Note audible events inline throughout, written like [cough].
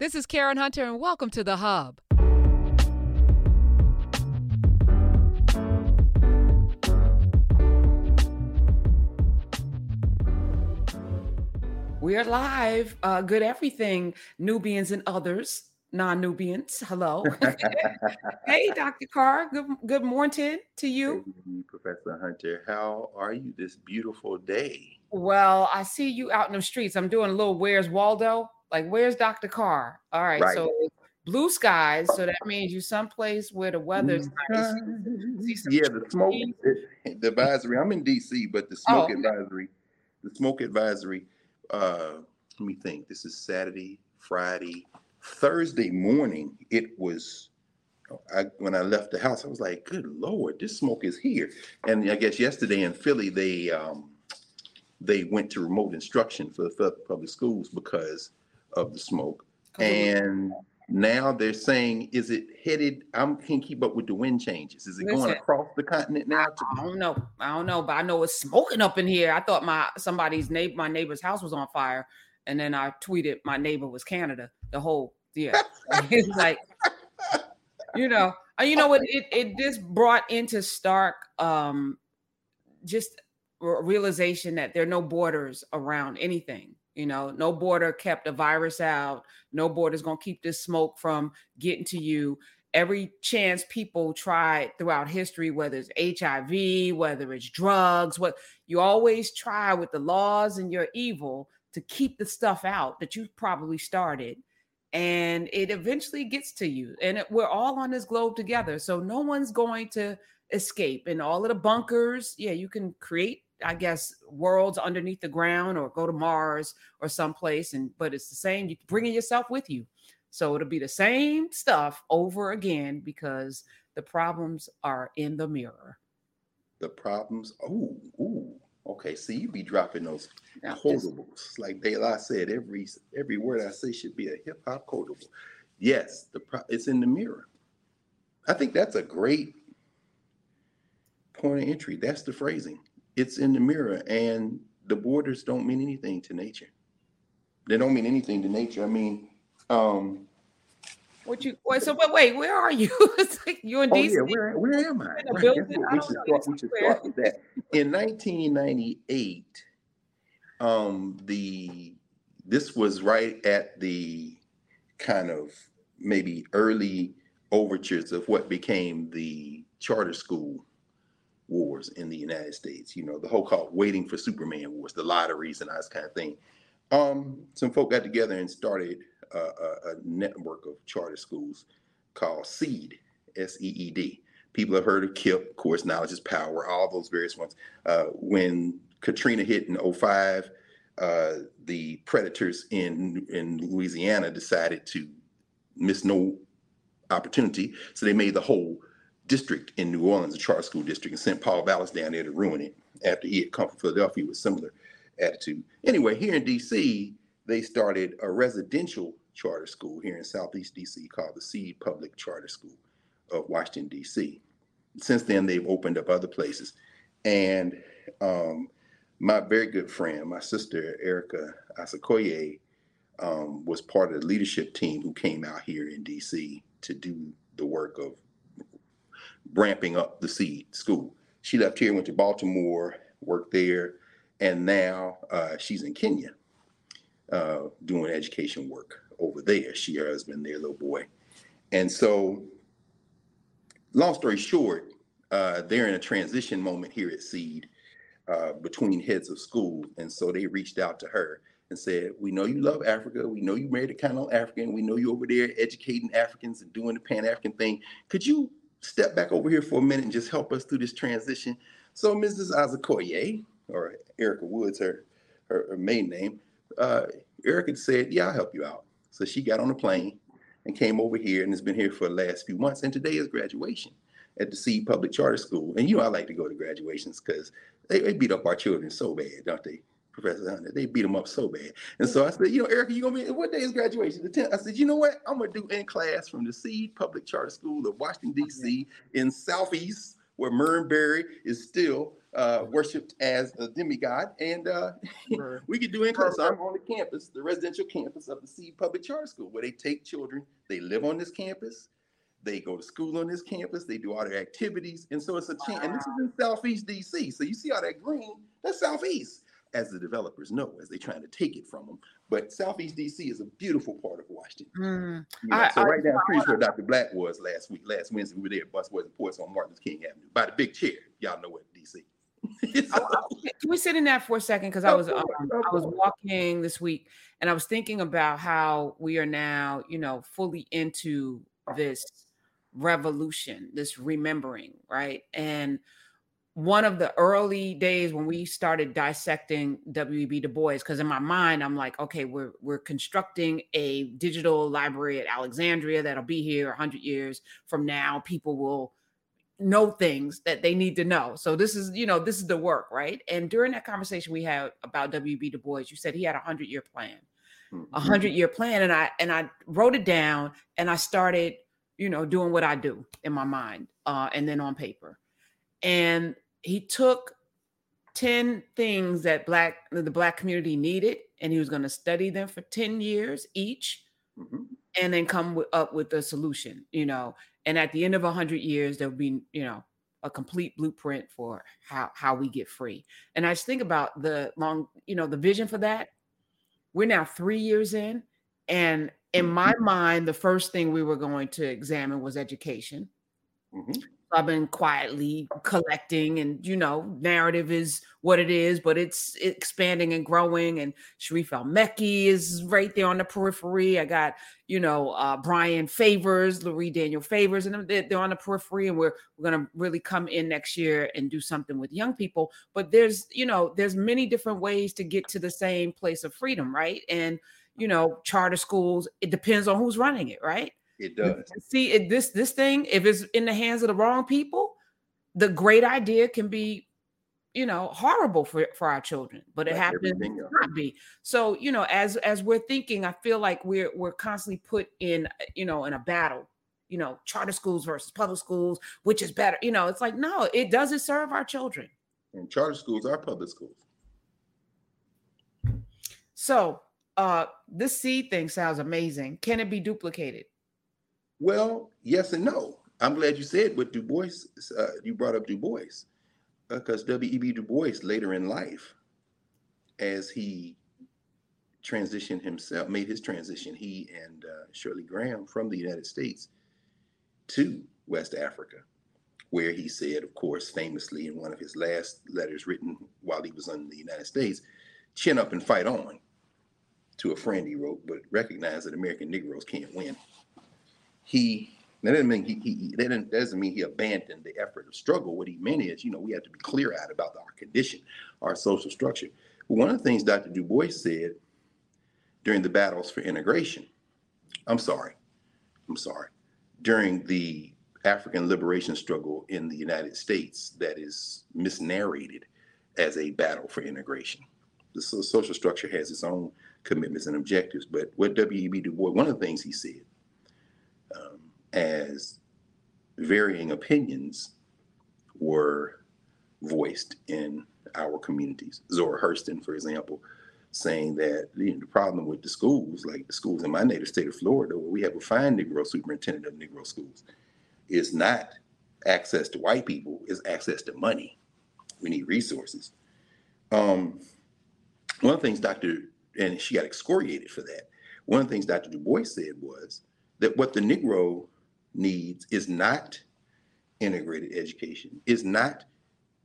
This is Karen Hunter, and welcome to The Hub. We're live. Uh, good everything, Nubians and others, non-Nubians. Hello. [laughs] hey, Dr. Carr. Good good morning to you. Hey, Professor Hunter. How are you this beautiful day? Well, I see you out in the streets. I'm doing a little where's Waldo? Like, where's Dr. Carr? All right, Right. so blue skies. So that means you're someplace where the weather's nice. See some Yeah, the smoke, [laughs] the advisory. I'm in DC, but the smoke Oh. advisory, the smoke advisory. Uh, let me think. This is Saturday, Friday, Thursday morning. It was. I, when I left the house, I was like, "Good Lord, this smoke is here!" And I guess yesterday in Philly, they um, they went to remote instruction for the public schools because of the smoke. And now they're saying, is it headed? I can't keep up with the wind changes. Is it going across the continent now? I don't know. I don't know, but I know it's smoking up in here. I thought my somebody's neighbor, my neighbor's house was on fire, and then I tweeted my neighbor was Canada. The whole yeah, [laughs] it's like you know, you know what? It it just brought into stark um just realization that there are no borders around anything. You know, no border kept a virus out. No border's gonna keep this smoke from getting to you every chance people tried throughout history, whether it's HIV, whether it's drugs, what you always try with the laws and your evil to keep the stuff out that you probably started. And it eventually gets to you. And it, we're all on this globe together. So no one's going to escape. And all of the bunkers, yeah, you can create, I guess, worlds underneath the ground or go to Mars or someplace. And but it's the same. You bringing yourself with you. So it'll be the same stuff over again because the problems are in the mirror. the problems. Oh, ooh. Okay, see, you be dropping those Now, just- quotables. Like De La said, every every word I say should be a hip hop quotable. Yes, the pro- it's in the mirror. I think that's a great point of entry. That's the phrasing. It's in the mirror, and the borders don't mean anything to nature. They don't mean anything to nature. I mean, um, What you wait, so but wait, where are you? [laughs] it's like you in Oh DC. yeah, where where am I? in Right, building? I we should start. We should start with that. In 1998, um, the this was right at the kind of maybe early overtures of what became the charter school wars in the United States. You know, the whole called waiting for Superman wars, the lotteries and all this kind of thing. Um, some folk got together and started a, a, a network of charter schools called SEED, S E E D. People have heard of KIPP, of course, knowledge is power, all those various ones. Uh, when Katrina hit in 05, uh, the predators in in Louisiana decided to miss no opportunity, so they made the whole district in New Orleans a charter school district and sent Paul Vallas down there to ruin it after he had come from Philadelphia with similar attitude. Anyway, here in DC, they started a residential charter school here in Southeast DC called the Seed Public Charter School of Washington, DC. Since then, they've opened up other places. And um, my very good friend, my sister Erica Asakoye, um, was part of the leadership team who came out here in DC to do the work of ramping up the seed school. She left here, went to Baltimore, worked there, and now uh, she's in Kenya uh, doing education work over there. She, her husband, their little boy. And so, long story short, uh, they're in a transition moment here at Seed uh, between heads of school. And so they reached out to her and said, We know you love Africa. We know you married a kind of African. We know you're over there educating Africans and doing the Pan African thing. Could you step back over here for a minute and just help us through this transition? So Mrs. Azakoye, or Erica Woods, her, her, her maiden name, uh, Erica said, Yeah, I'll help you out. So she got on a plane and came over here and has been here for the last few months. And today is graduation at the Seed Public Charter School. And you know, I like to go to graduations because they, they beat up our children so bad, don't they? Professor Hunter, they beat them up so bad. And so I said, you know, Erica, you gonna be what day is graduation? The 10th. I said, you know what? I'm gonna do in class from the Seed Public Charter School of Washington, D.C. in Southeast, where Marion Barry is still uh, worshipped as a demigod, and uh, [laughs] we could do in class. So I'm on the campus, the residential campus of the Seed Public Charter School, where they take children. They live on this campus. They go to school on this campus. They do all their activities, and so it's a chance. And this is in Southeast DC. So you see all that green? That's Southeast as the developers know, as they're trying to take it from them. But Southeast DC is a beautiful part of Washington. Mm. You know, I, so right I, now, I'm pretty sure Dr. Black was last week, last Wednesday. We were there at Busboys and Poets on Martin Luther King Avenue by the big chair. Y'all know what DC. so, Can we sit in that for a second? Because I was um, I was walking this week and I was thinking about how we are now, you know, fully into this revolution, this remembering, right? And one of the early days when we started dissecting W.E.B. Du Bois, because in my mind, I'm like, okay, we're we're constructing a digital library at Alexandria that'll be here 100 years from now. People will know things that they need to know. So this is, you know, this is the work, right? And during that conversation we had about W.E.B. Du Bois, you said he had a hundred year plan, a mm-hmm. hundred year plan, and I and I wrote it down and I started, you know, doing what I do in my mind, uh, and then on paper, and he took 10 things that black the black community needed and he was going to study them for 10 years each mm-hmm. and then come up with a solution you know and at the end of 100 years there'll be you know a complete blueprint for how how we get free and i just think about the long you know the vision for that we're now three years in and in my mm-hmm. mind the first thing we were going to examine was education mm-hmm. I've been quietly collecting, and you know, Knarrative is what it is, but it's expanding and growing. And Sharif El-Mekki is right there on the periphery. I got, you know, uh, Brian Favors, Laurie Daniel Favors, and they're, they're on the periphery. And we're we're gonna really come in next year and do something with young people. But there's, you know, there's many different ways to get to the same place of freedom, right? And you know, charter schools. It depends on who's running it, right? It does. See, it, this this thing, if it's in the hands of the wrong people, the great idea can be, you know, horrible for for our children. But it like happens to not be. So, you know, as as we're thinking, I feel like we're we're constantly put in, you know, in a battle. You know, charter schools versus public schools, which is better? You know, it's like no, it doesn't serve our children. And charter schools are public schools. So, uh, this seed thing sounds amazing. Can it be duplicated? Well, yes and no. I'm glad you said what Du Bois, uh, you brought up Du Bois, because uh, W.E.B. Du Bois later in life, as he transitioned himself, made his transition, he and uh, Shirley Graham from the United States to West Africa, where he said, of course, famously in one of his last letters written while he was in the United States, chin up and fight on to a friend he wrote, but recognize that American Negroes can't win he that doesn't mean he, he that doesn't, doesn't mean he abandoned the effort of struggle. What he meant is, you know, we have to be clear-eyed about our condition, our social structure. One of the things Dr. Du Bois said during the battles for integration, I'm sorry, I'm sorry, during the African liberation struggle in the United States that is misnarrated as a battle for integration. The social structure has its own commitments and objectives, but what W.E.B. Du Bois, one of the things he said as varying opinions were voiced in our communities. Zora Hurston, for example, saying that you know, the problem with the schools, like the schools in my native state of Florida, where we have a fine Negro superintendent of Negro schools, is not access to white people, is access to money. We need resources. Um, one of the things Dr. and she got excoriated for that. One of the things Dr. Du Bois said was that what the Negro needs is not integrated education, is not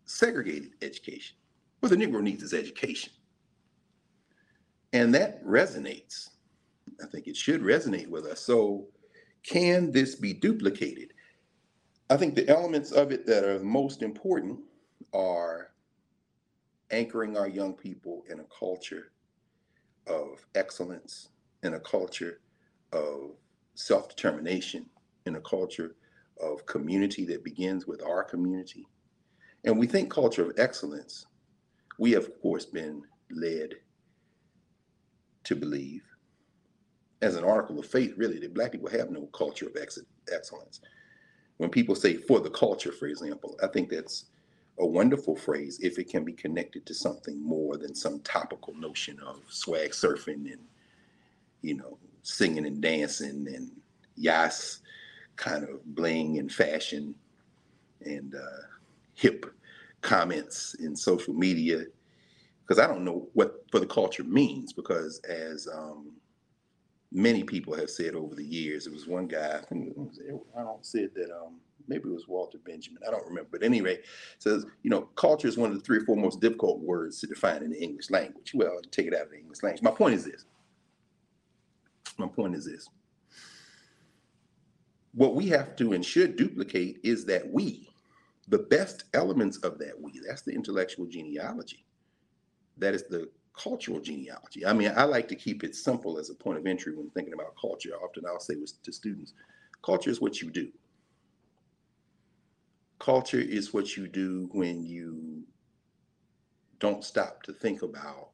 segregated education. What the Negro needs is education. And that resonates. I think it should resonate with us. So, can this be duplicated? I think the elements of it that are most important are anchoring our young people in a culture of excellence, in a culture of self determination, in a culture of community that begins with our community. And we think culture of excellence. We have, of course, been led to believe, as an article of faith, really, that Black people have no culture of ex- excellence. When people say for the culture, for example, I think that's a wonderful phrase if it can be connected to something more than some topical notion of swag surfing and you know singing and dancing and yas kind of bling and fashion and uh, hip comments in social media because I don't know what for the culture means because as um, many people have said over the years, it was one guy I think I don't said that um, maybe it was Walter Benjamin I don't remember but anyway says you know culture is one of the three or four most difficult words to define in the English language. Well, take it out of the English language. My point is this. My point is this. What we have to and should duplicate is that we, the best elements of that we, that's the intellectual genealogy. That is the cultural genealogy. I mean, I like to keep it simple as a point of entry when thinking about culture. Often I'll say to students, culture is what you do. Culture is what you do when you don't stop to think about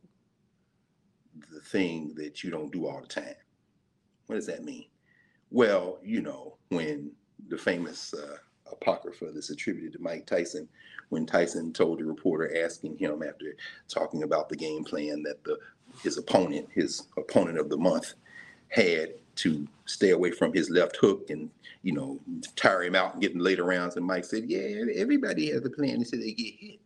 the thing that you don't do all the time. What does that mean? Well, you know, when the famous uh, apocrypha that's attributed to Mike Tyson, when Tyson told the reporter asking him after talking about the game plan that the his opponent, his opponent of the month, had to stay away from his left hook and you know tire him out and get in later rounds. And Mike said, "Yeah, everybody has a plan." Said they get hit.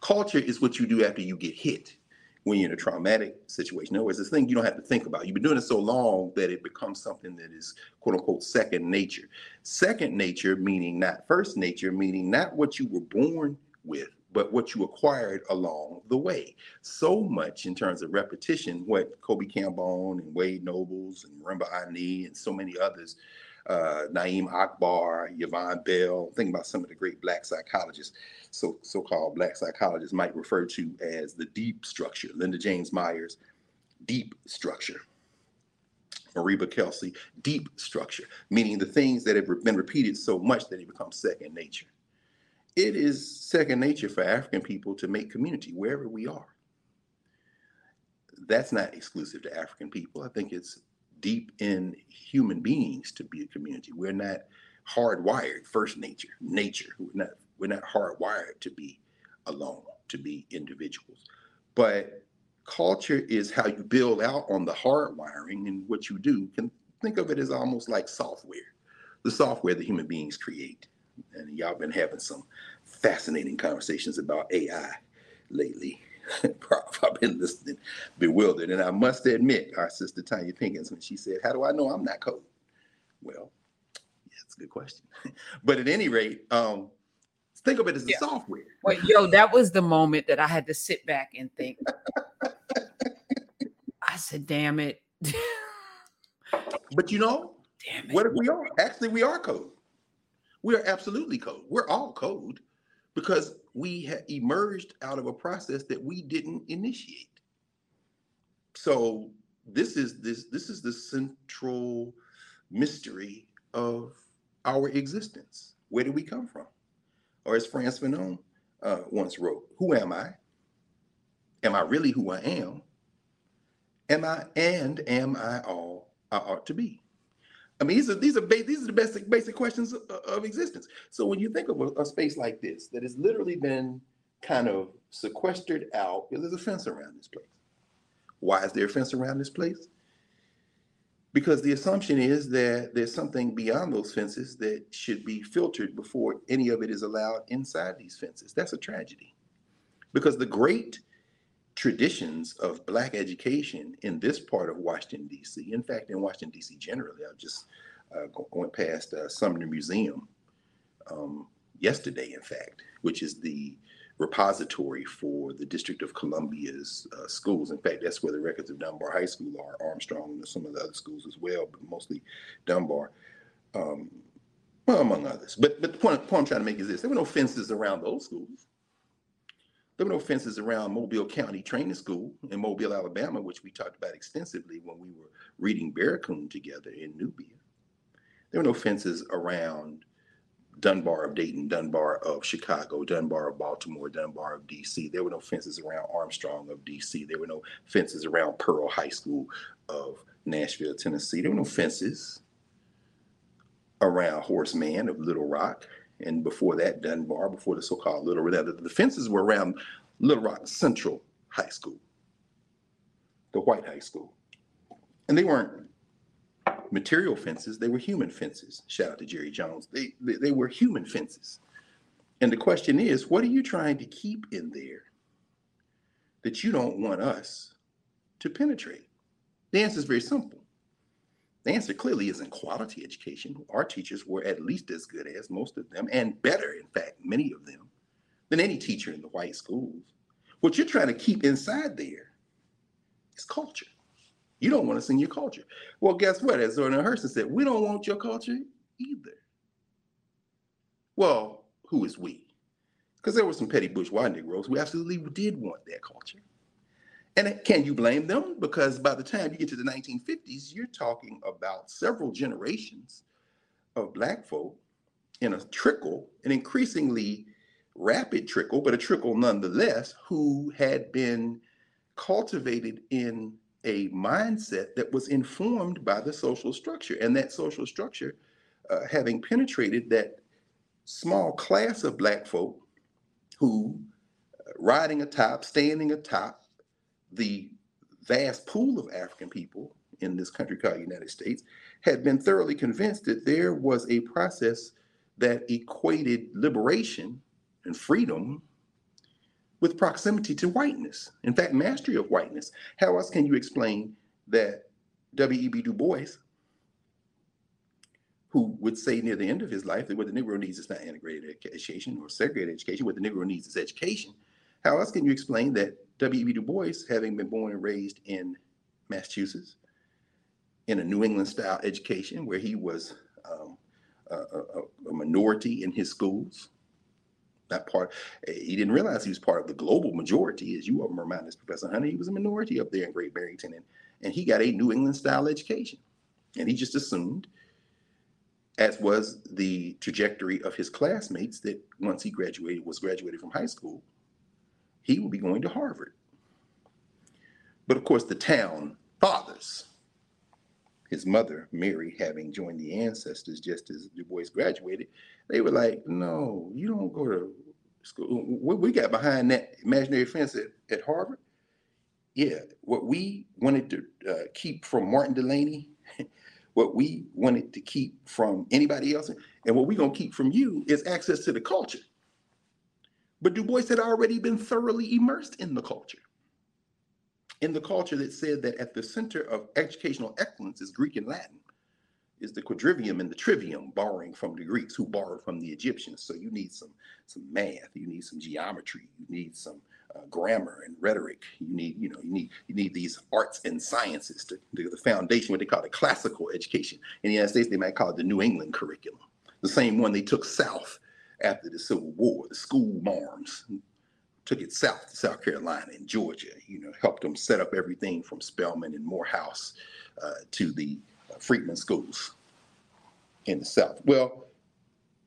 Culture is what you do after you get hit when you're in a traumatic situation. In other words, this thing you don't have to think about. You've been doing it so long that it becomes something that is quote unquote second nature. Second nature meaning not first nature, meaning not what you were born with, but what you acquired along the way. So much in terms of repetition, what Kobi Kambon and Wade Nobles and Marimba Ani and so many others uh, Na'im Akbar, Yvonne Bell, think about some of the great black psychologists, so so-called black psychologists might refer to as the deep structure. Linda James Myers, deep structure. Mariba Kelsey, deep structure, meaning the things that have been repeated so much that it becomes second nature. It is second nature for African people to make community wherever we are. That's not exclusive to African people. I think it's deep in human beings to be a community. We're not hardwired first nature, nature. We're not we're not hardwired to be alone, to be individuals. But culture is how you build out on the hardwiring and what you do. Can think of it as almost like software, the software that human beings create. And y'all been having some fascinating conversations about AI lately. [laughs] I've been listening, bewildered. And I must admit, our sister Tonya Pinkins, when she said, How do I know I'm not code? Well, yeah, it's a good question. [laughs] but at any rate, um, think of it as yeah. the software. Wait, yo, that was the moment that I had to sit back and think. [laughs] I said, damn it. but you know, damn it. what if we are? Actually, we are code. We are absolutely code. We're all code because we had emerged out of a process that we didn't initiate. So this is this this is the central mystery of our existence. Where did we come from? Or as Frantz Fanon uh, once wrote, "Who am I? Am I really who I am? Am I and am I all I ought to be?" I mean, these are these are ba- these are the basic basic questions of, of existence. So when you think of a, a, space like this that has literally been kind of sequestered out, there's a fence around this place. Why is there a fence around this place? Because the assumption is that there's something beyond those fences that should be filtered before any of it is allowed inside these fences. That's a tragedy. Because the great traditions of black education in this part of Washington D.C. In fact, in Washington D.C. generally, I just uh, went past uh, Sumner Museum um, yesterday, in fact, which is the repository for the District of Columbia's uh, schools. In fact, that's where the records of Dunbar High School are, Armstrong and some of the other schools as well, but mostly Dunbar. Um, well, among others. But but the point, point I'm trying to make is this: there were no fences around those schools. There were no fences around Mobile County Training School in Mobile, Alabama, which we talked about extensively when we were reading Barracoon together in Knubia. There were no fences around Dunbar of Dayton, Dunbar of Chicago, Dunbar of Baltimore, Dunbar of DC. There were no fences around Armstrong of DC. There were no fences around Pearl High School of Nashville, Tennessee. There were no fences around Horace Mann of Little Rock and before that, Dunbar, before the so-called Little Rock. The fences were around Little Rock Central High School, the white high school. And they weren't material fences, they were human fences. Shout out to Jerry Jones. They, they, they were human fences. And the question is, what are you trying to keep in there that you don't want us to penetrate? The answer is very simple. The answer clearly isn't quality education. Our teachers were at least as good as most of them, and better, in fact, many of them, than any teacher in the white schools. What you're trying to keep inside there is culture. You don't want to sing your culture. Well, guess what? As Zora Hurston said, we don't want your culture either. Well, who is we? Because there were some petty bourgeois Negroes who absolutely did want that culture. And can you blame them? Because by the time you get to the 1950s, you're talking about several generations of Black folk in a trickle, an increasingly rapid trickle, but a trickle nonetheless, who had been cultivated in a mindset that was informed by the social structure. And that social structure, uh, having penetrated that small class of Black folk who, uh, riding atop, standing atop, the vast pool of African people in this country called the United States had been thoroughly convinced that there was a process that equated liberation and freedom with proximity to whiteness. In fact, mastery of whiteness. How else can you explain that W.E.B. Du Bois, who would say near the end of his life that what the Negro needs is not integrated education or segregated education, what the Negro needs is education. How else can you explain that W.E.B. Du Bois, having been born and raised in Massachusetts, in a New England style education where he was um, a, a, a, minority in his schools, That part, he didn't realize he was part of the global majority, as you will remind us, Professor Hunter. He was a minority up there in Great Barrington, and, and he got a New England style education. And he just assumed, as was the trajectory of his classmates, that once he graduated, was graduated from high school, he would be going to Harvard. But of course, the town fathers, his mother, Mary, having joined the ancestors just as Du Bois graduated, they were like, no, you don't go to school. What we got behind that imaginary fence at, at Harvard, yeah, what we wanted to uh, keep from Martin Delany, [laughs] what we wanted to keep from anybody else, and what we're going to keep from you is access to the culture. But Du Bois had already been thoroughly immersed in the culture. In the culture that said that at the center of educational excellence is Greek and Latin, is the quadrivium and the trivium, borrowing from the Greeks who borrowed from the Egyptians. So you need some some math, you need some geometry, you need some uh, grammar and rhetoric. You need, you know, you need you need these arts and sciences to, to the foundation, what they call the classical education. In the United States, they might call it the New England curriculum, the same one they took south after the Civil War. The school marms took it south to South Carolina and Georgia. You know, helped them set up everything from Spelman and Morehouse uh, to the uh, Freedmen schools in the South. Well,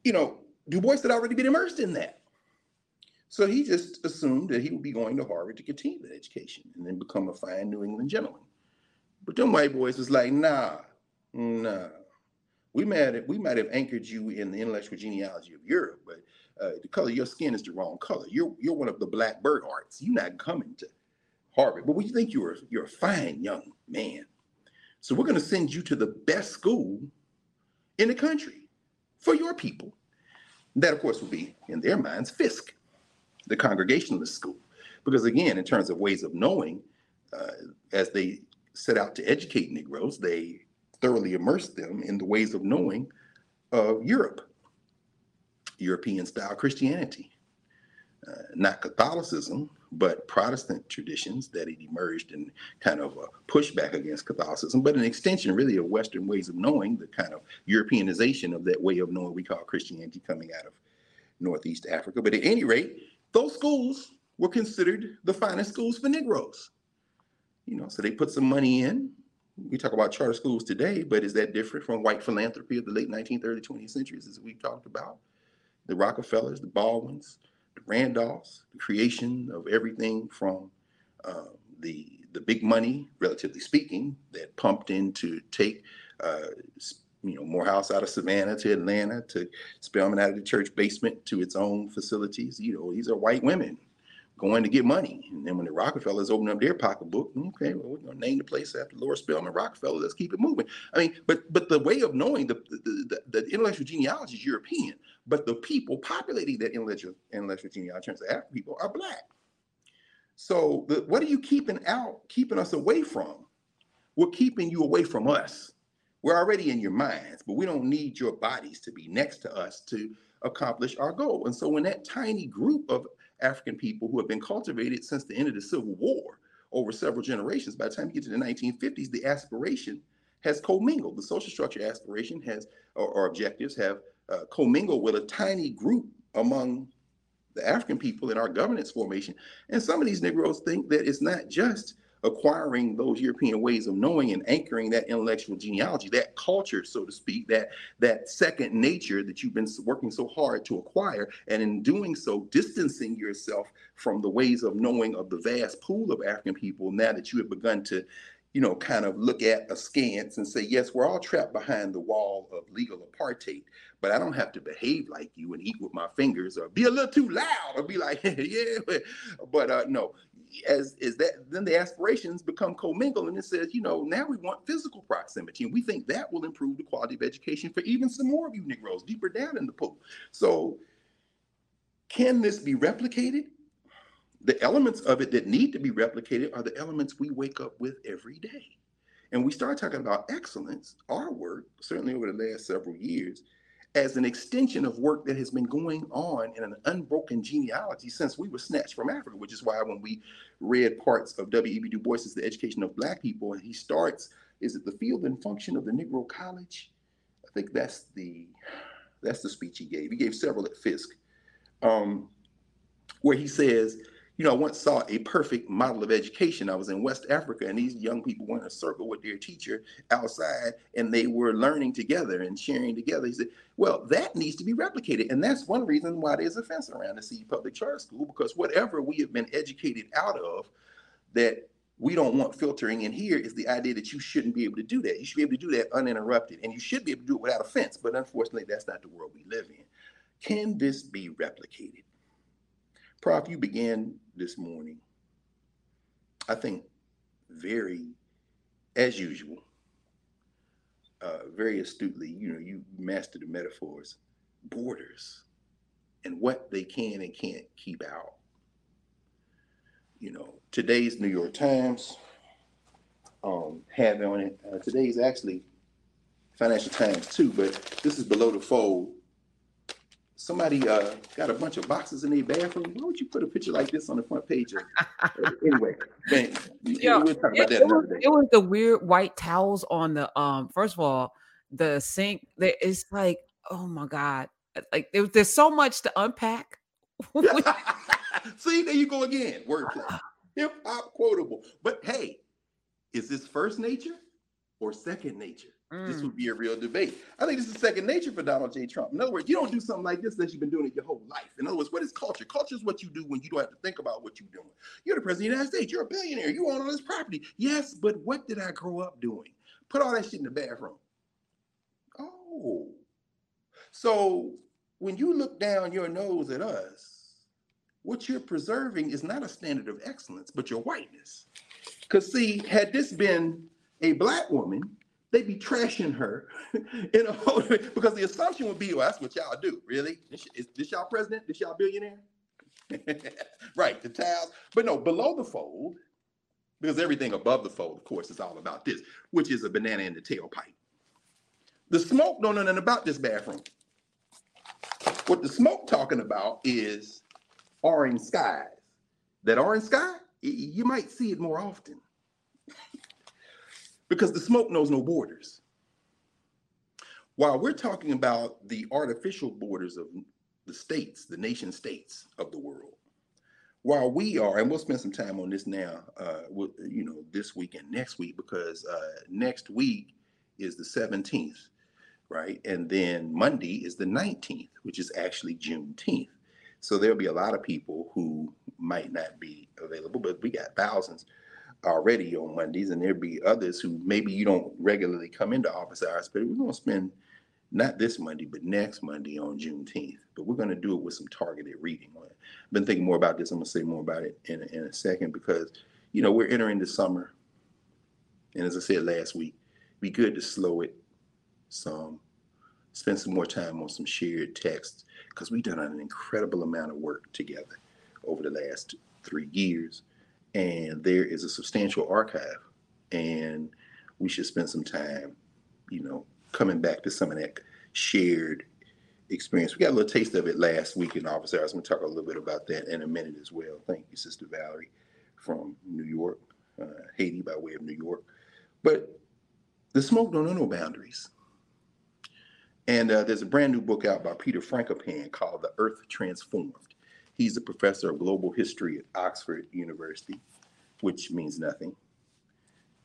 you know, Du Bois had already been immersed in that. So he just assumed that he would be going to Harvard to continue that education and then become a fine New England gentleman. But them white boys was like, nah, nah, we might have, we might have anchored you in the intellectual genealogy of Europe, but uh, the color of your skin is the wrong color. You're you're one of the black arts. You're not coming to Harvard, but we think you're you're a fine young man. So we're going to send you to the best school in the country for your people. That, of course, will be in their minds Fisk, the Congregationalist school, because again, in terms of ways of knowing, uh, as they set out to educate Negroes, they thoroughly immersed them in the ways of knowing of Europe, European style Christianity. Uh, not Catholicism, but Protestant traditions that had emerged in kind of a pushback against Catholicism, but an extension really of Western ways of knowing, the kind of Europeanization of that way of knowing we call Christianity coming out of Northeast Africa. But at any rate, those schools were considered the finest schools for Negroes. You know, so they put some money in, we talk about charter schools today, but is that different from white philanthropy of the late 19th, early 20th centuries, as we've talked about? The Rockefellers, the Baldwins, the Randolphs, the creation of everything from uh, the the big money, relatively speaking, that pumped in to take uh, you know, Morehouse out of Savannah to Atlanta to Spelman out of the church basement to its own facilities. You know, these are white women going to get money. And then when the Rockefellers open up their pocketbook, okay, well, we're gonna name the place after Laura Spelman Rockefeller. Let's keep it moving. I mean, but but the way of knowing the the, the, the intellectual genealogy is European, but the people populating that intellectual intellectual genealogy, in terms of African people, are black. So the, what are you keeping out, keeping us away from? We're keeping you away from us. We're already in your minds, but we don't need your bodies to be next to us to accomplish our goal. And so when that tiny group of African people who have been cultivated since the end of the Civil War over several generations. By the time you get to the 1950s, the aspiration has commingled. The social structure aspiration has, or, or objectives have uh, commingled with a tiny group among the African people in our governance formation. And some of these Negroes think that it's not just acquiring those European ways of knowing and anchoring that intellectual genealogy, that culture, so to speak, that that second nature that you've been working so hard to acquire, and in doing so, distancing yourself from the ways of knowing of the vast pool of African people. Now that you have begun to you know, kind of look at askance and say, yes, we're all trapped behind the wall of legal apartheid, but I don't have to behave like you and eat with my fingers or be a little too loud or be like, [laughs] yeah, but uh, no, as is that then the aspirations become commingled and it says you know now we want physical proximity and we think that will improve the quality of education for even some more of you negroes deeper down in the pool. So can this be replicated? The elements of it that need to be replicated are the elements we wake up with every day. And we start talking about excellence our work certainly over the last several years as an extension of work that has been going on in an unbroken genealogy since we were snatched from Africa, which is why when we read parts of W.E.B. Du Bois's The Education of Black People, and he starts, is it the field and function of the Negro College? I think that's the that's the speech he gave. He gave several at Fisk, um, where he says, you know, I once saw a perfect model of education. I was in West Africa, and these young people were in a circle with their teacher outside, and they were learning together and sharing together. He said, Well, that needs to be replicated. And that's one reason why there's a fence around the Seed public charter school, because whatever we have been educated out of that we don't want filtering in here is the idea that you shouldn't be able to do that. You should be able to do that uninterrupted, and you should be able to do it without a fence. But unfortunately, that's not the world we live in. Can this be replicated? Prof, you began this morning, I think very, as usual, uh, very astutely, you know, you mastered the metaphors, borders, and what they can and can't keep out. You know, today's New York Times um, have on it. Uh, today's actually Financial Times too, but this is below the fold somebody uh, got a bunch of boxes in their bathroom, why would you put a picture like this on the front page? Of, [laughs] anyway, man, yeah, we'll talk about it, that it, was, it was the weird white towels on the um. First of all, the sink. It's like, oh my god, like there, there's so much to unpack. [laughs] See, there you go again. Wordplay, hip hop quotable. But hey, is this first nature or second nature? Mm. This would be a real debate. I think this is second nature for Donald J. Trump. In other words, you don't do something like this unless you've been doing it your whole life. In other words, what is culture? Culture is what you do when you don't have to think about what you're doing. You're the president of the United States. You're a billionaire. You own all this property. Yes, but what did I grow up doing? Put all that shit in the bathroom. Oh. So when you look down your nose at us, what you're preserving is not a standard of excellence, but your whiteness. Because, see, had this been a black woman, they'd be trashing her [laughs] you know, [laughs] because the assumption would be, well, that's what y'all do, really? Is this y'all president? This y'all billionaire? [laughs] right, the towels. But no, below the fold, because everything above the fold, of course, is all about this, which is a banana in the tailpipe. The smoke don't know nothing about this bathroom. What the smoke talking about is orange skies. That orange sky, you might see it more often because the smoke knows no borders. While we're talking about the artificial borders of the states, the nation states of the world, while we are, and we'll spend some time on this now, uh, you know, this week and next week, because uh, next week is the 17th, right? And then Monday is the 19th, which is actually Juneteenth. So there'll be a lot of people who might not be available, but we got thousands already on Mondays, and there'll be others who maybe you don't regularly come into office hours, but we're to spend not this Monday, but next Monday on Juneteenth. But we're to do it with some targeted reading on it. I've been thinking more about this. I'm to say more about it in a, in a second because, you know, we're entering the summer. And as I said last week, be good to slow it some, spend some more time on some shared texts because we've done an incredible amount of work together over the last three years. And there is a substantial archive. And we should spend some time, you know, coming back to some of that shared experience. We got a little taste of it last week in office hours. I'm going to talk a little bit about that in a minute as well. Thank you, Sister Valerie from New York, uh, Haiti by way of New York. But the smoke don't know no boundaries. And uh, there's a brand new book out by Peter Frankopan called The Earth Transformed. He's a professor of global history at Oxford University, which means nothing,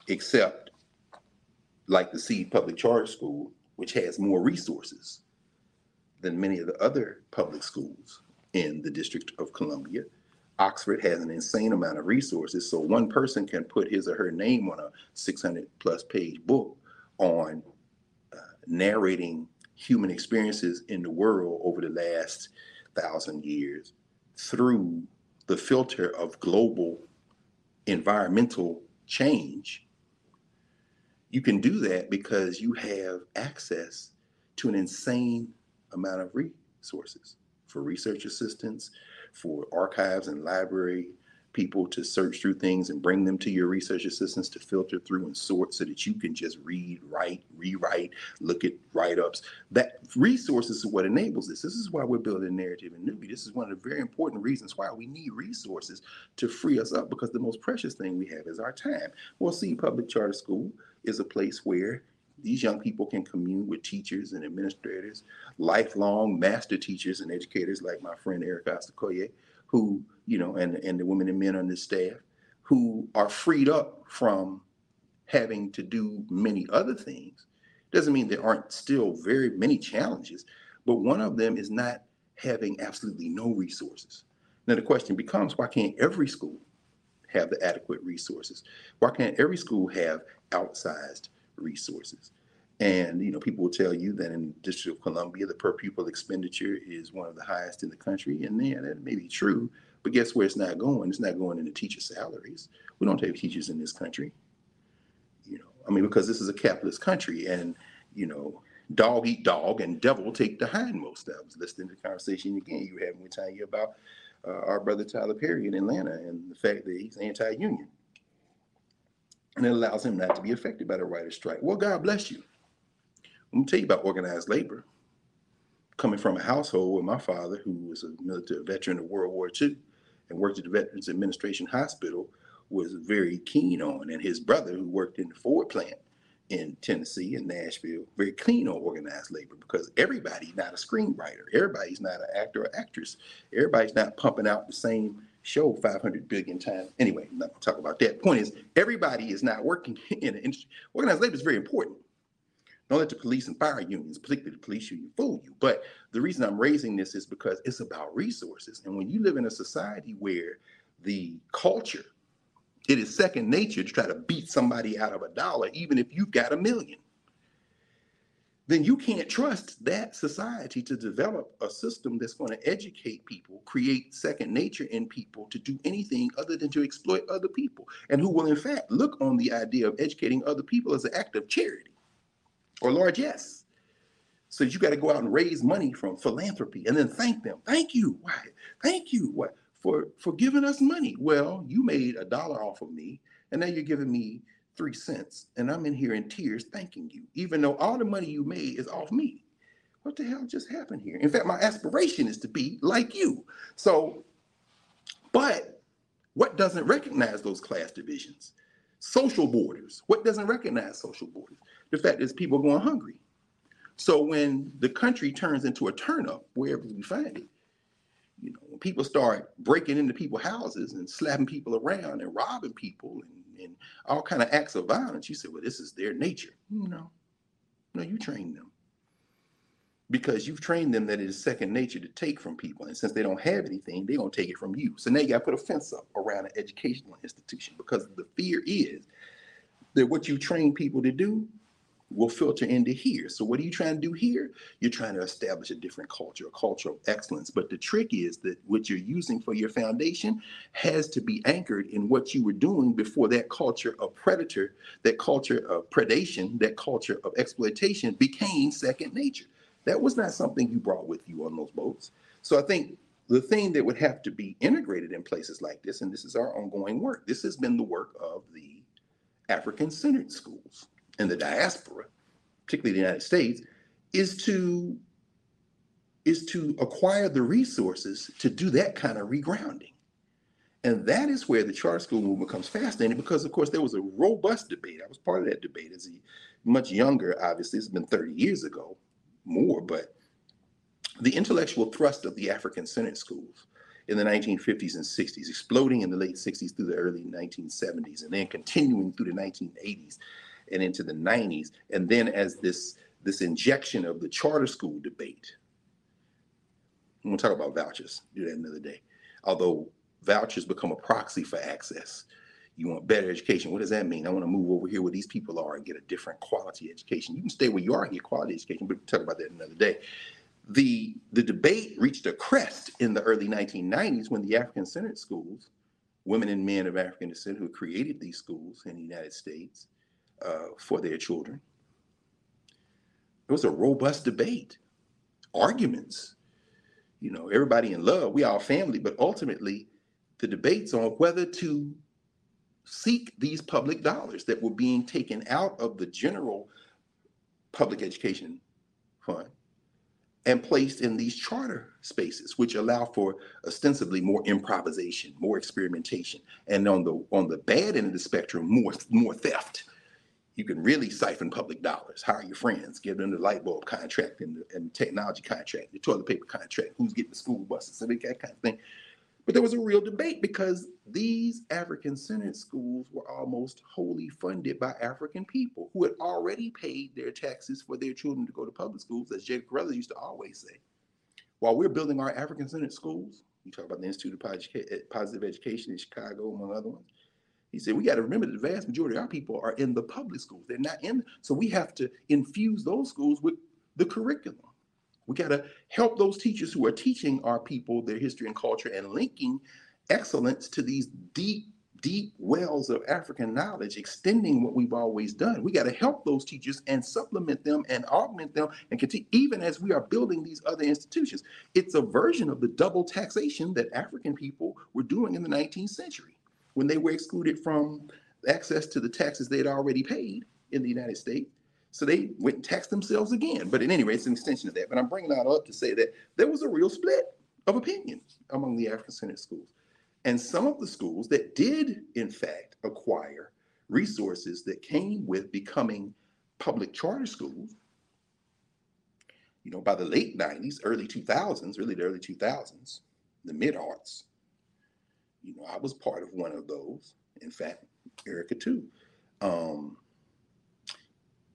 except like the Seed Public Charter School, which has more resources than many of the other public schools in the District of Columbia. Oxford has an insane amount of resources, so one person can put his or her name on a 600 plus page book on uh, narrating human experiences in the world over the last thousand years through the filter of global environmental change. You can do that because you have access to an insane amount of resources for research assistance, for archives and library people to search through things and bring them to your research assistants to filter through and sort so that you can just read, write, rewrite, look at write-ups. That resources is what enables this. This is why we're building Knarrative in Knubia. This is one of the very important reasons why we need resources to free us up because the most precious thing we have is our time. Well, see, public charter school is a place where these young people can commune with teachers and administrators, lifelong master teachers and educators like my friend Eric Ostakoye, who, you know, and, and the women and men on this staff who are freed up from having to do many other things. Doesn't mean there aren't still very many challenges, but one of them is not having absolutely no resources. Now the question becomes why can't every school have the adequate resources? Why can't every school have outsized resources? And you know, people will tell you that in the District of Columbia, the per pupil expenditure is one of the highest in the country. And yeah, that may be true, but guess where it's not going? It's not going into teacher salaries. We don't have teachers in this country. You know, I mean, because this is a capitalist country, and you know, dog eat dog, and devil take the hindmost. I was listening to the conversation again you were having with Tonya about uh, our brother Tyler Perry in Atlanta and the fact that he's anti-union, and it allows him not to be affected by the writer's strike. Well, God bless you. Let me tell you about organized labor. Coming from a household with my father, who was a military veteran of World War II and worked at the Veterans Administration Hospital, was very keen on, and his brother, who worked in the Ford plant in Tennessee and Nashville, very keen on organized labor because everybody's not a screenwriter, everybody's not an actor or actress, everybody's not pumping out the same show 500 billion times. Anyway, I'm not to talk about that. Point is, everybody is not working [laughs] in the industry. Organized labor is very important. Don't let the police and fire unions, particularly the police union, fool you. But the reason I'm raising this is because it's about resources. And when you live in a society where the culture, it is second nature to try to beat somebody out of a dollar, even if you've got a million, then you can't trust that society to develop a system that's going to educate people, create second nature in people to do anything other than to exploit other people, and who will, in fact, look on the idea of educating other people as an act of charity or largesse. So you got to go out and raise money from philanthropy and then thank them. Thank you. Why? Thank you. What? For for giving us money. Well, you made a dollar off of me, and now you're giving me three cents, and I'm in here in tears thanking you, even though all the money you made is off me. What the hell just happened here? In fact, my aspiration is to be like you. So, but what doesn't recognize those class divisions? Social borders. What doesn't recognize social borders? The fact is, people are going hungry. So when the country turns into a turn up, wherever we find it, you know, when people start breaking into people's houses and slapping people around and robbing people and, and all kind of acts of violence, you say, well, this is their nature. No, no, you train them. because you've trained them that it is second nature to take from people. And since they don't have anything, they're going to take it from you. So now you got to put a fence up around an educational institution because the fear is that what you train people to do will filter into here. So what are you trying to do here? You're trying to establish a different culture, a culture of excellence. But the trick is that what you're using for your foundation has to be anchored in what you were doing before that culture of predator, that culture of predation, that culture of exploitation became second nature. That was not something you brought with you on those boats. So I think the thing that would have to be integrated in places like this, and this is our ongoing work, this has been the work of the African centered schools in the diaspora, particularly the United States, is to is to acquire the resources to do that kind of regrounding. And that is where the charter school movement becomes fascinating because, of course, there was a robust debate. I was part of that debate as a much younger, obviously, it's been 30 years ago, more, but the intellectual thrust of the African centered schools in the 1950s and 60s, exploding in the late 60s through the early 1970s, and then continuing through the 1980s and into the 90s. And then as this, this injection of the charter school debate, I'm gonna talk about vouchers, do that another day. Although vouchers become a proxy for access. You want better education. What does that mean? I want to move over here where these people are and get a different quality education. You can stay where you are and get quality education, but we'll talk about that another day. The, the debate reached a crest in the early 1990s when the African centered schools, women and men of African descent who created these schools in the United States uh, for their children, it was a robust debate, arguments. You know, everybody in love, we all family, but ultimately the debates on whether to seek these public dollars that were being taken out of the general public education fund and placed in these charter spaces which allow for ostensibly more improvisation more experimentation and on the on the bad end of the spectrum more more theft you can really siphon public dollars hire your friends give them the light bulb contract and the, and technology contract the toilet paper contract who's getting the school buses and that kind of thing but there was a real debate because these African centered schools were almost wholly funded by African people who had already paid their taxes for their children to go to public schools, as Jacob Carruthers used to always say. While we're building our African centered schools, you talk about the Institute of Positive Education in Chicago, among other ones. He said, we got to remember that the vast majority of our people are in the public schools. They're not in, so we have to infuse those schools with the curriculum. We got to help those teachers who are teaching our people their history and culture and linking excellence to these deep, deep wells of African knowledge, extending what we've always done. We got to help those teachers and supplement them and augment them and continue, even as we are building these other institutions. It's a version of the double taxation that African people were doing in the 19th century when they were excluded from access to the taxes they had already paid in the United States so they went and taxed themselves again. But at any rate, it's an extension of that. But I'm bringing that up to say that there was a real split of opinion among the African centered schools. And some of the schools that did, in fact, acquire resources that came with becoming public charter schools, you know, by the late 90s, early 2000s, really the early 2000s, the mid arts, you know, I was part of one of those. In fact, Erica too. Um,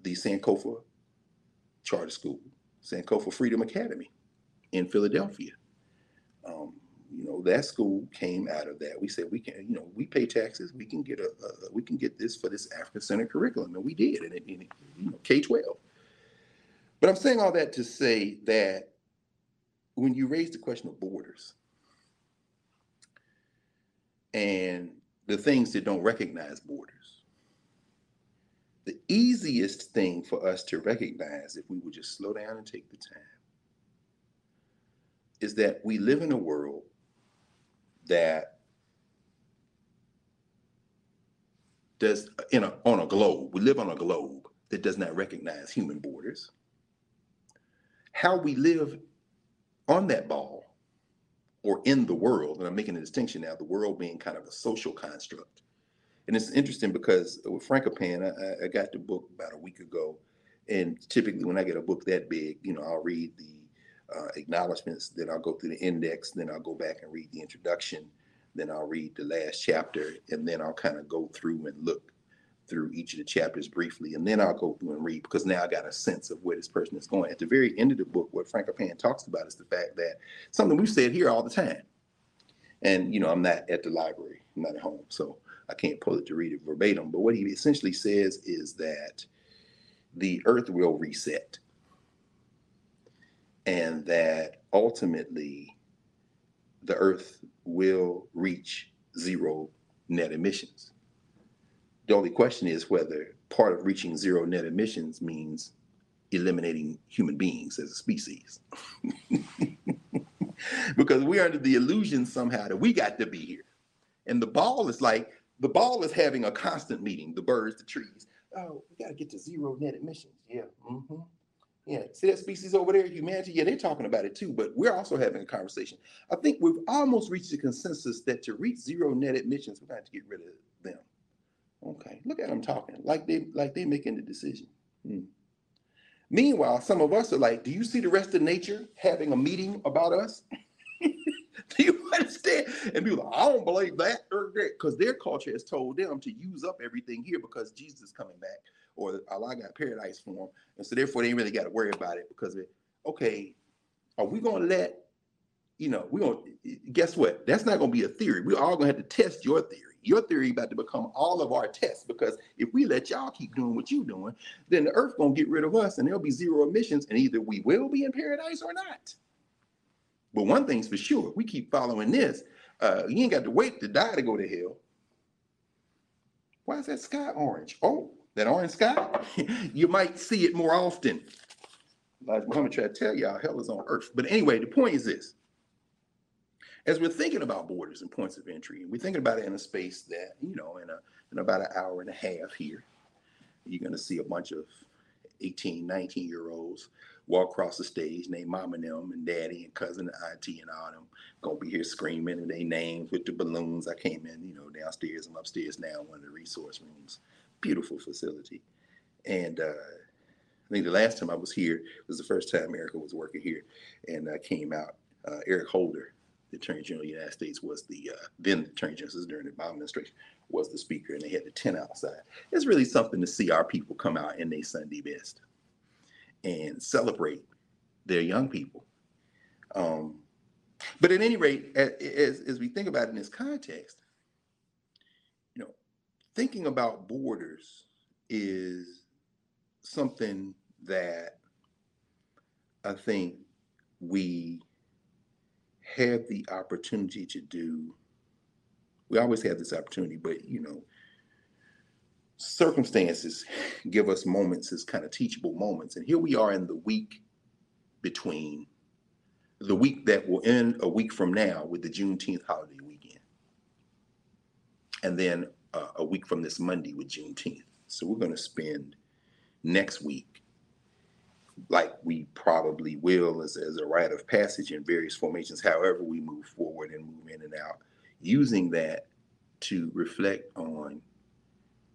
the Sankofa Charter School, Sankofa Freedom Academy in Philadelphia. Um, you know that school came out of that. We said we can, you know, we pay taxes. We can get a, a we can get this for this African Center curriculum, and we did, and it, and it you know, K twelve. But I'm saying all that to say that when you raise the question of borders and the things that don't recognize borders, the easiest thing for us to recognize if we would just slow down and take the time is that we live in a world that does in a, on a globe we live on a globe that does not recognize human borders. How we live on that ball or in the world and i'm making a distinction now the world being kind of a social construct. And it's interesting because with Frankopan, I, I got the book about a week ago, and typically when I get a book that big, you know, I'll read the uh, acknowledgments, then I'll go through the index, then I'll go back and read the introduction, then I'll read the last chapter, and then I'll kind of go through and look through each of the chapters briefly, and then I'll go through and read because now I got a sense of where this person is going. At the very end of the book, what Frank Frankopan talks about is the fact that something we've said here all the time. And you know, I'm not at the library, I'm not at home, so I can't pull it to read it verbatim. But what he essentially says is that the earth will reset. And that ultimately the earth will reach zero net emissions. The only question is whether part of reaching zero net emissions means eliminating human beings as a species. [laughs] because we're under the illusion somehow that we got to be here. And the ball is like, the ball is having a constant meeting, the birds, the trees. Oh, we got to get to zero net emissions. Yeah. Mm-hmm. Yeah. See that species over there, humanity? Yeah, they're talking about it too, but we're also having a conversation. I think we've almost reached a consensus that to reach zero net emissions, we're going to, to get rid of. Okay, look at them talking like they like they making the decision. Hmm. Meanwhile, some of us are like, do you see the rest of nature having a meeting about us? [laughs] do you understand? And people, like, I don't believe that, because their culture has told them to use up everything here because Jesus is coming back, or Allah got paradise for them, and so therefore they ain't really got to worry about it because it. Okay, are we gonna let? You know, we gonna guess what? That's not gonna be a theory. We're all gonna have to test your theory your theory about to become all of our tests because if we let y'all keep doing what you're doing, then the earth gonna get rid of us and there'll be zero emissions, and either we will be in paradise or not. But one thing's for sure, we keep following this. Uh, you ain't got to wait to die to go to hell. Why is that sky orange? Oh, that orange sky? [laughs] you might see it more often. Elijah Muhammad tried to tell y'all hell is on earth. But anyway, the point is this as we're thinking about borders and points of entry, and we're thinking about it in a space that, you know, in, a, in about an hour and a half here, you're going to see a bunch of 18, 19 year olds walk across the stage, name mom and them and daddy and cousin and and all them gonna be here screaming and they names with the balloons. I came in, you know, downstairs. I'm upstairs now, one of the resource rooms. Beautiful facility. And uh, I think the last time I was here was the first time Erica was working here, and I came out. Uh, Eric Holder the Attorney General of the United States was the uh, then the Attorney General during the Obama administration was the speaker, and they had the tent outside. It's really something to see our people come out in their Sunday best and celebrate their young people. Um, but at any rate, as, as we think about it in this context, you know, thinking about borders is something that I think we have the opportunity to do, we always have this opportunity, but you know, circumstances give us moments as kind of teachable moments. And here we are in the week between the week that will end a week from now with the Juneteenth holiday weekend. And then uh, a week from this Monday with Juneteenth. So we're going to spend next week like we probably will as, as a rite of passage in various formations, however we move forward and move in and out, using that to reflect on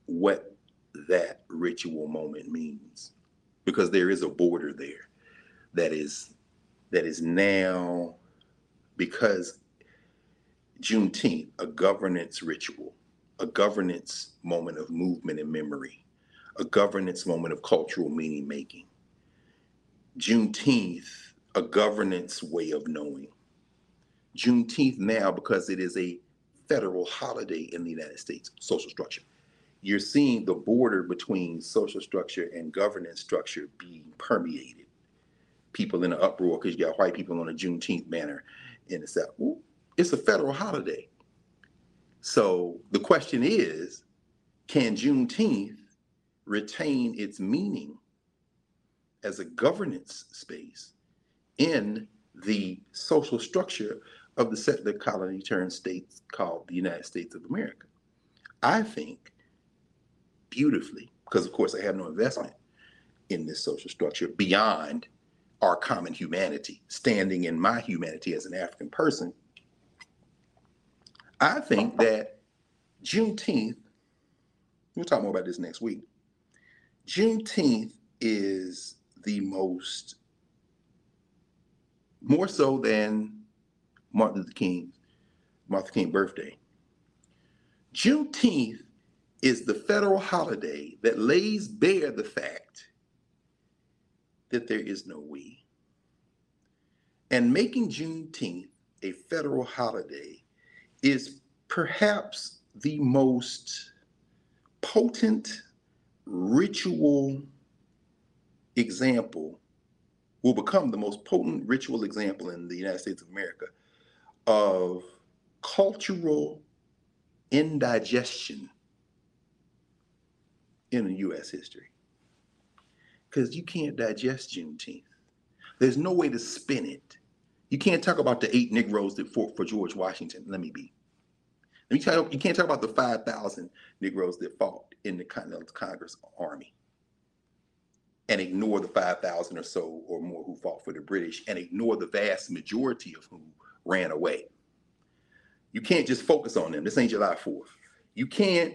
what that ritual moment means. Because there is a border there that is that is now because Juneteenth, a governance ritual, a governance moment of movement and memory, a governance moment of cultural meaning making Juneteenth a governance way of knowing. Juneteenth now, because it is a federal holiday in the United States, social structure. You're seeing the border between social structure and governance structure being permeated. People in an uproar because you got white people on a Juneteenth banner the South. Ooh, it's a federal holiday. So the question is can Juneteenth retain its meaning as a governance space in the social structure of the settler colony turned states called the United States of America. I think beautifully, because of course I have no investment in this social structure beyond our common humanity, standing in my humanity as an African person. I think that Juneteenth, we'll talk more about this next week. Juneteenth is the most, more so than Martin Luther King, Martin King birthday. Juneteenth is the federal holiday that lays bare the fact that there is no we. And making Juneteenth a federal holiday is perhaps the most potent ritual example, will become the most potent ritual example in the United States of America of cultural indigestion in the U.S. history. Because you can't digest Juneteenth. There's no way to spin it. You can't talk about the eight Negroes that fought for George Washington. Let me be. Let me tell you, you can't talk about the 5,000 Negroes that fought in the Continental Congress Army and ignore the 5,000 or so or more who fought for the British and ignore the vast majority of whom ran away. You can't just focus on them. This ain't July 4th. You can't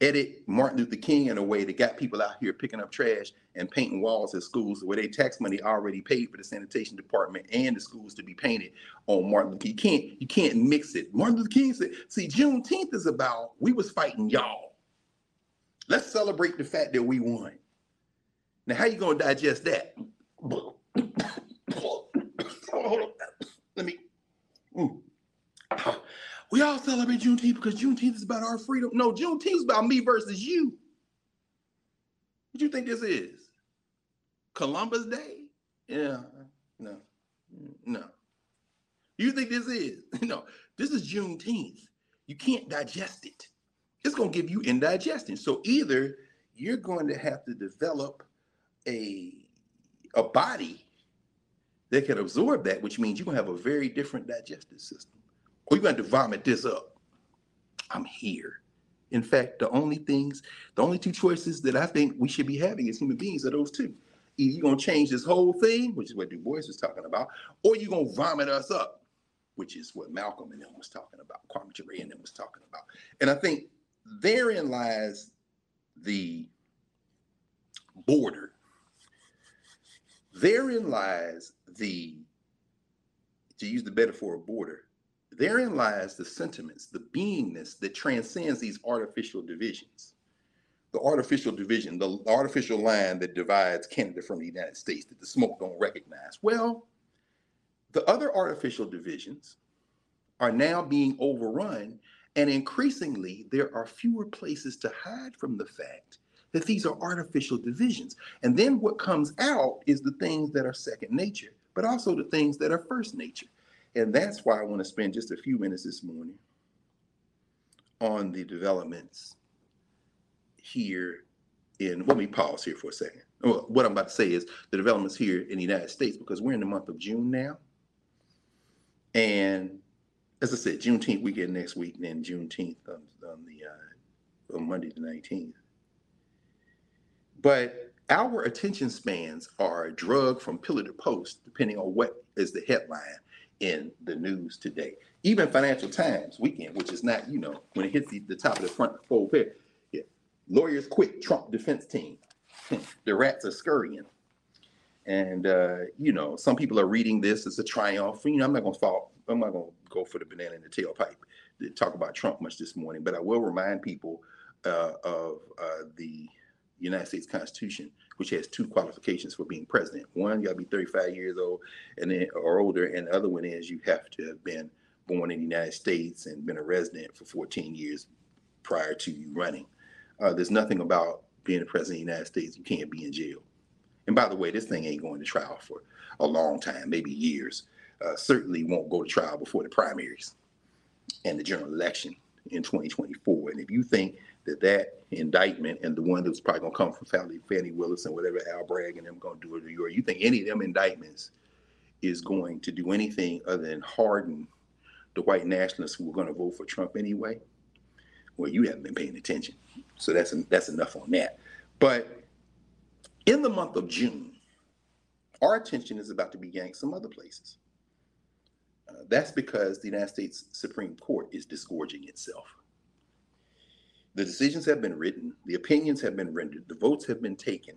edit Martin Luther King in a way that got people out here picking up trash and painting walls at schools where they tax money already paid for the sanitation department and the schools to be painted on Martin Luther King. You can't you can't mix it. Martin Luther King said, see, Juneteenth is about we was fighting y'all. Let's celebrate the fact that we won. Now, how you gonna digest that? Hold on. Let me. Mm. We all celebrate Juneteenth because Juneteenth is about our freedom. No, Juneteenth is about me versus you. What do you think this is? Columbus Day? Yeah, no, no. You think this is? [laughs] No, this is Juneteenth. You can't digest it. It's going to give you indigestion. So either you're going to have to develop a a body that can absorb that, which means you're going to have a very different digestive system or you're going to to vomit this up. I'm here. In fact, the only things, the only two choices that I think we should be having as human beings are those two. Either you're going to change this whole thing, which is what Du Bois was talking about, or you're going to vomit us up, which is what Malcolm and them was talking about, Kwame Ture and them was talking about. And I think therein lies the border. Therein lies the, to use the metaphor of border, Therein lies the sentiments, the beingness that transcends these artificial divisions. The artificial division, the artificial line that divides Canada from the United States that the smoke don't recognize. Well, the other artificial divisions are now being overrun, and increasingly there are fewer places to hide from the fact that these are artificial divisions. And then what comes out is the things that are second nature, but also the things that are first nature. And that's why I want to spend just a few minutes this morning on the developments here in, let me pause here for a second. What I'm about to say is the developments here in the United States, because we're in the month of June now. And as I said, Juneteenth weekend next week, and then Juneteenth on, on the uh, on Monday the 19th. But our attention spans are a drug from pillar to post, depending on what is the headline in the news today. Even Financial Times weekend, which is not, you know, when it hits the, the top of the front full page, yeah. lawyers quit Trump defense team. [laughs] the rats are scurrying. And uh, you know, some people are reading this as a triumph. You know, I'm not gonna fall, I'm not gonna go for the banana in the tailpipe to talk about Trump much this morning, but I will remind people uh, of uh, the United States Constitution, which has two qualifications for being president. One, you got to be 35 years old and then or older, and the other one is you have to have been born in the United States and been a resident for 14 years prior to you running. Uh, there's nothing about being a president of the United States. You can't be in jail. And by the way, this thing ain't going to trial for a long time, maybe years. Uh, certainly won't go to trial before the primaries and the general election in 2024. And if you think that that indictment and the one that's probably going to come from Fannie, Fani Willis and whatever Al Bragg and them going to do it, or you think any of them indictments is going to do anything other than harden the white nationalists who are going to vote for Trump anyway, well, you haven't been paying attention. So that's that's enough on that. But in the month of June, our attention is about to be yanked some other places. Uh, that's because the United States Supreme Court is disgorging itself. The decisions have been written, the opinions have been rendered, the votes have been taken,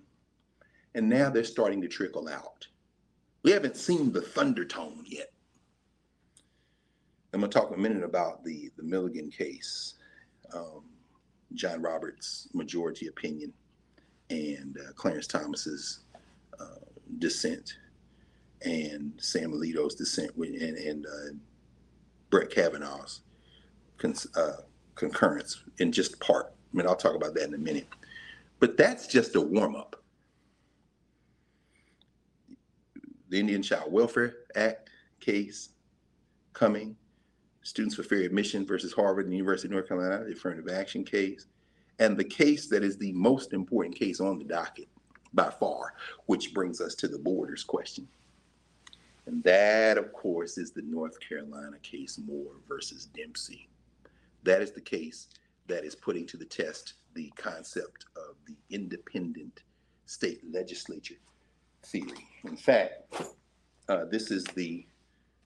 and now they're starting to trickle out. We haven't seen the thunder tone yet. I'm going to talk a minute about the, the Milligan case. um, John Roberts' majority opinion and uh, Clarence Thomas's uh, dissent and Sam Alito's dissent and, and uh, Brett Kavanaugh's uh, concurrence in just part. I mean, I'll talk about that in a minute. But that's just a warm up. The Indian Child Welfare Act case coming, Students for Fair Admission versus Harvard and University of North Carolina, the affirmative action case, and the case that is the most important case on the docket by far, which brings us to the borders question. And that, of course, is the North Carolina case Moore versus Dempsey. That is the case that is putting to the test the concept of the independent state legislature theory. In fact, uh, this is the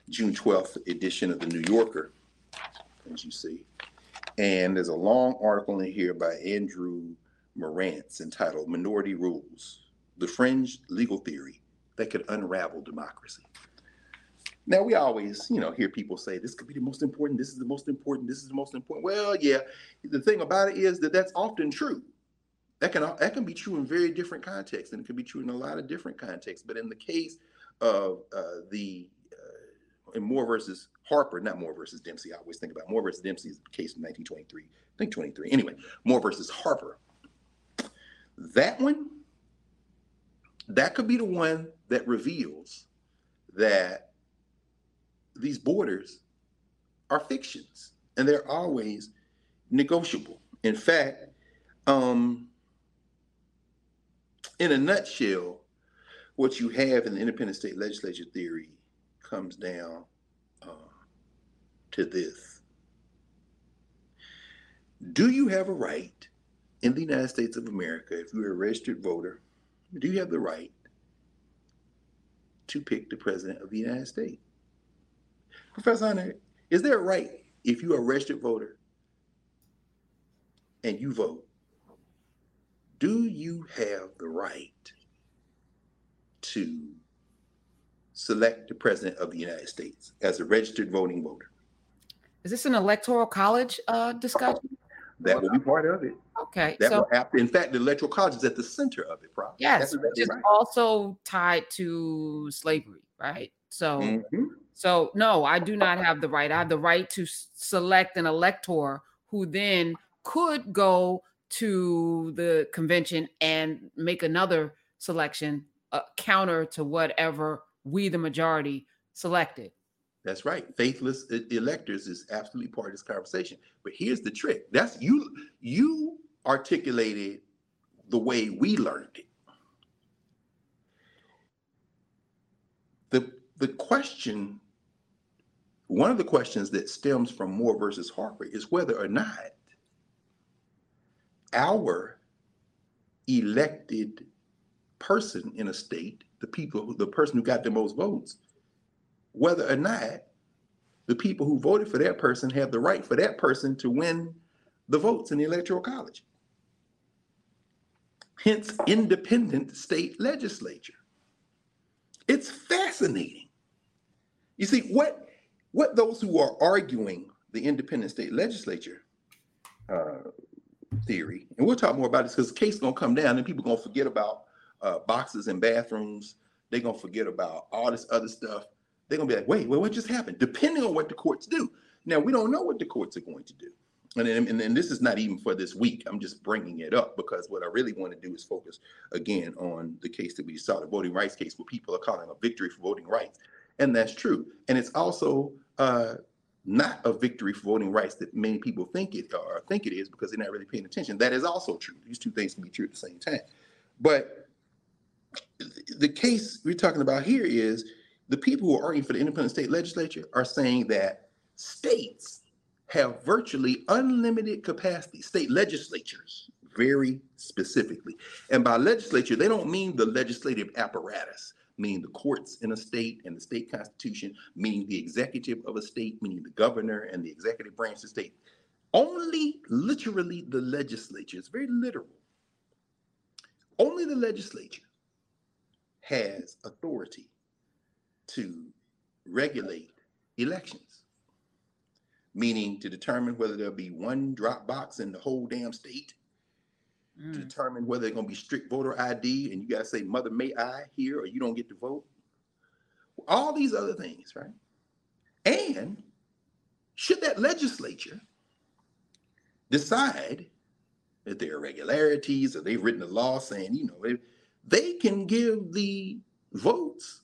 June 12th edition of the New Yorker, as you see. And there's a long article in here by Andrew Marantz entitled Minority Rules The Fringe Legal Theory That Could Unravel Democracy. Now, we always, you know, hear people say this could be the most important, this is the most important, this is the most important. Well, yeah, the thing about it is that that's often true. That can, that can be true in very different contexts, and it can be true in a lot of different contexts. But in the case of uh, the in Moore versus Harper, not Moore versus Dempsey. I always think about Moore versus Dempsey is the case in 1923. I think 23. Anyway, Moore versus Harper. That one, that could be the one that reveals that these borders are fictions and they're always negotiable. In fact, um, in a nutshell, what you have in the independent state legislature theory comes down uh, to this Do you have a right in the United States of America, if you're a registered voter, do you have the right to pick the president of the United States? Professor Hunter, is there a right if you're a registered voter and you vote? Do you have the right to select the president of the United States as a registered voting voter. Is this an electoral college uh, discussion? That will be part of it. Okay. That so, will happen. In fact, the electoral college is at the center of it, probably. Yes, which is right. also tied to slavery, right? So, mm-hmm. so no, I do not have the right. I have the right to select an elector who then could go to the convention and make another selection uh, counter to whatever we, the majority, selected. That's right. Faithless electors is absolutely part of this conversation. But here's the trick. That's you you articulated the way we learned it. The the question one of the questions that stems from Moore versus Harper is whether or not our elected person in a state the people, the person who got the most votes, whether or not the people who voted for that person have the right for that person to win the votes in the electoral college. Hence, independent state legislature. It's fascinating. You see, what, what those who are arguing the independent state legislature uh, theory, and we'll talk more about this because the case is going to come down and people are going to forget about uh, boxes and bathrooms. They're gonna forget about all this other stuff. They're gonna be like, wait, wait, what just happened? Depending on what the courts do. Now we don't know what the courts are going to do. And then, and this is not even for this week. I'm just bringing it up because what I really want to do is focus again on the case that we saw, the voting rights case, where people are calling a victory for voting rights. And that's true. And it's also uh, not a victory for voting rights that many people think it or think it is because they're not really paying attention. That is also true. These two things can be true at the same time. But the case we're talking about here is the people who are arguing for the independent state legislature are saying that states have virtually unlimited capacity, state legislatures, very specifically. And by legislature, they don't mean the legislative apparatus, meaning the courts in a state and the state constitution, meaning the executive of a state, meaning the governor and the executive branch of state. Only literally the legislature, it's very literal. Only the legislature has authority to regulate elections. meaning to determine whether there'll be one drop box in the whole damn state, mm. to determine whether there's going to be strict voter ID and you got to say, Mother, may I here, or you don't get to vote. All these other things, right? And should that legislature decide that there are irregularities or they've written a law saying, you know, they, they can give the votes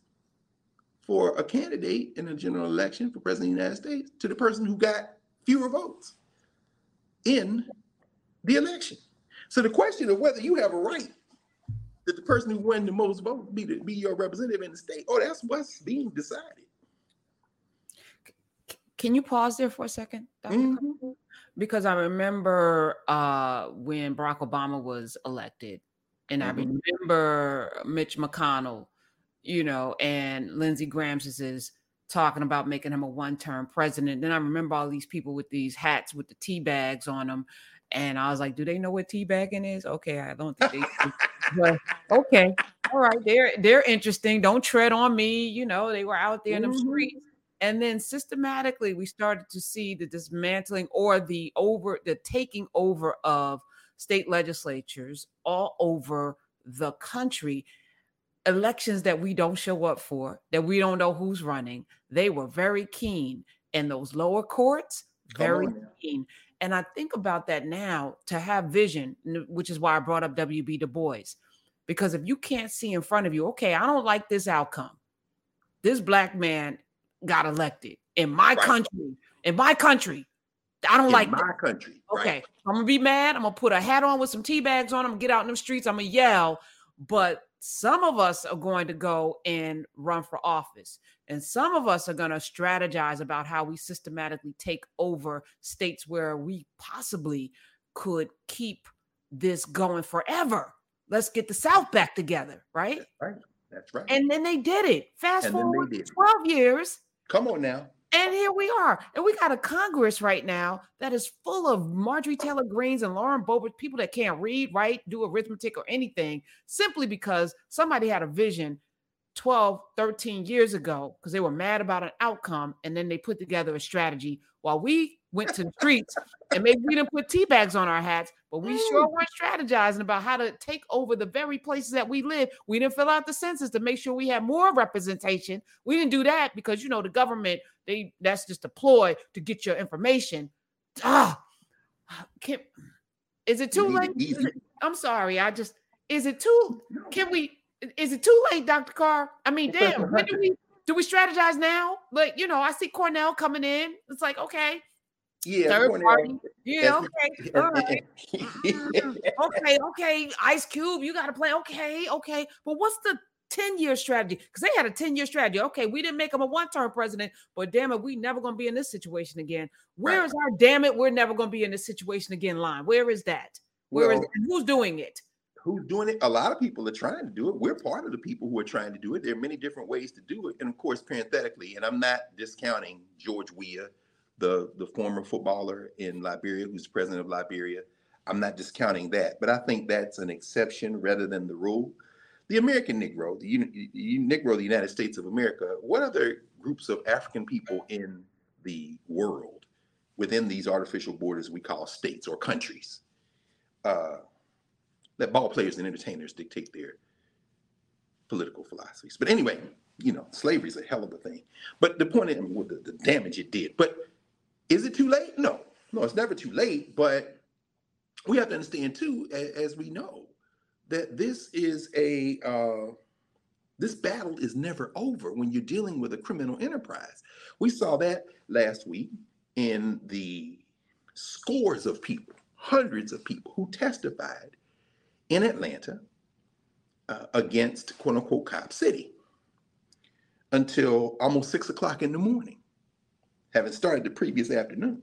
for a candidate in a general election for president of the United States to the person who got fewer votes in the election. So the question of whether you have a right that the person who won the most votes be to be your representative in the state, oh, that's what's being decided. Can you pause there for a 2nd mm-hmm. Because I remember uh, when Barack Obama was elected, and mm-hmm. I remember Mitch McConnell you know, and Lindsey Graham is talking about making him a one-term president. Then I remember all these people with these hats with the tea bags on them. And I was like, do they know what tea bagging is? Okay, I don't think they but [laughs] okay. All right, they're they're interesting. Don't tread on me. You know, they were out there in the mm-hmm. streets. And then systematically we started to see the dismantling or the over the taking over of state legislatures all over the country elections that we don't show up for, that we don't know who's running, they were very keen. in those lower courts, very keen. And I think about that now to have vision, which is why I brought up W.B. Du Bois. Because if you can't see in front of you, okay, I don't like this outcome. This black man got elected in my right. country. In my country. I don't in like my that. country. Okay. Right. I'm gonna be mad. I'm gonna put a hat on with some tea bags on. I'm gonna get out in the streets. I'm gonna yell. But some of us are going to go and run for office and some of us are going to strategize about how we systematically take over states where we possibly could keep this going forever. Let's get the south back together right? That's right. That's right. And then they did it. Fast and forward 12 years. Come on now and here we are. And we got a Congress right now that is full of Marjorie Taylor Greens and Lauren Boebert, people that can't read, write, do arithmetic or anything, simply because somebody had a vision 12, 13 years ago because they were mad about an outcome. And then they put together a strategy while we went to the streets and maybe we didn't put tea bags on our hats, but we sure weren't strategizing about how to take over the very places that we live. We didn't fill out the census to make sure we had more representation. We didn't do that because you know the government they that's just a ploy to get your information. Ah, can is it too late? It, I'm sorry. I just is it too? Can we? Is it too late, Dr. Carr? I mean, damn. Do we do we strategize now? Like you know, I see Cornel coming in. It's like okay, yeah, third party. Yeah, okay. All right. [laughs] okay, okay. Ice Cube, you got to play. Okay, okay. But what's the 10 year strategy? Because they had a 10 year strategy. Okay, we didn't make him a one term president, but damn it, we never going to be in this situation again. Where right. is our damn it, we're never going to be in this situation again line? Where is that? Where well, is who's doing it? Who's doing it? A lot of people are trying to do it. We're part of the people who are trying to do it. There are many different ways to do it. And of course, parenthetically, and I'm not discounting George Weah the the former footballer in Liberia who's president of Liberia. I'm not discounting that, but I think that's an exception rather than the rule. The American Negro, the, the Negro the United States of America, what other groups of African people in the world within these artificial borders we call states or countries uh, let ball players and entertainers dictate their political philosophies. But anyway, you know, slavery is a hell of a thing. But the point is, well, the, the damage it did. But is it too late? No, no, it's never too late. But we have to understand too, as, we know, that this is a uh, this battle is never over when you're dealing with a criminal enterprise. We saw that last week in the scores of people, hundreds of people who testified in Atlanta uh, against quote unquote Cop City until almost six o'clock in the morning having started the previous afternoon.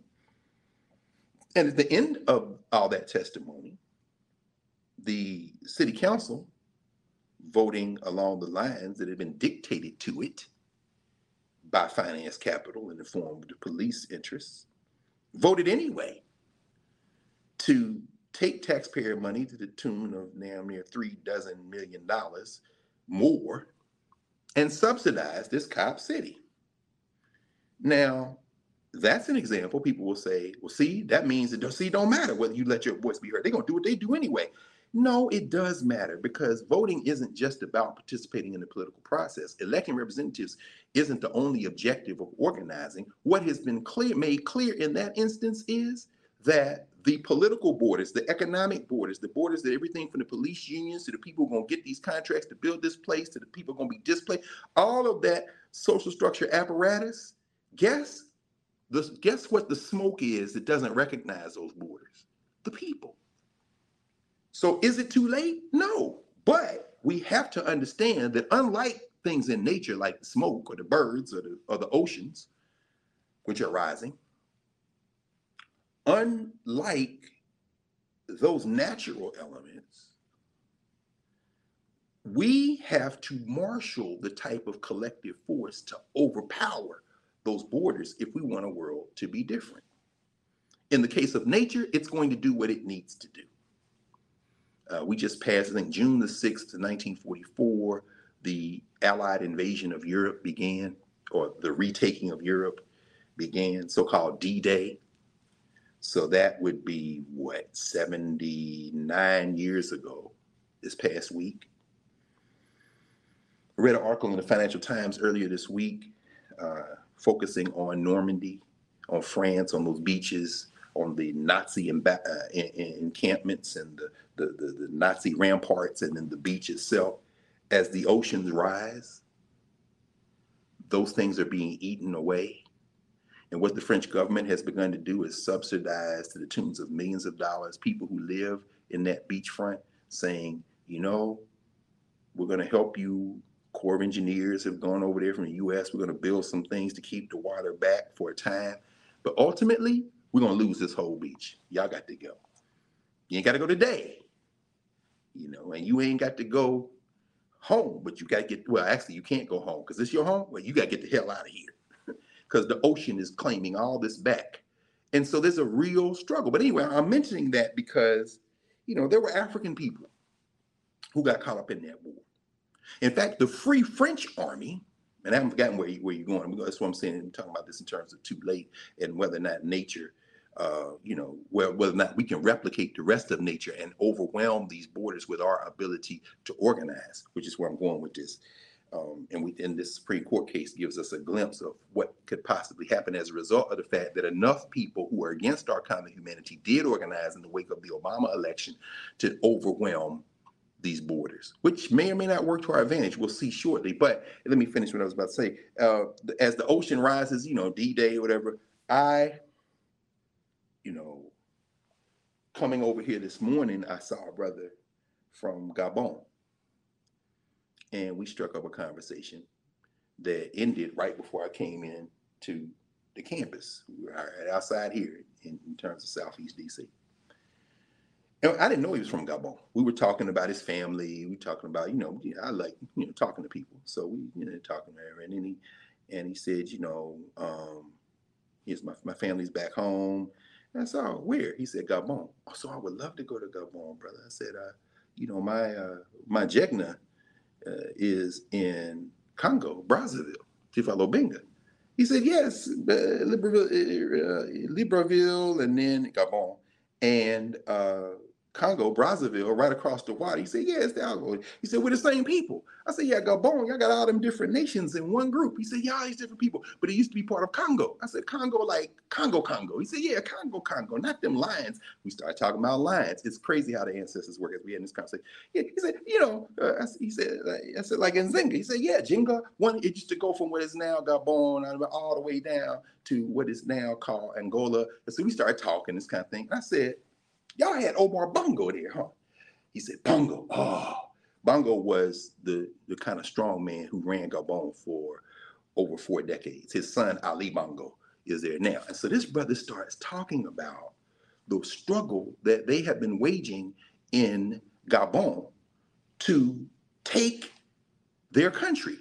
And at the end of all that testimony, the city council voting along the lines that had been dictated to it by finance capital in the form of the police interests, voted anyway to take taxpayer money to the tune of now near three dozen million dollars more and subsidize this cop city. Now, that's an example. People will say, well, see, that means it don't see, it don't matter whether you let your voice be heard. They're gonna do what they do anyway. No, it does matter because voting isn't just about participating in the political process. Electing representatives isn't the only objective of organizing. What has been clear made clear in that instance is that the political borders, the economic borders, the borders that everything from the police unions to the people who are going to get these contracts to build this place to the people going to be displaced, all of that social structure apparatus, guess the, guess what the smoke is that doesn't recognize those borders? The people. So is it too late? No. But we have to understand that unlike things in nature like the smoke or the birds or the, or the oceans, which are rising, unlike those natural elements, we have to marshal the type of collective force to overpower those borders if we want a world to be different. In the case of nature, it's going to do what it needs to do. Uh, we just passed, I think, June the 6th, 1944, the Allied invasion of Europe began, or the retaking of Europe began, so called D Day. So that would be what, 79 years ago this past week. I read an article in the Financial Times earlier this week uh, focusing on Normandy, on France, on those beaches, on the Nazi uh, encampments and the, the, the, the Nazi ramparts, and then the beach itself. As the oceans rise, those things are being eaten away and what the French government has begun to do is subsidize to the tunes of millions of dollars people who live in that beachfront, saying, you know, we're going to help you. Corps of Engineers have gone over there from the US. We're going to build some things to keep the water back for a time. But ultimately, we're going to lose this whole beach. Y'all got to go. You ain't got to go today, you know, and you ain't got to go home, but you got to get, well, actually, you can't go home because it's your home. Well, you got to get the hell out of here [laughs] because the ocean is claiming all this back. And so there's a real struggle. But anyway, I'm mentioning that because, you know, there were African people who got caught up in that war. In fact, the Free French Army, and I haven't forgotten where, you, where you're going. That's what I'm saying. I'm talking about this in terms of too late and whether or not nature, uh, you know, whether, whether or not we can replicate the rest of nature and overwhelm these borders with our ability to organize, which is where I'm going with this. Um, and we, in this Supreme Court case gives us a glimpse of what could possibly happen as a result of the fact that enough people who are against our common humanity did organize in the wake of the Obama election to overwhelm these borders, which may or may not work to our advantage. We'll see shortly. But let me finish what I was about to say. Uh, as the ocean rises, you know, D-Day, whatever, I, you know, coming over here this morning, I saw a brother from Gabon and we struck up a conversation that ended right before I came in to the campus. We were outside here in, in terms of Southeast DC. And I didn't know he was from Gabon. We were talking about his family. We were talking about, you know, I like, you know, talking to people. So we, you know, talking there. And then he, and he said, you know, um, my, my family's back home. And I said, oh, where? He said, Gabon. Oh, so I would love to go to Gabon, brother. I said, uh, you know, my, uh, my Jegna uh, is in Congo, Brazzaville, Tifalo Benga. He said, yes, uh, Libreville, uh, Libreville, and then Gabon. And uh, Congo, Brazzaville, right across the water. He said, Yeah, it's the Algo. He said, We're the same people. I said, Yeah, Gabon, y'all got all them different nations in one group. He said, Yeah, all these different people, but it used to be part of Congo. I said, Congo, like Congo, Congo. He said, Yeah, Congo, Congo, not them lions. We started talking about lions. It's crazy how the ancestors work as we had this conversation. Yeah, he said, You know, uh, he said, I said, like Nzinga. He said, Yeah, Jinga, one, it used to go from what is now Gabon all the way down to what is now called Angola. And so we started talking this kind of thing. I said, Y'all had Omar Bongo there, huh? He said, Bongo. Oh, Bongo was the, the kind of strong man who ran Gabon for over four decades. His son, Ali Bongo, is there now. And so this brother starts talking about the struggle that they have been waging in Gabon to take their country.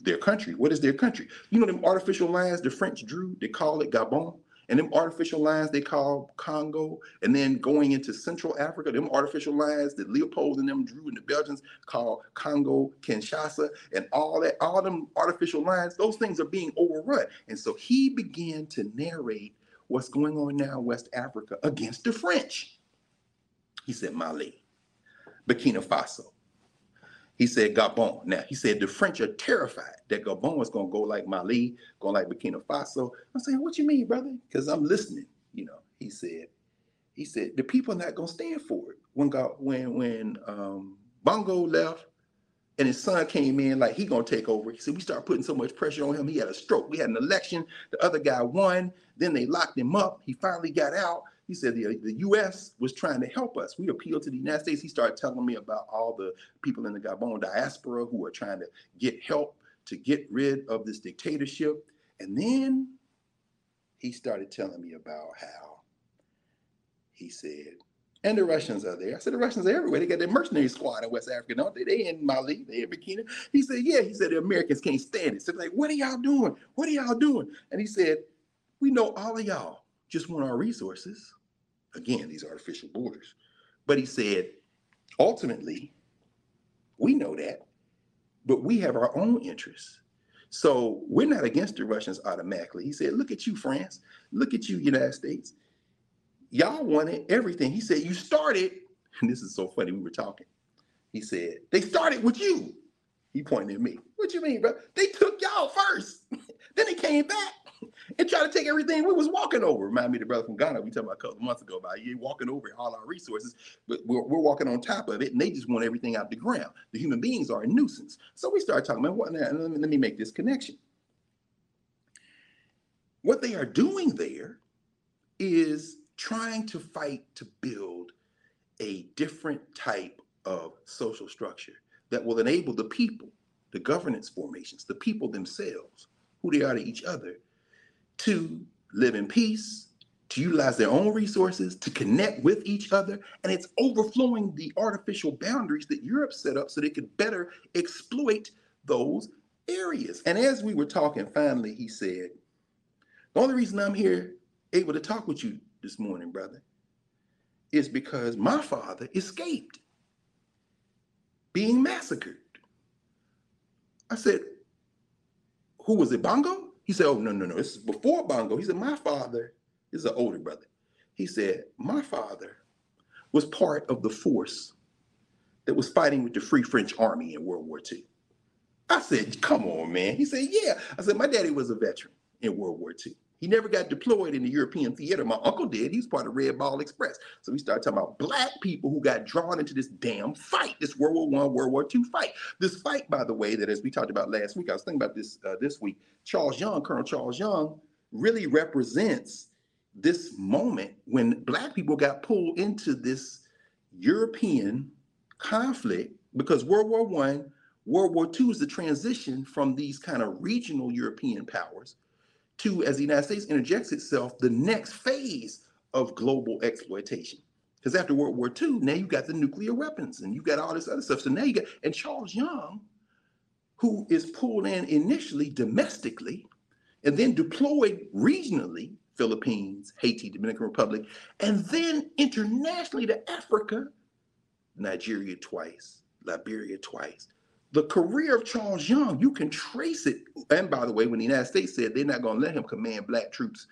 Their country. What is their country? You know them artificial lines the French drew? They call it Gabon. And them artificial lines they call Congo, and then going into Central Africa, them artificial lines that Leopold and them drew and the Belgians call Congo, Kinshasa, and all that, all them artificial lines, those things are being overrun. And so he began to narrate what's going on now in West Africa against the French. He said Mali, Burkina Faso, he said Gabon. Now he said the French are terrified that Gabon is to go like Mali, going like Burkina Faso. I'm saying, what you mean, brother? Because I'm listening. You know, he said, he said the people are not to stand for it. When God, when when um, Bongo left, and his son came in like he gonna take over. He said we started putting so much pressure on him. He had a stroke. We had an election. The other guy won. Then they locked him up. He finally got out. He said the, uh, the U.S. was trying to help us. We appealed to the United States. He started telling me about all the people in the Gabon diaspora who are trying to get help to get rid of this dictatorship. And then he started telling me about how he said, and the Russians are there. I said, the Russians are everywhere. They got their mercenary squad in West Africa, don't they? They in Mali, they in Burkina. He said, yeah. He said, the Americans can't stand it. So like, what are y'all doing? What are y'all doing? And he said, we know all of y'all just want our resources. Again, these artificial borders. But he said, ultimately, we know that, but we have our own interests. So we're not against the Russians automatically. He said, look at you, France. Look at you, United States. Y'all wanted everything. He said, you started, [laughs] and this is so funny, we were talking. He said, they started with you. He pointed at me. What you mean, bro? They took y'all first. [laughs] then they came back and try to take everything we was walking over. Remind me the brother from Ghana we talked about a couple months ago about you walking over all our resources, but we're, we're, walking on top of it, and they just want everything out the ground. The human beings are a nuisance. So we started talking about what now, let me, let me make this connection. What they are doing there is trying to fight to build a different type of social structure that will enable the people, the governance formations, the people themselves, who they are to each other, to live in peace, to utilize their own resources, to connect with each other. And it's overflowing the artificial boundaries that Europe set up so they could better exploit those areas. And as we were talking, finally, he said, The only reason I'm here able to talk with you this morning, brother, is because my father escaped being massacred. I said, Who was it, Bongo? He said, Oh, no, no, no. This is before Bongo. He said, My father is an older brother. He said, My father was part of the force that was fighting with the Free French Army in World War II. I said, Come on, man. He said, Yeah. I said, My daddy was a veteran in World War II. He never got deployed in the European theater. My uncle did. He was part of Red Ball Express. So we started talking about black people who got drawn into this damn fight, this World War One, World War Two fight. This fight, by the way, that as we talked about last week, I was thinking about this uh, this week. Charles Young, Colonel Charles Young, really represents this moment when black people got pulled into this European conflict because World War One, World War Two is the transition from these kind of regional European powers to, as the United States interjects itself, the next phase of global exploitation. Because after World War II, now you got the nuclear weapons and you got all this other stuff. So now you got, and Charles Young, who is pulled in initially domestically and then deployed regionally, Philippines, Haiti, Dominican Republic, and then internationally to Africa, Nigeria twice, Liberia twice, the career of Charles Young, you can trace it. And by the way, when the United States said they're not going to let him command black troops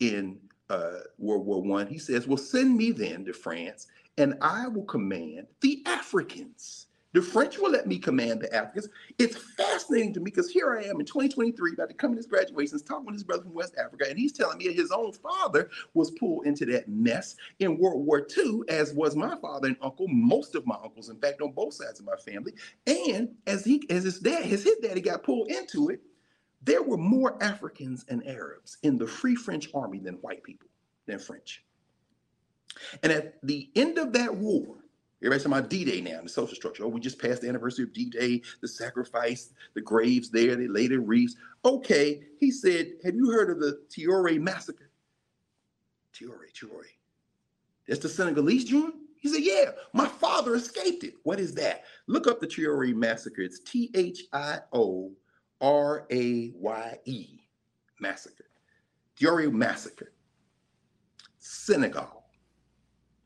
in uh, World War One, he says, "Well, send me then to France, and I will command the Africans." The French will let me command the Africans. It's fascinating to me because here I am in 2023, about to come to his graduations, talking with his brother from West Africa, and he's telling me his own father was pulled into that mess in World War II, as was my father and uncle, most of my uncles, in fact, on both sides of my family. And as he, as his dad, his, his daddy got pulled into it, there were more Africans and Arabs in the Free French Army than white people, than French. And at the end of that war, Everybody's talking about D-Day now in the social structure. Oh, we just passed the anniversary of D-Day, the sacrifice, the graves there, they laid in wreaths. Okay, he said, have you heard of the Thiaroye massacre? Thiaroye, Thiaroye. That's the Senegalese joint? He said, yeah, my father escaped it. What is that? Look up the Thiaroye massacre. It's T-H-I-O-R-A-Y-E massacre. Thiaroye massacre. Senegal,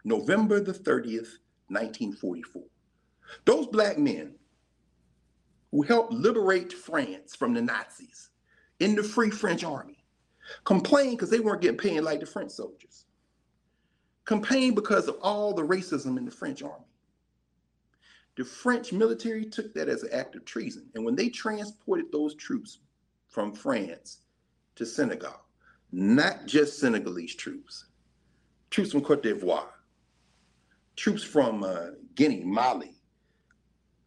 November the 30th, 1944. Those black men who helped liberate France from the Nazis in the Free French Army complained because they weren't getting paid like the French soldiers. Complained because of all the racism in the French Army. The French military took that as an act of treason. And when they transported those troops from France to Senegal, not just Senegalese troops, troops from Cote d'Ivoire, troops from uh, Guinea, Mali,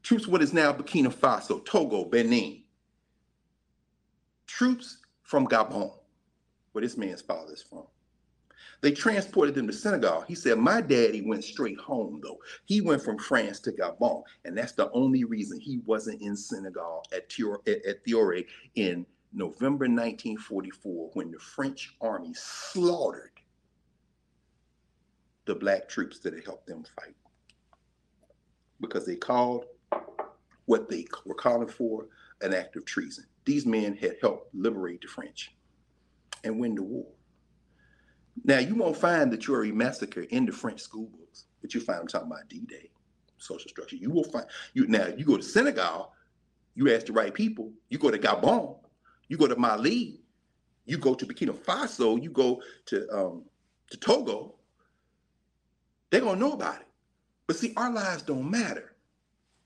troops what is now Burkina Faso, Togo, Benin, troops from Gabon, where this man's father is from. They transported them to Senegal. He said, My daddy went straight home, though. He went from France to Gabon. And that's the only reason he wasn't in Senegal at, Thior- at, Thiaroye in November 1944 when the French army slaughtered the black troops that had helped them fight. Because they called what they were calling for an act of treason. These men had helped liberate the French and win the war. Now, you won't find the Thiaroye massacre in the French school books, but you find them talking about D-Day, social structure. You will find you now. You go to Senegal, you ask the right people. You go to Gabon, you go to Mali, you go to Burkina Faso, you go to um, to Togo. They're gonna know about it. But see, our lives don't matter.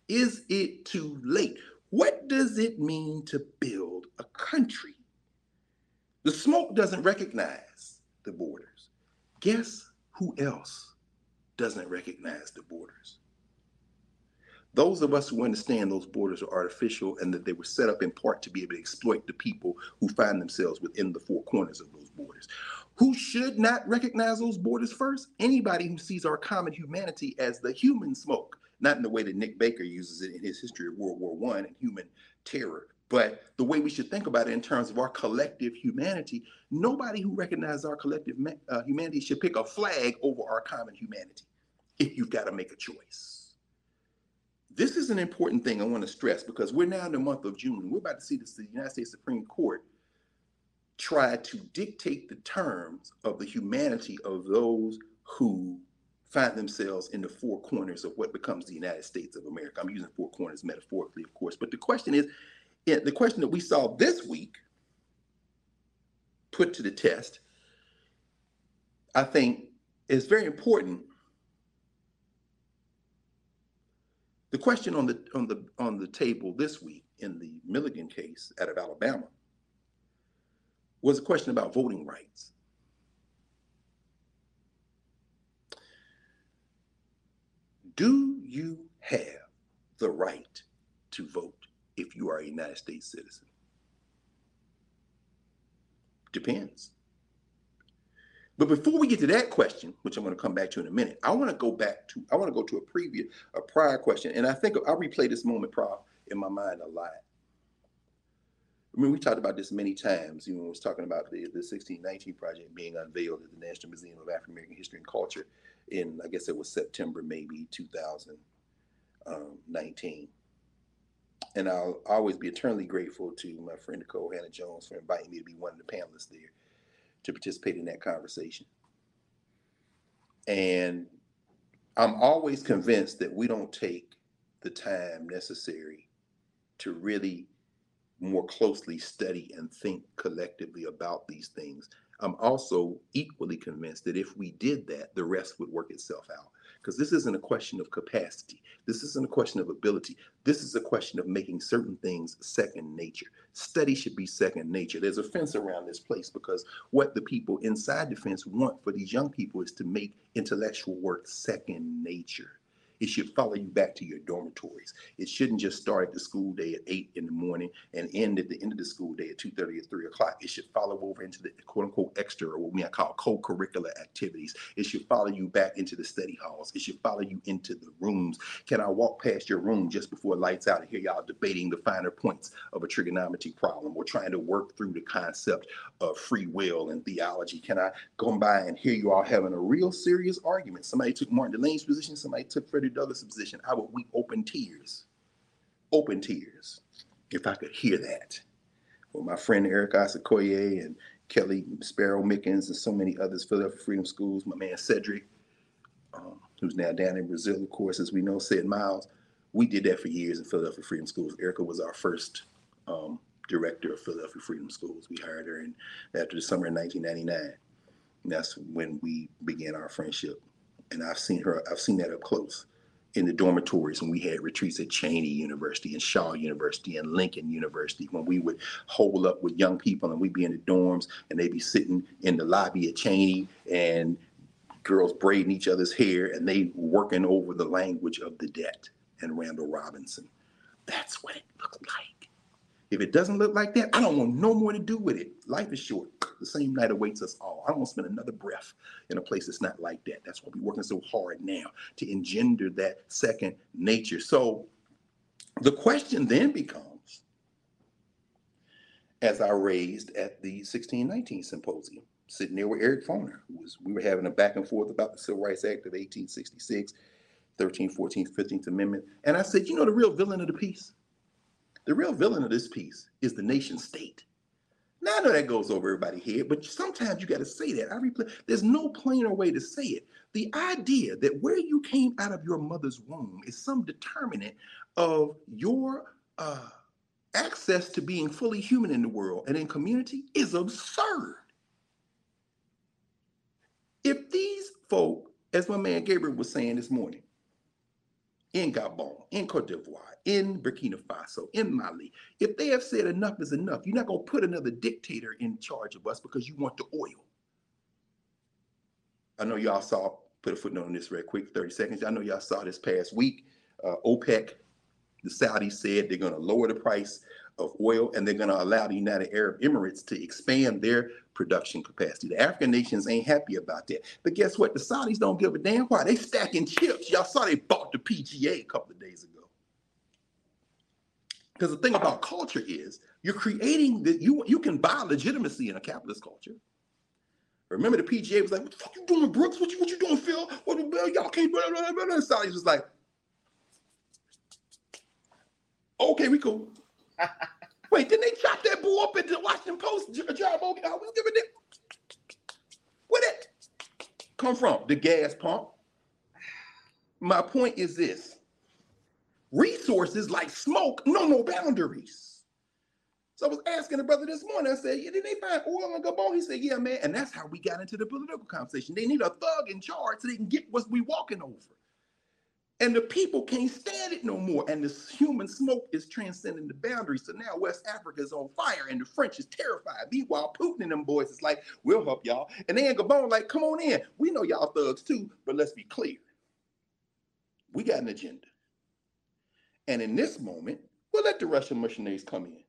Is it too late? What does it mean to build a country? The smoke doesn't recognize the borders. Guess who else doesn't recognize the borders? Those of us who understand those borders are artificial and that they were set up in part to be able to exploit the people who find themselves within the four corners of those borders. Who should not recognize those borders first? Anybody who sees our common humanity as the human smoke, not in the way that Nick Baker uses it in his history of World War One and human terror, but the way we should think about it in terms of our collective humanity. Nobody who recognizes our collective uh, humanity should pick a flag over our common humanity. If you've got to make a choice. This is an important thing I want to stress because we're now in the month of June. We're about to see this, the United States Supreme Court try to dictate the terms of the humanity of those who find themselves in the four corners of what becomes the United States of America. I'm using four corners metaphorically, of course, but the question is the question that we saw this week put to the test, I think is very important The question on the on the on the table this week in the Milligan case out of Alabama was a question about voting rights. Do you have the right to vote if you are a United States citizen? Depends. But before we get to that question, which I'm going to come back to in a minute, I want to go back to I want to go to a previous a prior question, and I think I replay this moment, Prof, in my mind a lot. I mean, we talked about this many times. You know, I was talking about the, the 1619 project being unveiled at the National Museum of African American History and Culture in, I guess it was September, maybe 2019. And I'll always be eternally grateful to my friend Nikole Hannah-Jones for inviting me to be one of the panelists there to participate in that conversation. And I'm always convinced that we don't take the time necessary to really more closely study and think collectively about these things. I'm also equally convinced that if we did that, the rest would work itself out because this isn't a question of capacity. This isn't a question of ability. This is a question of making certain things second nature. Study should be second nature. There's a fence around this place because what the people inside the fence want for these young people is to make intellectual work second nature. It should follow you back to your dormitories. It shouldn't just start at the school day at eight in the morning and end at the end of the school day at two thirty or three o'clock. It should follow over into the quote unquote extra or what we call co-curricular activities. It should follow you back into the study halls. It should follow you into the rooms. Can I walk past your room just before lights out and hear y'all debating the finer points of a trigonometry problem or trying to work through the concept of free will and theology? Can I go by and hear you all having a real serious argument? Somebody took Martin Delany's position. Somebody took Douglass' position, I would weep open tears, open tears, if I could hear that. Well, my friend Eric Asakoye and Kelly Sparrow Mickens, and so many others, Philadelphia Freedom Schools, my man Cedric, um, who's now down in Brazil, of course, as we know, said Miles. We did that for years in Philadelphia Freedom Schools. Erica was our first um, director of Philadelphia Freedom Schools. We hired her in after the summer of 1999. And that's when we began our friendship. And I've seen her, I've seen that up close in the dormitories when we had retreats at Cheyney University and Shaw University and Lincoln University, when we would hole up with young people and we'd be in the dorms and they'd be sitting in the lobby at Cheyney and girls braiding each other's hair and they working over the language of the debt and Randall Robinson. That's what it looked like. If it doesn't look like that, I don't want no more to do with it. Life is short. The same night awaits us all. I don't want to spend another breath in a place that's not like that. That's why we're working so hard now to engender that second nature. So the question then becomes, as I raised at the 1619 symposium, sitting there with Eric Foner, who was we were having a back and forth about the Civil Rights Act of 1866, 13th, 14th, 15th Amendment. And I said, you know the real villain of the piece? The real villain of this piece is the nation state. Now I know that goes over everybody's head, but sometimes you got to say that. I replay. There's no plainer way to say it. The idea that where you came out of your mother's womb is some determinant of your uh, access to being fully human in the world and in community is absurd. If these folk, as my man Gabriel was saying this morning, in Gabon, in Cote d'Ivoire, in Burkina Faso, in Mali, if they have said enough is enough, you're not going to put another dictator in charge of us because you want the oil. I know y'all saw, put a footnote on this real quick, 30 seconds. I know y'all saw this past week, uh, OPEC, the Saudis said they're going to lower the price of oil and they're going to allow the United Arab Emirates to expand their production capacity. The African nations ain't happy about that. But guess what? The Saudis don't give a damn why. They stacking chips. Y'all saw they bought the PGA a couple of days ago. Because the thing about culture is you're creating that you you can buy legitimacy in a capitalist culture. Remember the PGA was like, "What the fuck you doing, Brooks? What you what you doing, Phil? What the y'all can't?" Blah, blah, blah, blah. Sally's was like, "Okay, we cool." Wait, didn't they chop that bull up into Washington Post? Job okay? I was giving it. Where that come from? The gas pump. My point is this resources like smoke know no boundaries. So I was asking the brother this morning, I said, yeah, did they find oil in Gabon? He said, yeah, man. And that's how we got into the political conversation. They need a thug in charge so they can get what we walking over. And the people can't stand it no more. And this human smoke is transcending the boundaries. So now West Africa is on fire and the French is terrified. Meanwhile, Putin and them boys is like, we'll help y'all. And they Gabon like, come on in. We know y'all thugs too, but let's be clear. We got an agenda. And in this moment, we'll let the Russian missionaries come in.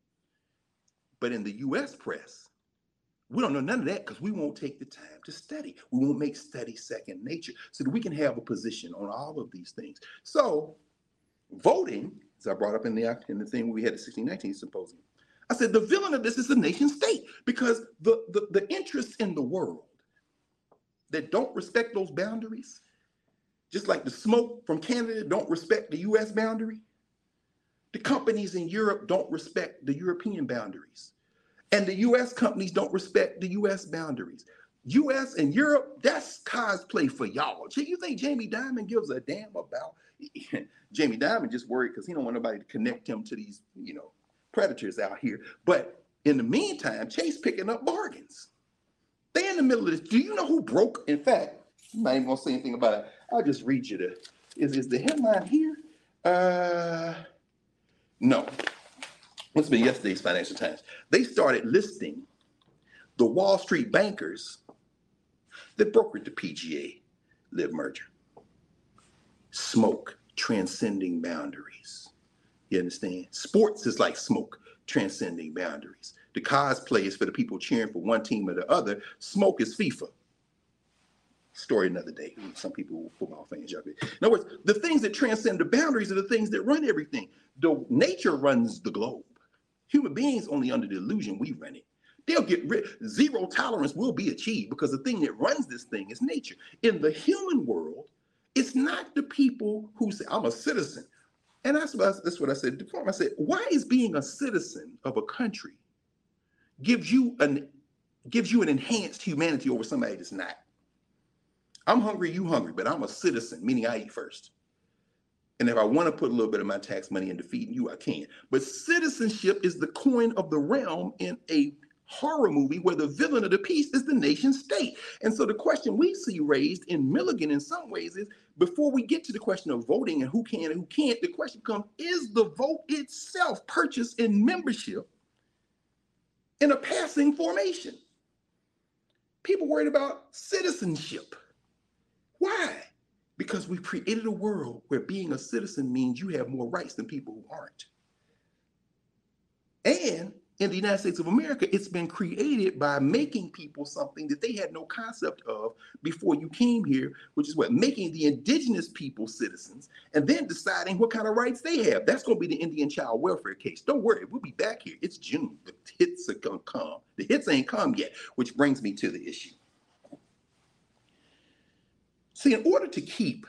But in the US press, we don't know none of that because we won't take the time to study. We won't make study second nature so that we can have a position on all of these things. So, voting, as I brought up in the, in the thing we had the 1619 symposium, I said the villain of this is the nation state because the, the, the interests in the world that don't respect those boundaries, just like the smoke from Canada don't respect the US boundary, the companies in Europe don't respect the European boundaries. And the US companies don't respect the US boundaries. US and Europe, that's cosplay for y'all. You think Jamie Dimon gives a damn about [laughs] Jamie Dimon just worried because he don't want nobody to connect him to these, you know, predators out here. But in the meantime, Chase picking up bargains. They in the middle of this. Do you know who broke? In fact, I'm not even gonna say anything about it. I'll just read you the is, is the headline here? Uh no. What's been yesterday's Financial Times? They started listing the Wall Street bankers that brokered the PGA LIV merger. Smoke transcending boundaries. You understand? Sports is like smoke transcending boundaries. The cosplay is for the people cheering for one team or the other. Smoke is FIFA. Story another day. Some people, football fans, y'all. In other words, the things that transcend the boundaries are the things that run everything. The nature runs the globe. Human beings only under the illusion we run it. They'll get rid. Zero tolerance will be achieved because the thing that runs this thing is nature. In the human world, it's not the people who say, "I'm a citizen," and that's what I, that's what I said before. I said, "Why is being a citizen of a country gives you an gives you an enhanced humanity over somebody that's not. I'm hungry, you hungry, but I'm a citizen, meaning I eat first. And if I want to put a little bit of my tax money into feeding you, I can. But citizenship is the coin of the realm in a horror movie where the villain of the piece is the nation state. And so the question we see raised in Milligan in some ways is before we get to the question of voting and who can and who can't, the question comes is the vote itself purchased in membership in a passing formation? People worried about citizenship. Because we've created a world where being a citizen means you have more rights than people who aren't. And in the United States of America, it's been created by making people something that they had no concept of before you came here, which is what making the indigenous people citizens and then deciding what kind of rights they have. That's going to be the Indian child welfare case. Don't worry, we'll be back here. It's June. The hits are going to come. The hits ain't come yet, which brings me to the issue. See, in order to keep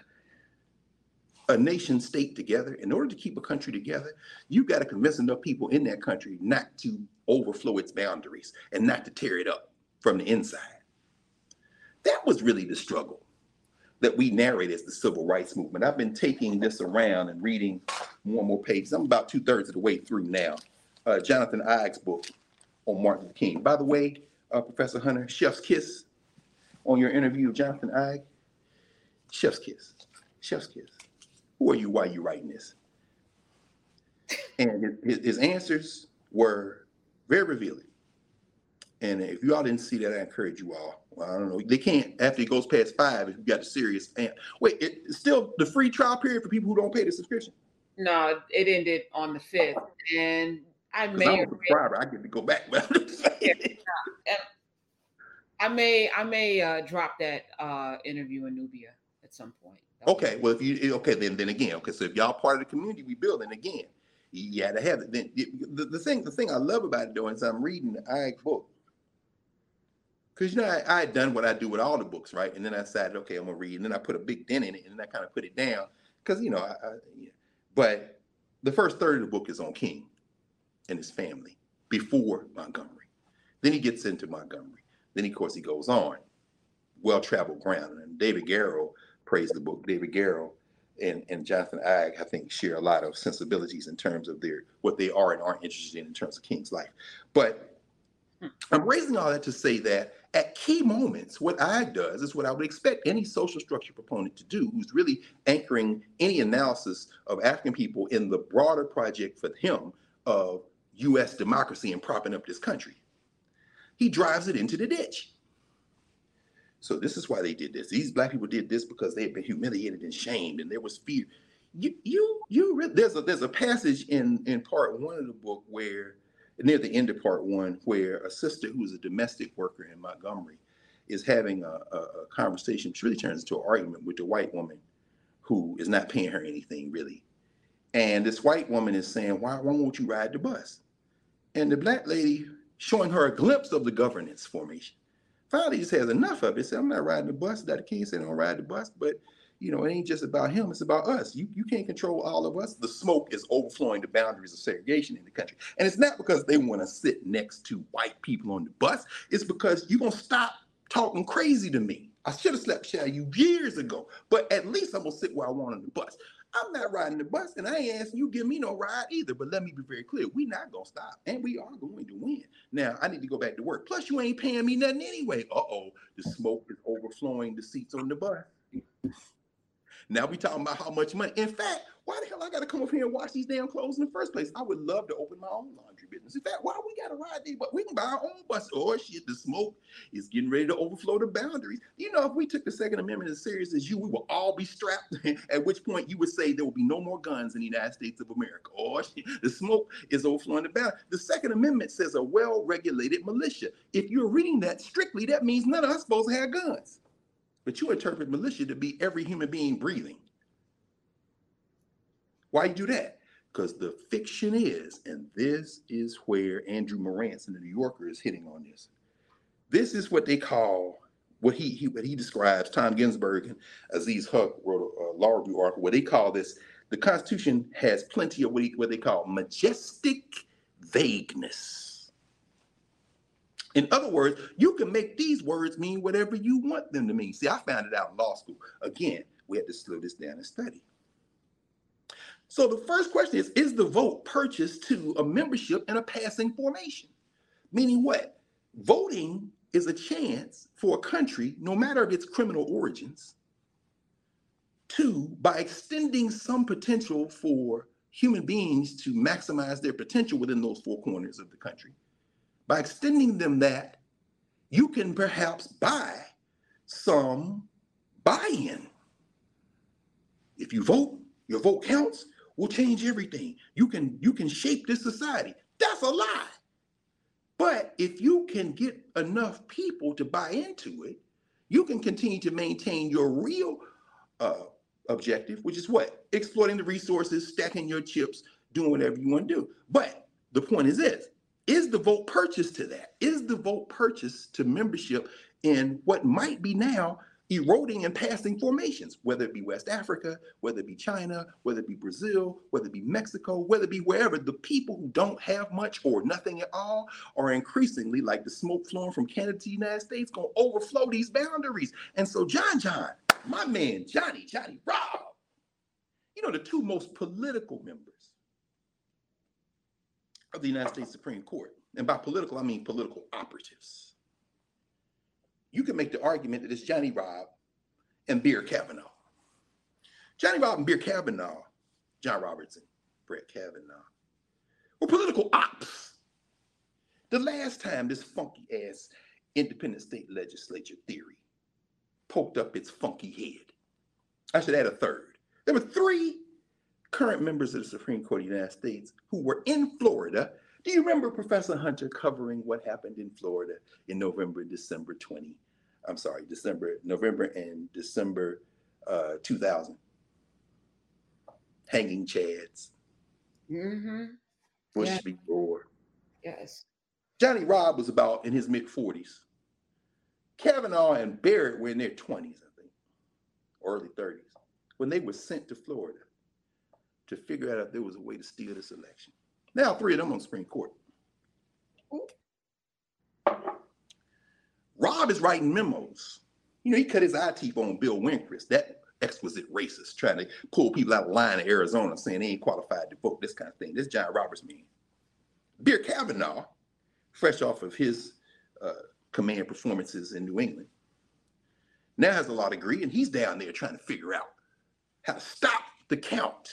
a nation state together, in order to keep a country together, you've got to convince enough people in that country not to overflow its boundaries and not to tear it up from the inside. That was really the struggle that we narrate as the civil rights movement. I've been taking this around and reading more and more pages. I'm about two thirds of the way through now. Uh, Jonathan Eig's book on Martin Luther King. By the way, uh, Professor Hunter, chef's kiss on your interview of Jonathan Eig. Chef's kiss. Chef's kiss. Who are you? Why are you writing this? And his, his answers were very revealing. And if you all didn't see that, I encourage you all. Well, I don't know. They can't after it goes past five. If you got a serious and wait, it's still the free trial period for people who don't pay the subscription. No, it ended on the fifth, and I may. I'm a subscriber. I get to go back. [laughs] yeah, I may, I may uh, drop that uh, interview in Knubia at some point. Okay, well, if you eh, okay, then then again, okay. So if y'all part of the community we building again, you had to have it. Then the, the thing, the thing I love about it though is I'm reading the Ike book because you know I, I, had done what I do with all the books, right? And then I decided, okay, I'm gonna read, and then I put a big dent in it, and then I kind of put it down because you know, I, I yeah. but the first third of the book is on King and his family before Montgomery. Then he gets into Montgomery. Then, of course, he goes on well traveled ground, and David Garrow praise the book. David Garrow and, and Jonathan Eig, I think, share a lot of sensibilities in terms of their what they are and aren't interested in in terms of King's life. But hmm. I'm raising all that to say that at key moments, what Eig does is what I would expect any social structure proponent to do, who's really anchoring any analysis of African people in the broader project for him of U.S. democracy and propping up this country. He drives it into the ditch. So this is why they did this. These black people did this because they had been humiliated and shamed, and there was fear. You, you, you. There's a there's a passage in in part one of the book where near the end of part one where a sister who's a domestic worker in Montgomery is having a, a, a conversation, which really turns into an argument with the white woman who is not paying her anything really. And this white woman is saying, why, why won't you ride the bus? And the black lady showing her a glimpse of the governance formation finally just has enough of it. Said, I'm not riding the bus. That King said, don't ride the bus, but you know, it ain't just about him, it's about us. You you can't control all of us. The smoke is overflowing the boundaries of segregation in the country. And it's not because they want to sit next to white people on the bus. It's because you're gonna stop talking crazy to me. I should have slept with you years ago, but at least I'm gonna sit where I want on the bus. I'm not riding the bus, and I ain't asking you give me no ride either. But let me be very clear: we not gonna stop, and we are going to win. Now I need to go back to work. Plus, you ain't paying me nothing anyway. Uh oh, the smoke is overflowing the seats on the bus. Now we talking about how much money. In fact, why the hell I got to come up here and wash these damn clothes in the first place? I would love to open my own laundry business. In fact, why we got to ride these? But we can buy our own bus. Oh shit, the smoke is getting ready to overflow the boundaries. You know, if we took the Second Amendment as serious as you, we will all be strapped. [laughs] At which point you would say there will be no more guns in the United States of America. Oh shit, the smoke is overflowing the boundaries. The Second Amendment says a well-regulated militia. If you're reading that strictly, that means none of us supposed to have guns. But you interpret militia to be every human being breathing. Why you do that? Because the fiction is, and this is where Andrew Marantz in the New Yorker is hitting on this. This is what they call what he, he what he describes. Tom Ginsburg and Aziz Huq wrote a, a law review article where they call this the Constitution has plenty of what, he, what they call majestic vagueness. In other words, you can make these words mean whatever you want them to mean. See, I found it out in law school. Again, we had to slow this down and study. So the first question is Is the vote purchased to a membership in a passing formation? Meaning what? Voting is a chance for a country, no matter of its criminal origins, to, by extending some potential for human beings to maximize their potential within those four corners of the country, by extending them that, you can perhaps buy some buy in. If you vote, your vote counts, will change everything. You can you can shape this society. That's a lie. But if you can get enough people to buy into it, you can continue to maintain your real uh, objective, which is what? Exploiting the resources, stacking your chips, doing whatever you want to do. But the point is this is the vote purchased to that? Is the vote purchased to membership in what might be now eroding and passing formations, whether it be West Africa, whether it be China, whether it be Brazil, whether it be Mexico, whether it be wherever, the people who don't have much or nothing at all are increasingly, like the smoke flowing from Canada to the United States, going to overflow these boundaries. And so, John John, my man, Johnny, Johnny Rob, you know, the two most political members of the United States Supreme Court. And by political, I mean political operatives you can make the argument that it's Johnny Robb and Beer Kavanaugh. Johnny Robb and Beer Kavanaugh, John Robertson, Brett Kavanaugh, were political ops. The last time this funky ass independent state legislature theory poked up its funky head, I should add a third. There were three current members of the Supreme Court of the United States who were in Florida. Do you remember Professor Hunter covering what happened in Florida in November, December 20 I'm sorry, December, November and December uh, 2000. Hanging Chads. Mm-hmm. Bush yeah. v. Gore. Yes. Johnny Robb was about in his mid 40s. Kavanaugh and Barrett were in their 20s, I think, early 30s, when they were sent to Florida to figure out if there was a way to steal this election. Now, three of them on the Supreme Court. Rob is writing memos. You know, he cut his eye teeth on Bill Rehnquist, that exquisite racist, trying to pull people out of line in Arizona saying they ain't qualified to vote, this kind of thing. This John Roberts man. Beer Kavanaugh, fresh off of his uh, command performances in New England, now has a law degree, and he's down there trying to figure out how to stop the count,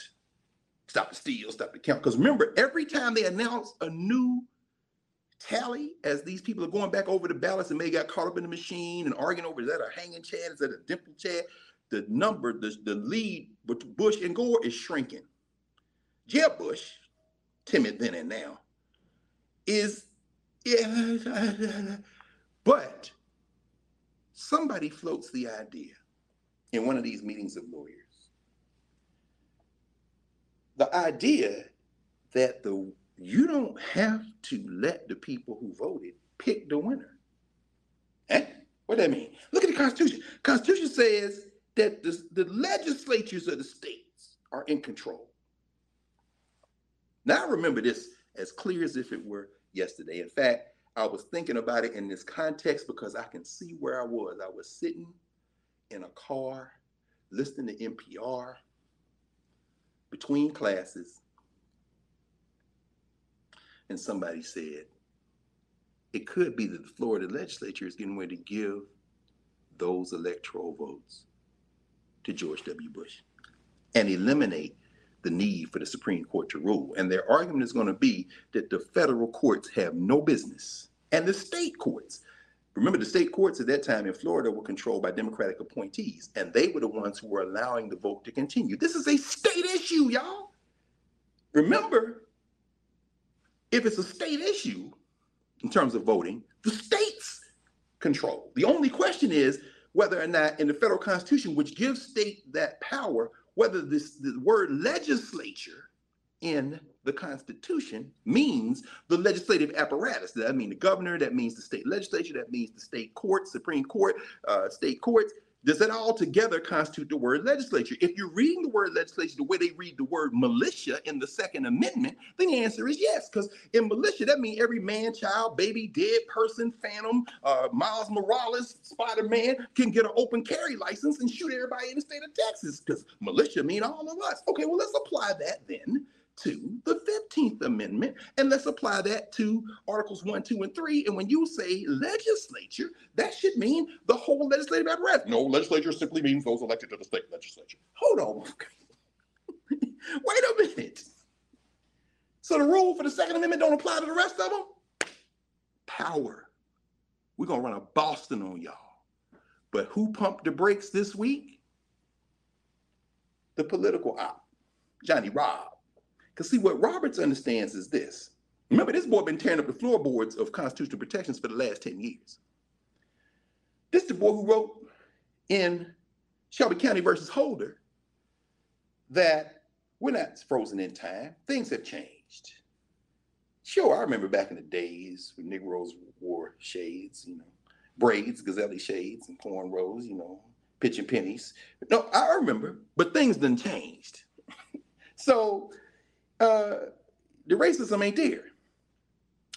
stop the steal, stop the count. Because remember, every time they announce a new tally as these people are going back over the ballots and may got caught up in the machine and arguing over is that a hanging Chad, is that a dimple Chad? The number, the, the lead with Bush and Gore is shrinking. Jeb Bush, timid then and now, is yeah, [laughs] but somebody floats the idea in one of these meetings of lawyers. The idea that the you don't have to let the people who voted pick the winner. Eh? What that mean? Look at the Constitution. Constitution says that the, the legislatures of the states are in control. Now I remember this as clear as if it were yesterday. In fact, I was thinking about it in this context because I can see where I was. I was sitting in a car listening to NPR between classes and somebody said, it could be that the Florida legislature is getting ready to give those electoral votes to George W. Bush and eliminate the need for the Supreme Court to rule. And their argument is going to be that the federal courts have no business and the state courts. Remember, the state courts at that time in Florida were controlled by Democratic appointees, and they were the ones who were allowing the vote to continue. This is a state issue, y'all. Remember, if it's a state issue in terms of voting, the states control. The only question is whether or not in the federal constitution, which gives state that power, whether this the word legislature in the Constitution means the legislative apparatus. That means the governor, that means the state legislature, that means the state courts, Supreme Court, uh, state courts. Does that all together constitute the word legislature? If you're reading the word legislature the way they read the word militia in the Second Amendment, then the answer is yes. Because in militia, that means every man, child, baby, dead person, phantom, uh, Miles Morales, Spider Man can get an open carry license and shoot everybody in the state of Texas. Because militia mean all of us. Okay, well, let's apply that then to the 15th Amendment, and let's apply that to Articles 1, 2, and 3. And when you say legislature, that should mean the whole legislative apparatus. No, legislature simply means those elected to the state legislature. Hold on. [laughs] Wait a minute. So the rule for the Second Amendment don't apply to the rest of them? Power. We're going to run a Boston on y'all. But who pumped the brakes this week? The political op, Johnny Robb. Because see, what Roberts understands is this. Remember, this boy been tearing up the floorboards of constitutional protections for the last 10 years. This is the boy who wrote in Shelby County versus Holder that we're not frozen in time. Things have changed. Sure, I remember back in the days when Negroes wore shades, you know, braids, gazelle shades, and cornrows, you know, pitching pennies. No, I remember, but things done changed. [laughs] so uh, the racism ain't there.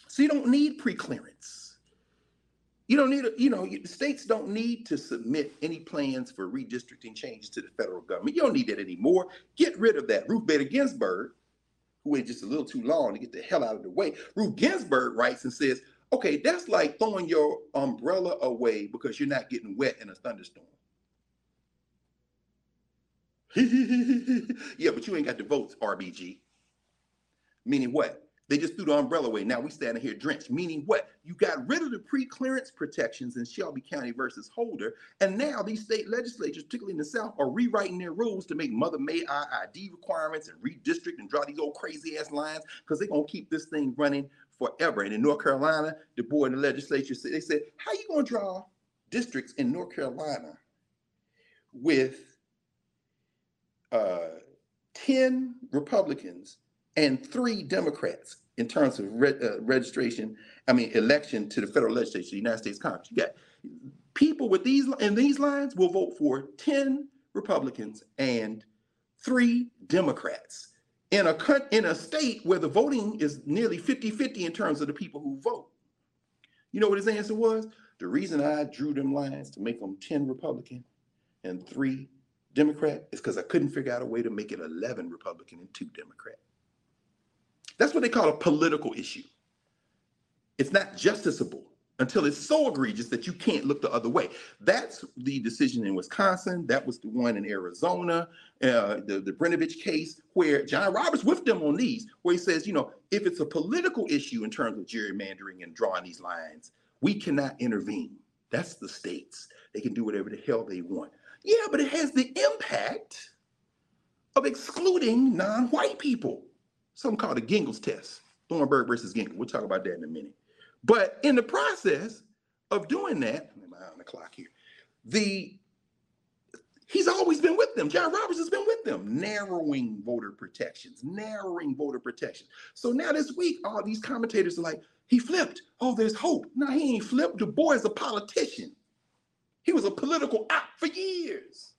So you don't need preclearance. You don't need, you know, the states don't need to submit any plans for redistricting changes to the federal government. You don't need that anymore. Get rid of that. Ruth Bader Ginsburg, who waited just a little too long to get the hell out of the way. Ruth Ginsburg writes and says, okay, that's like throwing your umbrella away because you're not getting wet in a thunderstorm. [laughs] yeah, but you ain't got the votes, RBG. Meaning what? They just threw the umbrella away. Now we standing here drenched. Meaning what? You got rid of the pre-clearance protections in Shelby County versus Holder, and now these state legislatures, particularly in the South, are rewriting their rules to make Mother May ID requirements and redistrict and draw these old crazy ass lines because they're gonna keep this thing running forever. And in North Carolina, the board in the legislature said they said, "How you gonna draw districts in North Carolina with uh, ten Republicans?" And three Democrats in terms of re- uh, registration, I mean, election to the federal legislature, the United States Congress. You got people with these in these lines will vote for 10 Republicans and three Democrats in a in a state where the voting is nearly 50-50 in terms of the people who vote. You know what his answer was? The reason I drew them lines to make them 10 Republican and three Democrat is because I couldn't figure out a way to make it 11 Republican and two Democrat. That's what they call a political issue. It's not justiciable until it's so egregious that you can't look the other way. That's the decision in Wisconsin. That was the one in Arizona, uh, the, the Brnovich case, where John Roberts with them on these, where he says, you know, if it's a political issue in terms of gerrymandering and drawing these lines, we cannot intervene. That's the states. They can do whatever the hell they want. Yeah, but it has the impact of excluding non white people something called the Gingles test, Thornburg versus Gingle. We'll talk about that in a minute. But in the process of doing that, I'm on the clock here. The he's always been with them. John Roberts has been with them, narrowing voter protections, narrowing voter protections. So now this week, all these commentators are like, he flipped. Oh, there's hope. No, he ain't flipped. The boy is a politician. He was a political op for years.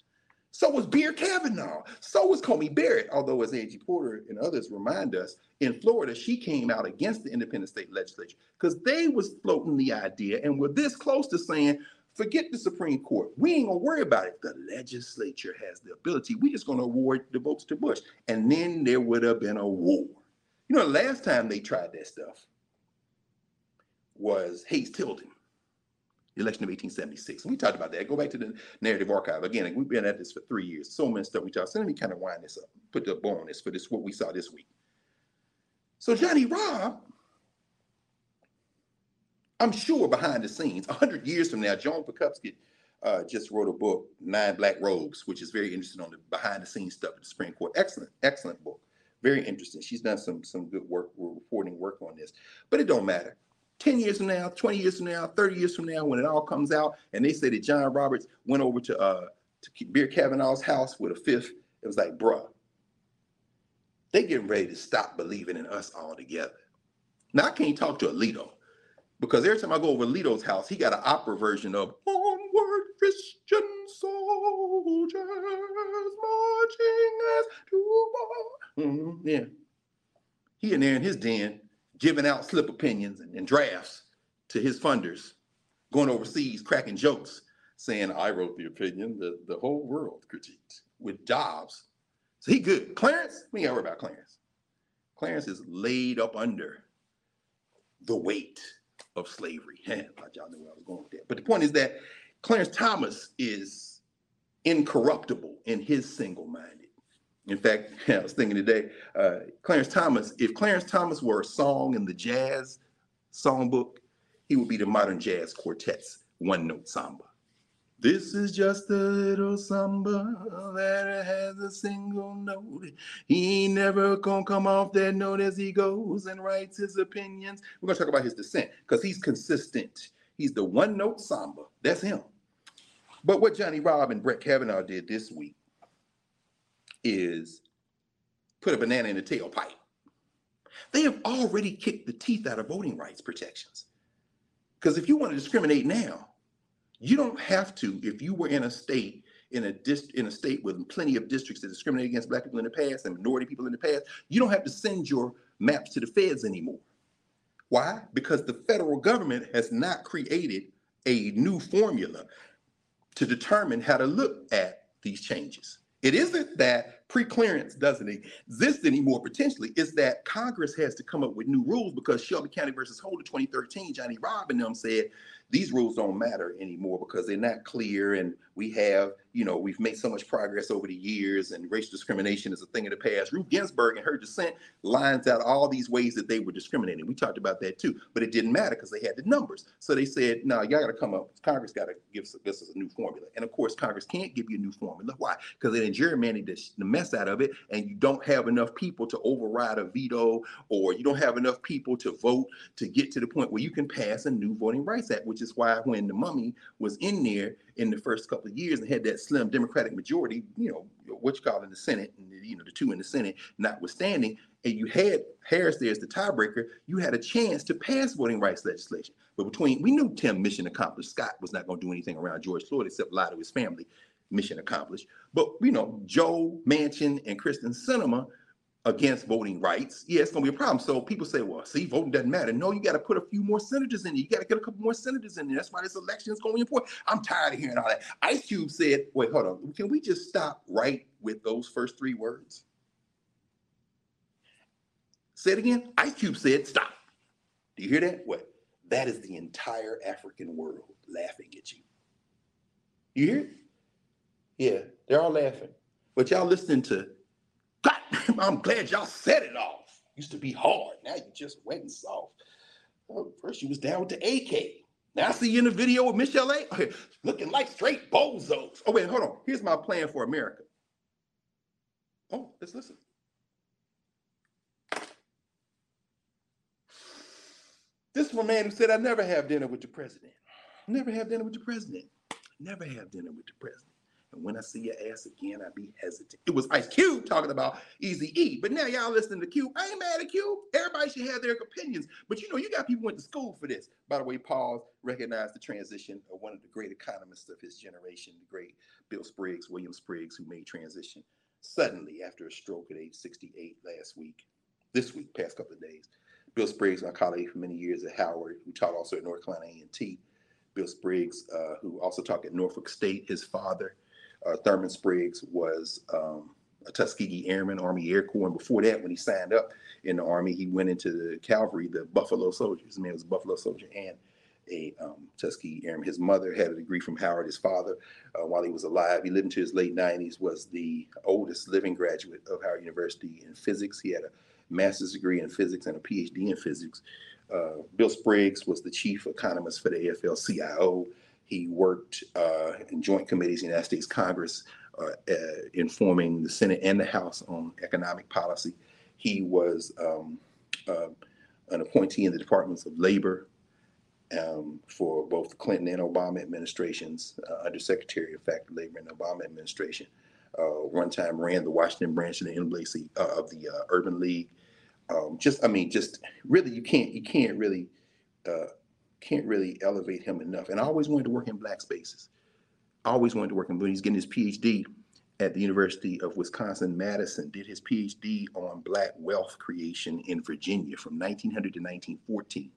So was Beer Kavanaugh. So was Coney Barrett. Although, as Angie Porter and others remind us, in Florida, she came out against the independent state legislature because they was floating the idea and were this close to saying, forget the Supreme Court. We ain't gonna worry about it. The legislature has the ability. We just gonna award the votes to Bush. And then there would have been a war. You know, the last time they tried that stuff was Hayes Tilden election of 1876. And we talked about that. Go back to the Knarrative archive. Again, we've been at this for three years. So many stuff we talked. So let me kind of wind this up, put the bow on this for this what we saw this week. So Johnny Robb, I'm sure behind the scenes, 100 years from now, Joan Biskupic uh, just wrote a book, Nine Black Robes, which is very interesting on the behind the scenes stuff at the Supreme Court. Excellent, excellent book. Very interesting. She's done some some good work, reporting work on this, but it don't matter. 10 years from now, 20 years from now, 30 years from now, when it all comes out, and they say that John Roberts went over to uh to Beer Kavanaugh's house with a fifth, it was like, bruh, they getting ready to stop believing in us altogether. Now I can't talk to Alito because every time I go over Alito's house, he got an opera version of Onward Christian soldiers marching as to war. Mhm, yeah. He in there in his den giving out slip opinions and, and drafts to his funders, going overseas, cracking jokes, saying, I wrote the opinion that the whole world critiqued with Dobbs. So he good. Clarence, we ain't worry about Clarence. Clarence is laid up under the weight of slavery. Y'all knew where I was going with that. But the point is that Clarence Thomas is incorruptible in his single-minded. In fact, [laughs] I was thinking today, uh, Clarence Thomas, if Clarence Thomas were a song in the jazz songbook, he would be the modern jazz quartet's one-note samba. This is just a little samba that has a single note. He ain't never gonna come off that note as he goes and writes his opinions. We're gonna talk about his descent because he's consistent. He's the one note samba. That's him. But what Johnny Robb and Brett Kavanaugh did this week is put a banana in the tailpipe. They have already kicked the teeth out of voting rights protections. Because if you want to discriminate now, you don't have to. If you were in a state in a dist- in a state with plenty of districts that discriminate against black people in the past and minority people in the past, you don't have to send your maps to the feds anymore. Why? Because the federal government has not created a new formula to determine how to look at these changes. It isn't that pre-clearance doesn't exist anymore potentially, it's that Congress has to come up with new rules because Shelby County versus Holder 2013, Johnny Robb them said these rules don't matter anymore because they're not clear and we have you know we've made so much progress over the years and racial discrimination is a thing of the past. Ruth Ginsburg and her dissent lines out all these ways that they were discriminating. We talked about that too but it didn't matter because they had the numbers. So they said no y'all got to come up. Congress got to give us, this a new formula. And of course congress can't give you a new formula. Why? Because they gerrymandered the, the mess out of it and you don't have enough people to override a veto or you don't have enough people to vote to get to the point where you can pass a new voting rights act which is why when the mummy was in there in the first couple of years and had that slim Democratic majority, you know, what you call in the Senate, and you know, the two in the Senate notwithstanding, and you had Harris there as the tiebreaker, you had a chance to pass voting rights legislation. But between we knew Tim mission accomplished. Scott was not going to do anything around George Floyd except lie to his family. Mission accomplished. But you know, Joe Manchin and Kyrsten Sinema against voting rights, yeah, it's going to be a problem. So people say, well, see, voting doesn't matter. No, you got to put a few more senators in there. You got to get a couple more senators in there. That's why this election is going to be important. I'm tired of hearing all that. Ice Cube said, wait, hold on. Can we just stop right with those first three words? Say it again. Ice Cube said, stop. Do you hear that? What? That is the entire African world laughing at you. You hear it? Yeah, they're all laughing. But y'all listening to I'm glad y'all set it off. Used to be hard. Now you just wet and soft. Well, first you was down with the AK. Now I see you in the video with Michel'le [laughs] Looking like straight bozos. Oh, wait, hold on. Here's my plan for America. Oh, let's listen. This is a man who said, I never have dinner with the president. Never have dinner with the president. Never have dinner with the president. And when I see your ass again, I be hesitant. It was Ice Cube talking about Easy E. But now y'all listening to Cube. I ain't mad at Cube. Everybody should have their opinions. But you know, you got people went to school for this. By the way, Paul recognized the transition of one of the great economists of his generation, the great Bill Spriggs, William Spriggs, who made transition suddenly after a stroke at age 68 last week, this week, past couple of days. Bill Spriggs, my colleague for many years at Howard, who taught also at North Carolina A&T. Bill Spriggs, uh, who also taught at Norfolk State, his father uh, Thurman Spriggs was um, a Tuskegee Airman, Army Air Corps. And before that, when he signed up in the Army, he went into the cavalry, the Buffalo Soldiers. His man was Buffalo Soldier and a um, Tuskegee Airman. His mother had a degree from Howard. His father, uh, while he was alive, he lived into his late 90s, was the oldest living graduate of Howard University in physics. He had a master's degree in physics and a PhD in physics. Uh, Bill Spriggs was the chief economist for the AFL CIO. He worked uh, in joint committees in the United States Congress, uh, uh, informing the Senate and the House on economic policy. He was um, uh, an appointee in the Departments of Labor um, for both the Clinton and Obama administrations, uh, Undersecretary of Fact Labor in the Obama administration. Uh, one time ran the Washington branch of the of the Urban League. Um, just, I mean, just really, you can't, you can't really can't really elevate him enough. And I always wanted to work in black spaces. I always wanted to work in voting. He's getting his PhD at the University of Wisconsin Madison. Did his PhD on Black wealth creation in Virginia from 1900 to 1914.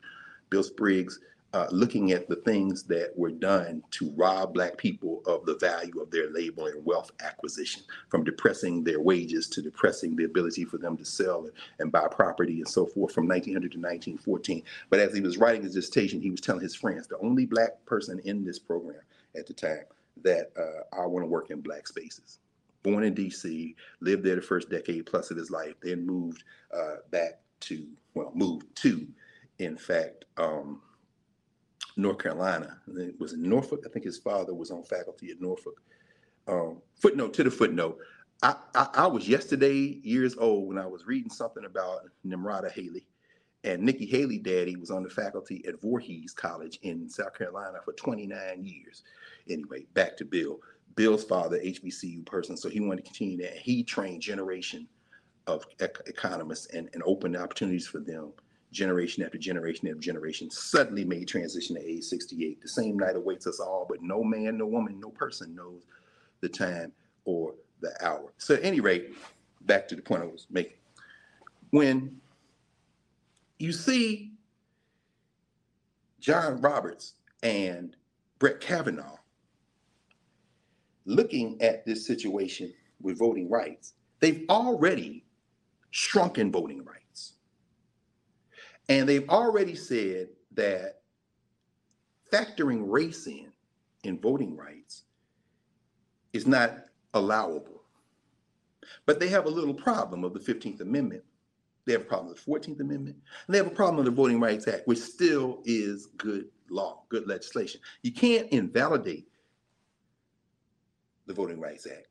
Bill Spriggs uh, looking at the things that were done to rob black people of the value of their labor and wealth acquisition, from depressing their wages to depressing the ability for them to sell and buy property and so forth from 1900 to 1914. But as he was writing his dissertation, he was telling his friends, the only black person in this program at the time that uh, I want to work in black spaces. Born in DC, lived there the first decade plus of his life, then moved uh, back to, well, moved to, in fact, um, North Carolina. It was in Norfolk. I think his father was on faculty at Norfolk. Um, footnote to the footnote. I, I, I, was yesterday years old when I was reading something about Nimarata Haley. And Nikki Haley daddy was on the faculty at Voorhees College in South Carolina for 29 years. Anyway, back to Bill. Bill's father, HBCU person, so he wanted to continue that. He trained generation of economists and, and opened opportunities for them generation after generation after generation suddenly made transition to age 68. The same night awaits us all, but no man, no woman, no person knows the time or the hour. So, at any rate, back to the point I was making. When you see John Roberts and Brett Kavanaugh looking at this situation with voting rights, they've already shrunken voting rights. And they've already said that factoring race in in voting rights is not allowable. But they have a little problem of the 15th Amendment. They have a problem with the 14th Amendment. And they have a problem with the Voting Rights Act, which still is good law, good legislation. You can't invalidate the Voting Rights Act.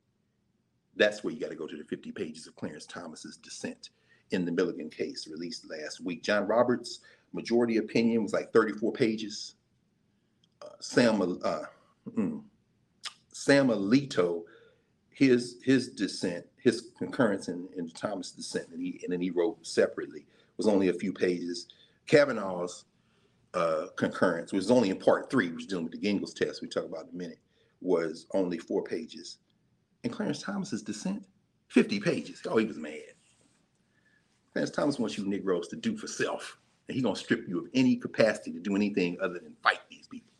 That's where you got to go to the 50 pages of Clarence Thomas's dissent in the Milligan case released last week. John Roberts' majority opinion was like 34 pages. Uh, Sam uh, mm, Sam Alito, his his dissent, his concurrence in, in Thomas' dissent, and he and then he wrote separately was only a few pages. Kavanaugh's uh, concurrence, was only in part three, which is dealing with the Gingles test we talk about in a minute, was only four pages. And Clarence Thomas's dissent, 50 pages. Oh, he was mad. Clarence Thomas wants you Negroes to do for self. And he's gonna strip you of any capacity to do anything other than fight these people.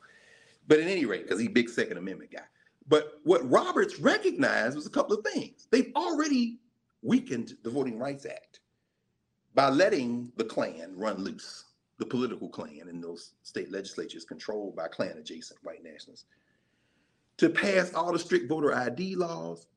But at any rate, because he's big Second Amendment guy. But what Roberts recognized was a couple of things. They've already weakened the Voting Rights Act by letting the Klan run loose, the political Klan in those state legislatures controlled by Klan adjacent white nationalists, to pass all the strict voter ID laws,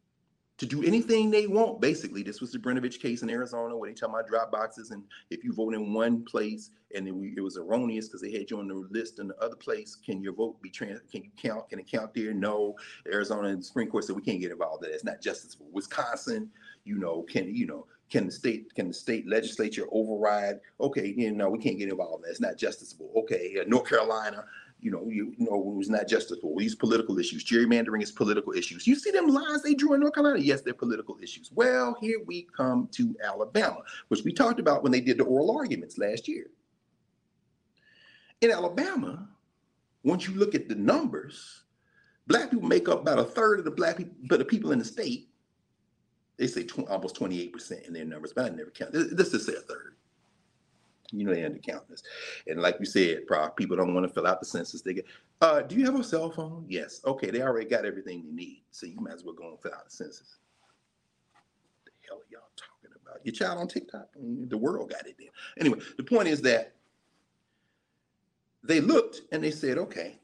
to do anything they want. Basically, this was the Brnovich case in Arizona where they tell my drop boxes, and if you vote in one place and it, it was erroneous because they had you on the list in the other place, can your vote be trans? Can you count? Can it count there? No. Arizona and the Supreme Court said we can't get involved. That it's not justice. Wisconsin, you know, can you know? Can the state can the state legislature override? Okay, you know, we can't get involved. That's not justiciable. Okay, uh, North Carolina, you know, you, know, it was not justifiable. These political issues, gerrymandering is political issues. You see them lines they drew in North Carolina? Yes, they're political issues. Well, here we come to Alabama, which we talked about when they did the oral arguments last year. In Alabama, once you look at the numbers, black people make up about a third of the black people, but the people in the state, they say tw- almost 28% in their numbers, but I never count. Let's just say a third. You know they undercount this. And like you said, Prof, people don't want to fill out the census. They get, uh, do you have a cell phone? Yes. Okay, they already got everything they need. So you might as well go and fill out the census. What the hell are y'all talking about? Your child on TikTok? The world got it then. Anyway, the point is that they looked and they said, okay,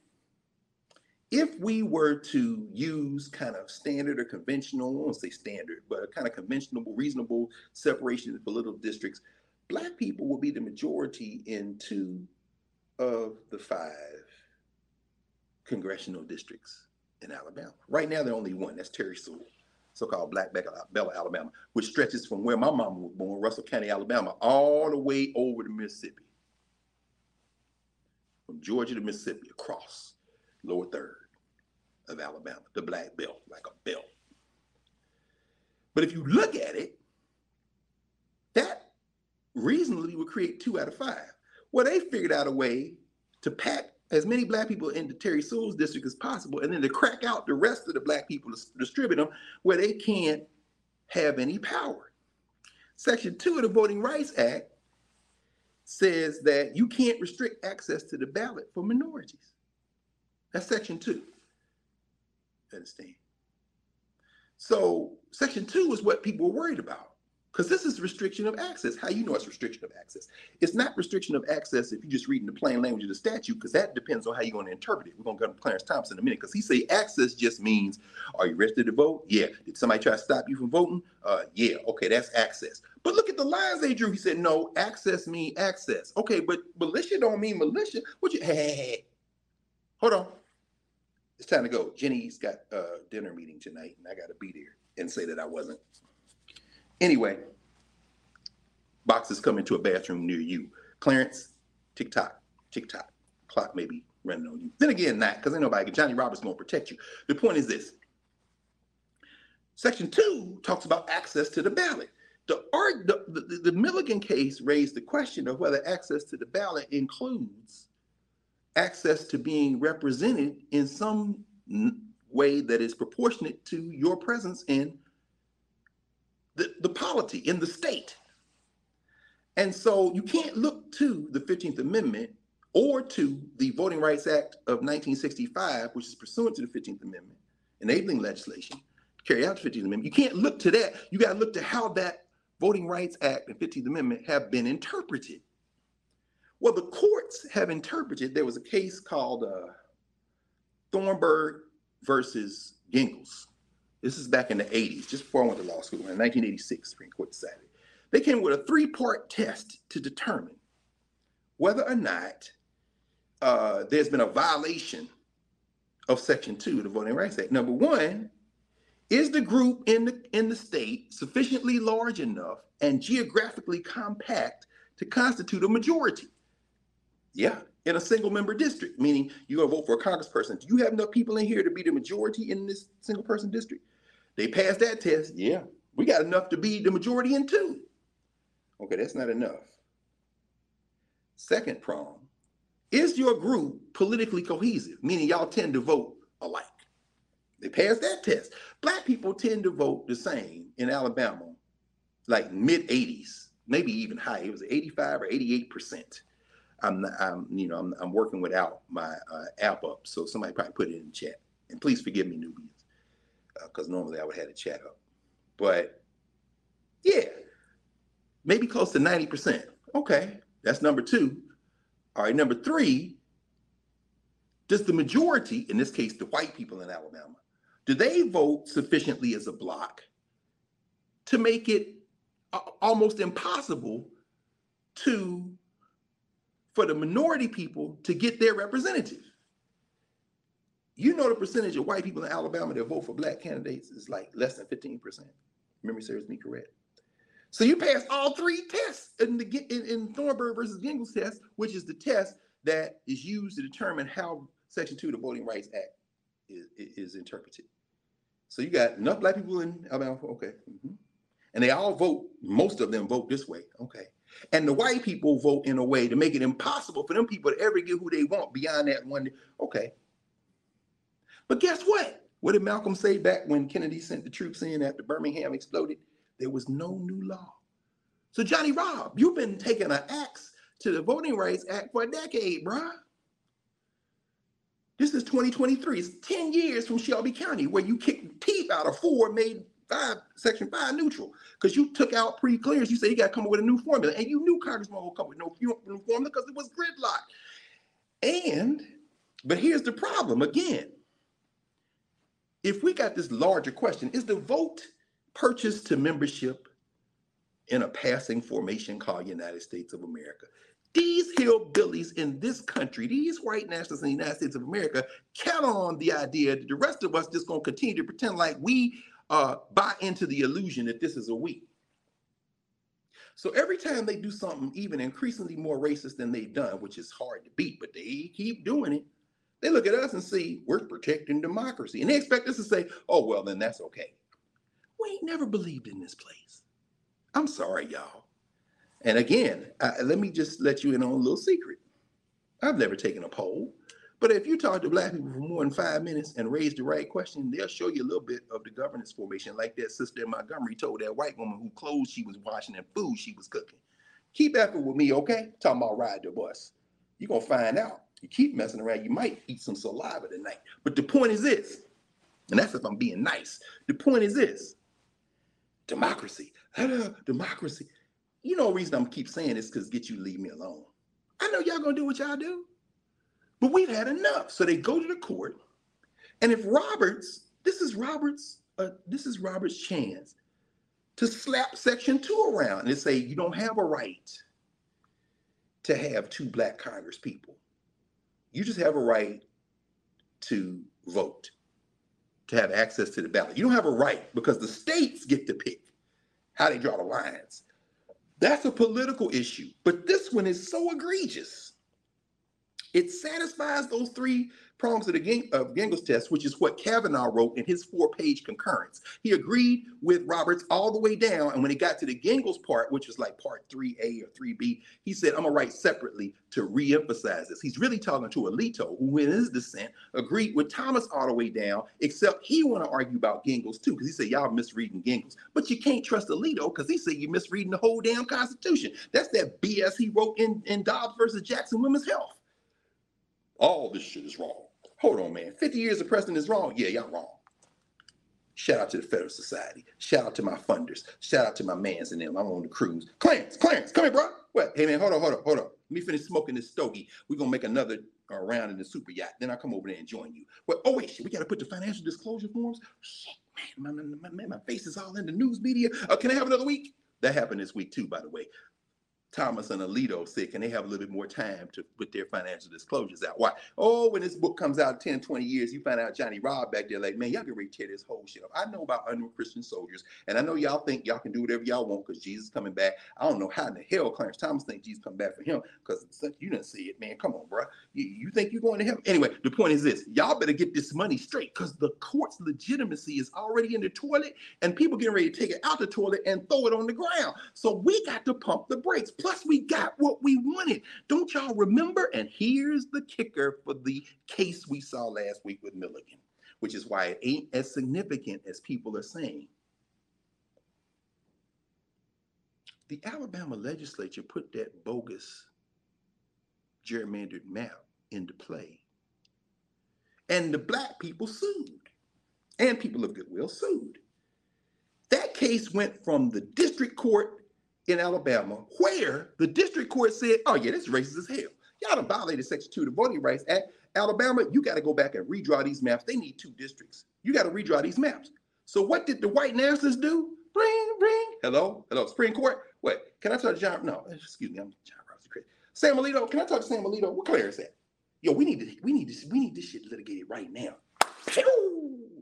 if we were to use kind of standard or conventional, I won't say standard, but a kind of conventional, reasonable separation of political districts, black people will be the majority in two of the five congressional districts in Alabama. Right now, they're only one. That's Terry Sewell, so-called Black Bella, Alabama, which stretches from where my mama was born, Russell County, Alabama, all the way over to Mississippi. From Georgia to Mississippi, across lower third of Alabama, the black belt, like a belt. But if you look at it, reasonably would create two out of five. Well, they figured out a way to pack as many black people into Terry Sewell's district as possible, and then to crack out the rest of the black people to distribute them where they can't have any power. Section two of the Voting Rights Act says that you can't restrict access to the ballot for minorities. That's section two. Understand? So section two is what people were worried about because this is restriction of access. How you know it's restriction of access? It's not restriction of access if you're just reading the plain language of the statute, because that depends on how you're going to interpret it. We're going to go to Clarence Thompson in a minute, because he say access just means, are you registered to vote? Yeah. Did somebody try to stop you from voting? Uh, yeah. Okay, that's access. But look at the lines they drew. He said, no, access mean access. Okay, but militia don't mean militia. What you? Hey, hey, hey. hold on. It's time to go. Ginni's got a dinner meeting tonight, and I got to be there and say that I wasn't. Anyway, boxes coming to a bathroom near you. Clarence, tick tock, tick tock. Clock maybe running on you. Then again, not because ain't nobody. Johnny Roberts gonna protect you. The point is this. Section two talks about access to the ballot. The, the, the, the Milligan case raised the question of whether access to the ballot includes access to being represented in some way that is proportionate to your presence in the, the polity, in the state. And so you can't look to the 15th Amendment or to the Voting Rights Act of 1965, which is pursuant to the 15th Amendment, enabling legislation to carry out the 15th Amendment. You can't look to that. You got to look to how that Voting Rights Act and 15th Amendment have been interpreted. Well, the courts have interpreted, there was a case called uh, Thornburgh versus Gingles. This is back in the 80s, just before I went to law school. In 1986, Supreme Court decided. They came with a three part test to determine whether or not uh, there's been a violation of Section 2 of the Voting Rights Act. Number one, is the group in the, in the state sufficiently large enough and geographically compact to constitute a majority? Yeah, in a single member district, meaning you're going to vote for a congressperson. Do you have enough people in here to be the majority in this single person district? They passed that test. Yeah, we got enough to be the majority in two. Okay, that's not enough. Second prong is your group politically cohesive, meaning y'all tend to vote alike? They passed that test. Black people tend to vote the same in Alabama, like mid 80s, maybe even high. It was 85 or 88 percent. I'm, I'm, you know, I'm, I'm working without my uh, app up, so somebody probably put it in the chat. And please forgive me, Nubians, because uh, normally I would have a chat up. But yeah, maybe close to 90%. Okay, that's number two. All right, number three, does the majority, in this case, the white people in Alabama, do they vote sufficiently as a block to make it almost impossible to for the minority people to get their representative? You know the percentage of white people in Alabama that vote for black candidates is like less than 15%. Memory serves me correct. So you pass all three tests in the in, in Thornburgh versus Gingles test, which is the test that is used to determine how Section 2 of the Voting Rights Act is, is interpreted. So you got enough black people in Alabama, okay. Mm-hmm. And they all vote, most of them vote this way, okay. And the white people vote in a way to make it impossible for them people to ever get who they want beyond that one. Okay. But guess what? What did Malcolm say back when Kennedy sent the troops in after Birmingham exploded? There was no new law. So Johnny Rob, you've been taking an axe to the Voting Rights Act for a decade, bruh. This is 2023. It's 10 years from Shelby County, where you kicked teeth out of four, made five, section five neutral, because you took out pre-clearance. You said you got to come up with a new formula, and you knew Congressman would come with no new formula because it was gridlock. And, but here's the problem again. If we got this larger question, is the vote purchased to membership in a passing formation called United States of America. These hillbillies in this country, these white nationalists in the United States of America, count on the idea that the rest of us just gonna continue to pretend like we uh, buy into the illusion that this is a we. So every time they do something even increasingly more racist than they've done, which is hard to beat, but they keep doing it, they look at us and see we're protecting democracy. And they expect us to say, oh, well, then that's okay. We ain't never believed in this place. I'm sorry, y'all. And again, I, let me just let you in on a little secret. I've never taken a poll But if you talk to black people for more than five minutes and raise the right question, they'll show you a little bit of the governance formation, like that sister in Montgomery told that white woman who clothes she was washing and food she was cooking. Keep effing with me, okay? Talking about ride the bus. You're gonna find out. You keep messing around, you might eat some saliva tonight. But the point is this, and that's if I'm being nice. The point is this democracy, [sighs] democracy. You know, the reason I'm keep saying this because get you leave me alone. I know y'all gonna do what y'all do. But we've had enough. So they go to the court. And if Roberts, this is Roberts, uh, this is Roberts' chance to slap Section 2 around and say, you don't have a right to have two black Congress people. You just have a right to vote, to have access to the ballot. You don't have a right because the states get to pick how they draw the lines. That's a political issue. But this one is so egregious it satisfies those three prongs of the of Gingles test, which is what Kavanaugh wrote in his four-page concurrence. He agreed with Roberts all the way down, and when he got to the Gingles part, which was like part 3A or 3B, he said, I'm gonna write separately to re-emphasize this. He's really talking to Alito, who in his dissent agreed with Thomas all the way down, except he want to argue about Gingles too, because he said, y'all misreading Gingles. But you can't trust Alito because he said you're misreading the whole damn Constitution. That's that BS he wrote in, in Dobbs versus Jackson Women's Health all this shit is wrong. Hold on, man. 50 years of precedent is wrong. Yeah, y'all wrong. Shout out to the Federal Society. Shout out to my funders. Shout out to my mans and them. I'm on the cruise. Clarence, Clarence, come here, bro. What? Hey, man, hold on, hold on, hold on. Let me finish smoking this stogie. We're going to make another uh, round in the super yacht. Then I'll come over there and join you. Well, oh, wait, shit, we got to put the financial disclosure forms. Shit, man, my, my, my, my face is all in the news media. Uh, can I have another week? That happened this week, too, by the way. Thomas and Alito said, can they have a little bit more time to put their financial disclosures out? Why? Oh, when this book comes out 10, 20 years, you find out Johnny Robb back there, like, man, y'all can ready tear this whole shit up. I know about unchristian soldiers, and I know y'all think y'all can do whatever y'all want because Jesus is coming back. I don't know how in the hell Clarence Thomas thinks Jesus come back for him because you didn't see it, man. Come on, bro. You, you think you're going to heaven? Anyway, the point is this y'all better get this money straight because the court's legitimacy is already in the toilet, and people getting ready to take it out the toilet and throw it on the ground. So we got to pump the brakes. Plus, we got what we wanted. Don't y'all remember? And here's the kicker for the case we saw last week with Milligan, which is why it ain't as significant as people are saying. The Alabama legislature put that bogus gerrymandered map into play. And the black people sued, and people of goodwill sued. That case went from the district court in Alabama where the district court said, oh, yeah, this is racist as hell. Y'all done violated Section 2 of the Voting Rights Act. Alabama, you got to go back and redraw these maps. They need two districts. You got to redraw these maps. So what did the white nationalists do? Bring, bring. Hello, hello, Supreme Court. What? Can I talk to John? No, excuse me, I'm John Ross. Sam Alito, can I talk to Sam Alito? What Claire is that? Yo, we need to, we need this, we need this shit litigated right now.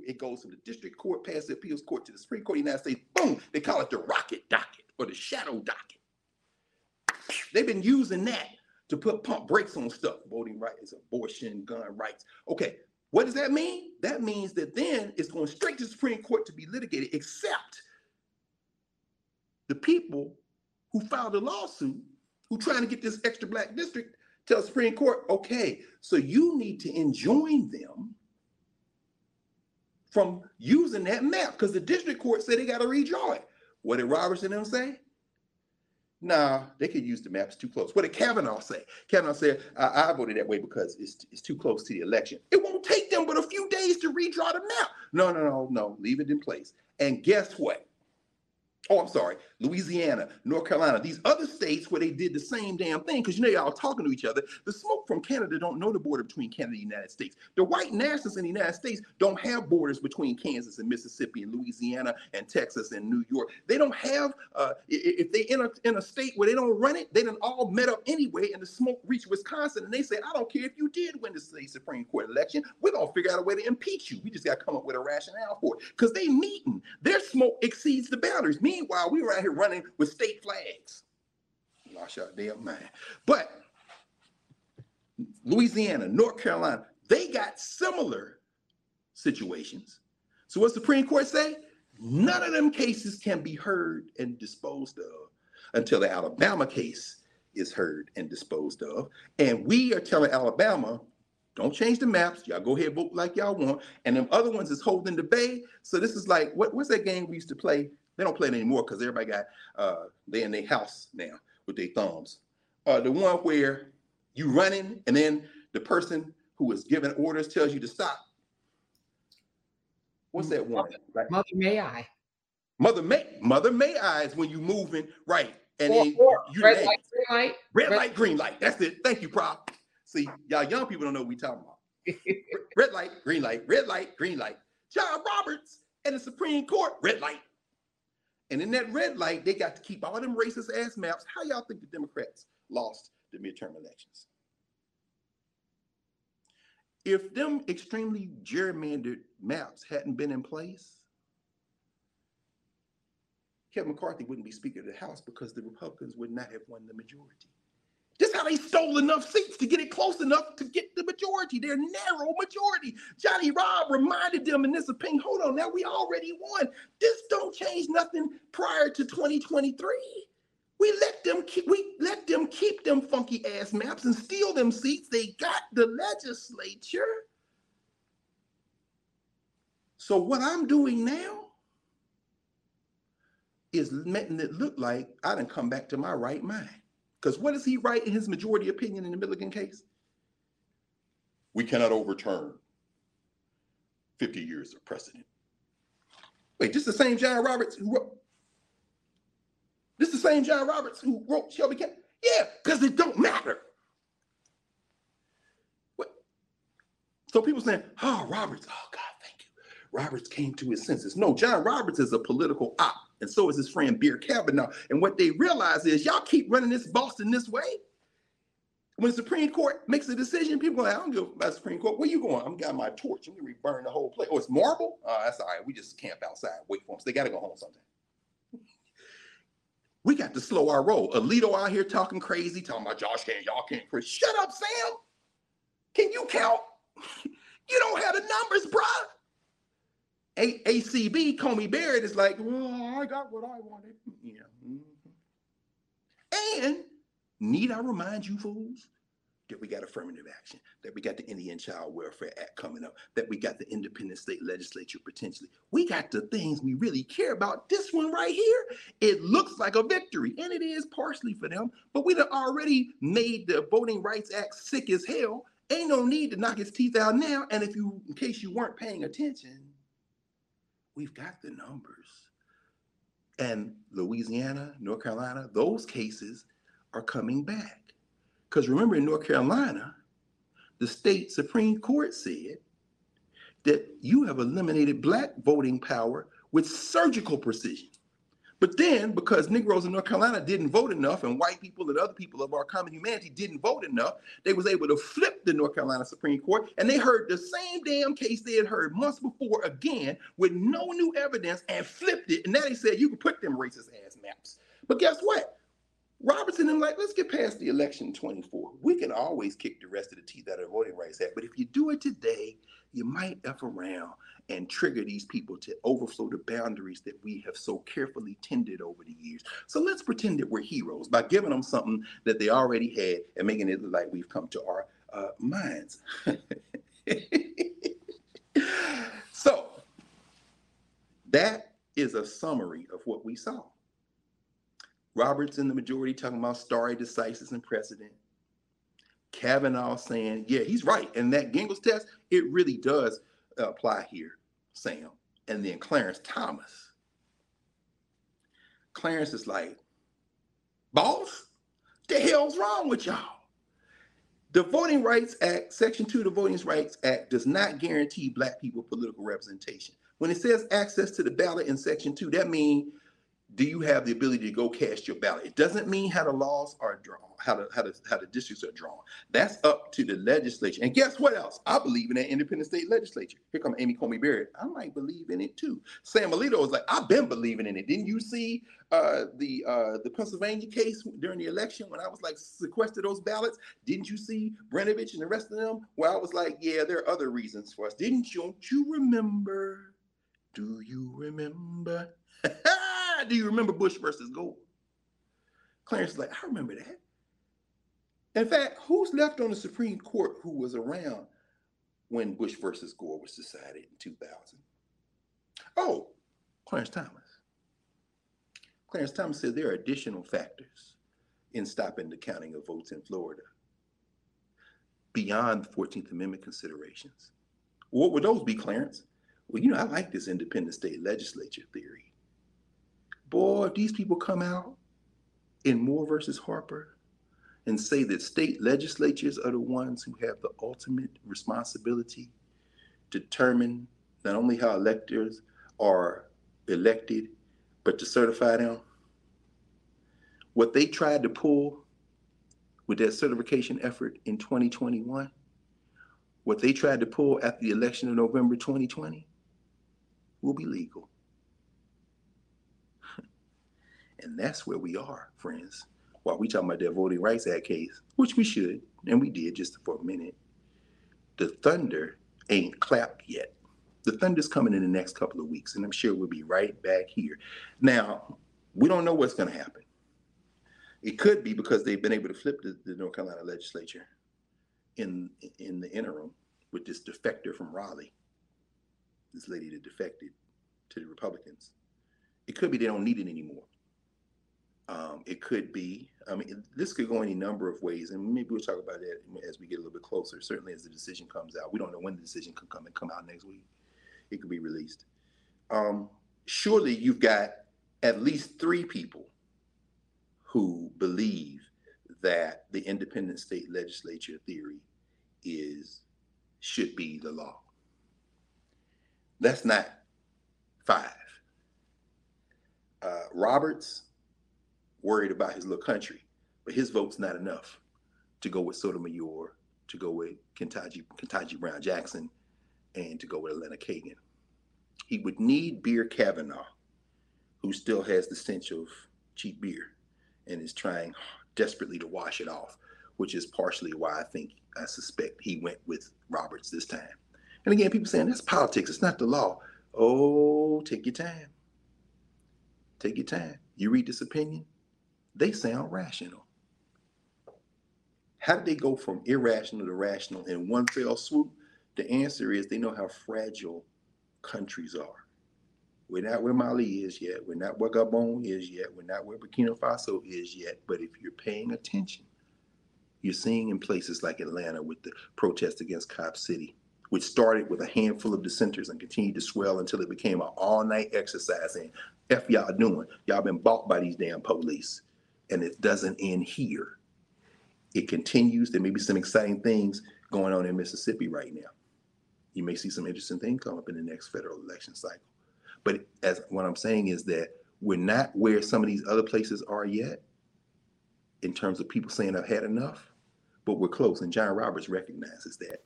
It goes from the district court, past the appeals court to the Supreme Court of the United States. Boom! They call it the rocket docket or the shadow docket. They've been using that to put pump brakes on stuff, voting rights, abortion, gun rights. Okay, what does that mean? That means that then it's going straight to the Supreme Court to be litigated, except the people who filed the lawsuit, who trying to get this extra black district, tell the Supreme Court, okay, so you need to enjoin them from using that map because the district court said they got to redraw it. What did Robertson them say? Nah, they could use the maps too close. What did Kavanaugh say? Kavanaugh said, I, I voted that way because it's, it's too close to the election. It won't take them but a few days to redraw the map. No, no, no, no. Leave it in place. And guess what? Oh, I'm sorry, Louisiana, North Carolina, these other states where they did the same damn thing, because you know y'all talking to each other. The smoke from Canada don't know the border between Canada and the United States. The white nationalists in the United States don't have borders between Kansas and Mississippi and Louisiana and Texas and New York. They don't have, uh, if they in a, in a state where they don't run it, they done all met up anyway, and the smoke reached Wisconsin, and they say, I don't care if you did win the state Supreme Court election, we're gonna figure out a way to impeach you. We just gotta come up with a rationale for it. Because they meeting, their smoke exceeds the boundaries. Me Meanwhile, we were out here running with state flags. Lost your damn mind. But Louisiana, North Carolina, they got similar situations. So what the Supreme Court say? None of them cases can be heard and disposed of until the Alabama case is heard and disposed of. And we are telling Alabama, Don't change the maps. Y'all go ahead vote like y'all want. And them other ones is holding the bay. So this is like what, what's that game we used to play? They don't play it anymore because everybody got uh they in their house now with their thumbs. Uh the one where you running and then the person who is giving orders tells you to stop. What's that one? Like, Mother May I. Mother May Mother May I is when you moving right. And Or, then or you red light, green light. red red- light, green light. That's it. Thank you, Prop. See, y'all young people don't know what we talking about. [laughs] red light, green light, red light, green light. John Roberts and the Supreme Court, red light. And in that red light, they got to keep all them racist ass maps. How y'all think the Democrats lost the midterm elections? If them extremely gerrymandered maps hadn't been in place, Kevin McCarthy wouldn't be Speaker of the House because the Republicans would not have won the majority. This how they stole enough seats to get it close enough to get the majority. Their narrow majority. Johnny Robb reminded them in this opinion, hold on, now we already won. This don't change nothing prior to 2023. We let them keep we let them keep them funky ass maps and steal them seats. They got the legislature. So what I'm doing now is making it look like I didn't come back to my right mind. Because what does he write in his majority opinion in the Milligan case? We cannot overturn 50 years of precedent. Wait, just the same John Roberts who wrote. This the same John Roberts who wrote Shelby County? Yeah, because it don't matter. What? So people saying, oh, Roberts, oh God, thank you. Roberts came to his senses. No, John Roberts is a political op, and so is his friend Beer Kavanaugh. And what they realize is y'all keep running this Boston this way. When the Supreme Court makes a decision, people go, I don't give about Supreme Court. Where you going? I'm got my torch. I'm gonna burn the whole place. Oh, it's marble? Oh, that's all right. We just camp outside, wait for them. So they gotta go home sometime. [laughs] We got to slow our roll. Alito out here talking crazy, talking about Josh can't, y'all can't. Chris. Shut up, Sam. Can you count? [laughs] you don't have the numbers, bruh. A- ACB, Coney Barrett is like, well, I got what I wanted. Yeah. mhm. And need I remind you fools that we got affirmative action, that we got the Indian Child Welfare Act coming up, that we got the independent state legislature potentially. We got the things we really care about. This one right here, it looks like a victory, and it is partially for them, but we have already made the Voting Rights Act sick as hell. Ain't no need to knock its teeth out now. And if you, in case you weren't paying attention, we've got the numbers. And Louisiana, North Carolina, those cases are coming back. Because remember, in North Carolina, the state Supreme Court said that you have eliminated black voting power with surgical precision. But then, because Negroes in North Carolina didn't vote enough, and white people and other people of our common humanity didn't vote enough, they was able to flip the North Carolina Supreme Court, and they heard the same damn case they had heard months before again with no new evidence and flipped it. And now they said you can put them racist ass maps. But guess what? Robertson and like, let's get past the election 24. We can always kick the rest of the teeth out of the Voting Rights Act. But if you do it today, you might F around and trigger these people to overflow the boundaries that we have so carefully tended over the years. So let's pretend that we're heroes by giving them something that they already had and making it look like we've come to our uh, minds. [laughs] so that is a summary of what we saw. Roberts in the majority talking about stare decisis and precedent. Kavanaugh saying, yeah, he's right. And that Gingles test, it really does uh, apply here, Sam. And then Clarence Thomas. Clarence is like, boss, the hell's wrong with y'all? The Voting Rights Act, Section 2 of the Voting Rights Act, does not guarantee Black people political representation. When it says access to the ballot in Section 2, that means do you have the ability to go cast your ballot? It doesn't mean how the laws are drawn, how the how the how the districts are drawn. That's up to the legislature. And guess what else? I believe in that independent state legislature. Here come Amy Coney Barrett. I might believe in it too. Sam Alito was like, I've been believing in it. Didn't you see uh, the uh, the Pennsylvania case during the election when I was like sequester those ballots? Didn't you see Brnovich and the rest of them? Where I was like, yeah, there are other reasons for us. Didn't you? Don't you remember? Do you remember? [laughs] Do you remember Bush versus Gore? Clarence is like, I remember that. In fact, who's left on the Supreme Court who was around when Bush versus Gore was decided in 2000. Oh, Clarence Thomas. Clarence Thomas said there are additional factors in stopping the counting of votes in Florida beyond the 14th Amendment considerations. What would those be, Clarence? Well, you know, I like this independent state legislature theory. Boy, if these people come out in Moore versus Harper and say that state legislatures are the ones who have the ultimate responsibility to determine not only how electors are elected, but to certify them. What they tried to pull with that certification effort in 2021, what they tried to pull at the election of November 2020 will be legal. And that's where we are, friends. While we talking about that Voting Rights Act case, which we should, and we did just for a minute, the thunder ain't clapped yet. The thunder's coming in the next couple of weeks, and I'm sure we'll be right back here. Now, we don't know what's going to happen. It could be because they've been able to flip the, the North Carolina legislature in in the interim with this defector from Raleigh, this lady that defected to the Republicans. It could be they don't need it anymore. Um, it could be, I mean, this could go any number of ways, and maybe we'll talk about that as we get a little bit closer. Certainly, as the decision comes out, we don't know when the decision could come and come out next week it could be released. Um, surely you've got at least three people who believe that the independent state legislature theory is should be the law. That's not five. Uh, Roberts worried about his little country, but his vote's not enough to go with Sotomayor, to go with Ketanji, Ketanji Brown Jackson, and to go with Elena Kagan. He would need Beer Kavanaugh, who still has the stench of cheap beer and is trying desperately to wash it off, which is partially why I think I suspect he went with Roberts this time. And again, people saying that's politics, it's not the law. Oh, take your time. Take your time. You read this opinion, they sound rational. How did they go from irrational to rational in one fell swoop? The answer is they know how fragile countries are. We're not where Mali is yet. We're not where Gabon is yet. We're not where Burkina Faso is yet. But if you're paying attention, you're seeing in places like Atlanta with the protest against Cop City, which started with a handful of dissenters and continued to swell until it became an all-night exercise. And F y'all doing? Y'all been bought by these damn police. And it doesn't end here. It continues. There may be some exciting things going on in Mississippi right now you may see some interesting things come up in the next federal election cycle. But as what I'm saying is that we're not where some of these other places are yet in terms of people saying I've had enough, but we're close. And John Roberts recognizes that.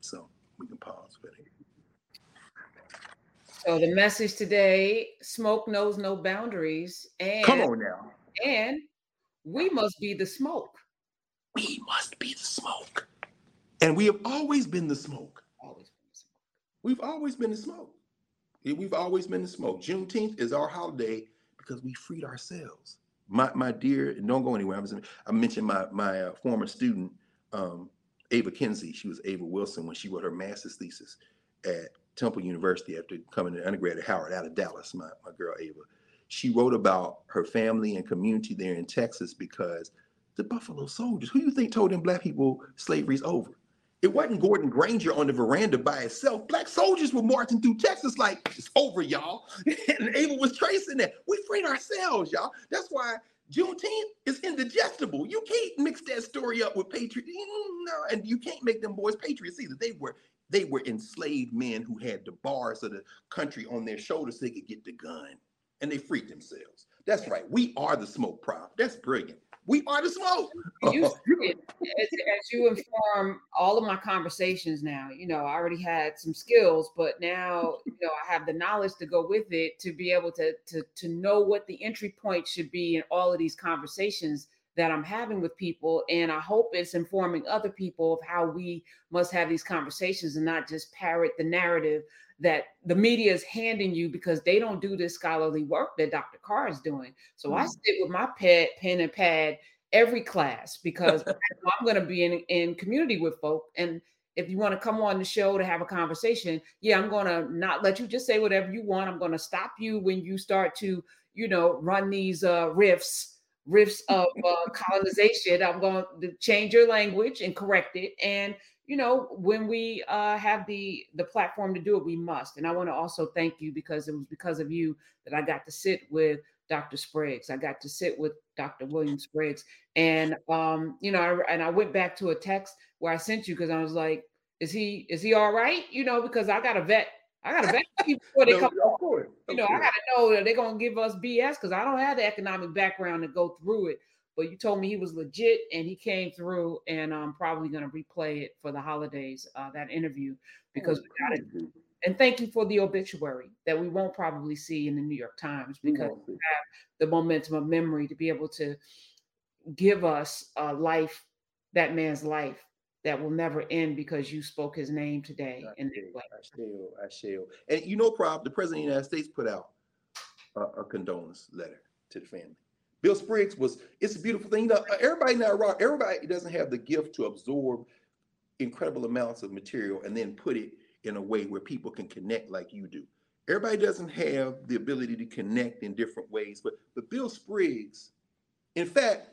So we can pause for that. So the message today: smoke knows no boundaries. And come on now. And we must be the smoke. We must be the smoke. And we have always been the smoke. Always been the smoke. We've always been the smoke. We've always been the smoke. Juneteenth is our holiday because we freed ourselves. My my dear, don't go anywhere. I, was, I mentioned my my uh, former student, um, Ava Kinsey. She was Ava Wilson when she wrote her master's thesis at Temple University after coming to undergrad at Howard out of Dallas. My my girl Ava, she wrote about her family and community there in Texas because the Buffalo Soldiers. Who you think told them black people slavery's over? It wasn't Gordon Granger on the veranda by itself. Black soldiers were marching through Texas like it's over, y'all. [laughs] and Ava was tracing that. We freed ourselves, y'all. That's why Juneteenth is indigestible. You can't mix that story up with patriot. No, and you can't make them boys patriots either. They were they were enslaved men who had the bars of the country on their shoulders so they could get the gun. And they freed themselves. That's right. We are the smoke prop. That's brilliant. We are the smoke. You, [laughs] as, as, you inform all of my conversations now, you know, I already had some skills, but now, you know, I have the knowledge to go with it to be able to to to know what the entry point should be in all of these conversations that I'm having with people. And I hope it's informing other people of how we must have these conversations and not just parrot the narrative that the media is handing you because they don't do this scholarly work that Dr. Carr is doing. So mm-hmm. I sit with my pet, pen and pad every class because [laughs] I'm going to be in, in community with folk. And if you want to come on the show to have a conversation, yeah, I'm going to not let you just say whatever you want. I'm going to stop you when you start to, you know, run these uh, riffs, riffs [laughs] of uh, colonization. I'm going to change your language and correct it. And you know, when we uh, have the the platform to do it, we must. And I want to also thank you because it was because of you that I got to sit with Dr. Spriggs. I got to sit with Dr. William Spriggs, and um, you know, I, and I went back to a text where I sent you because I was like, "Is he is he all right?" You know, because I got a vet. I got to vet before they no, come. Of course, you know, course. I got to know that they're gonna give us BS because I don't have the economic background to go through it. But you told me he was legit and he came through, and I'm probably gonna replay it for the holidays. Uh, that interview because oh, we got it and thank you for the obituary that we won't probably see in the New York Times because we have the momentum of memory to be able to give us a life, that man's life that will never end because you spoke his name today. I, in shall, I shall, I. And you know, Prof, the President of the United States put out a, a condolence letter to the family. Bill Spriggs was, it's a beautiful thing. You know, uh, everybody now, everybody doesn't have the gift to absorb incredible amounts of material and then put it in a way where people can connect like you do. Everybody doesn't have the ability to connect in different ways, but but Bill Spriggs, in fact,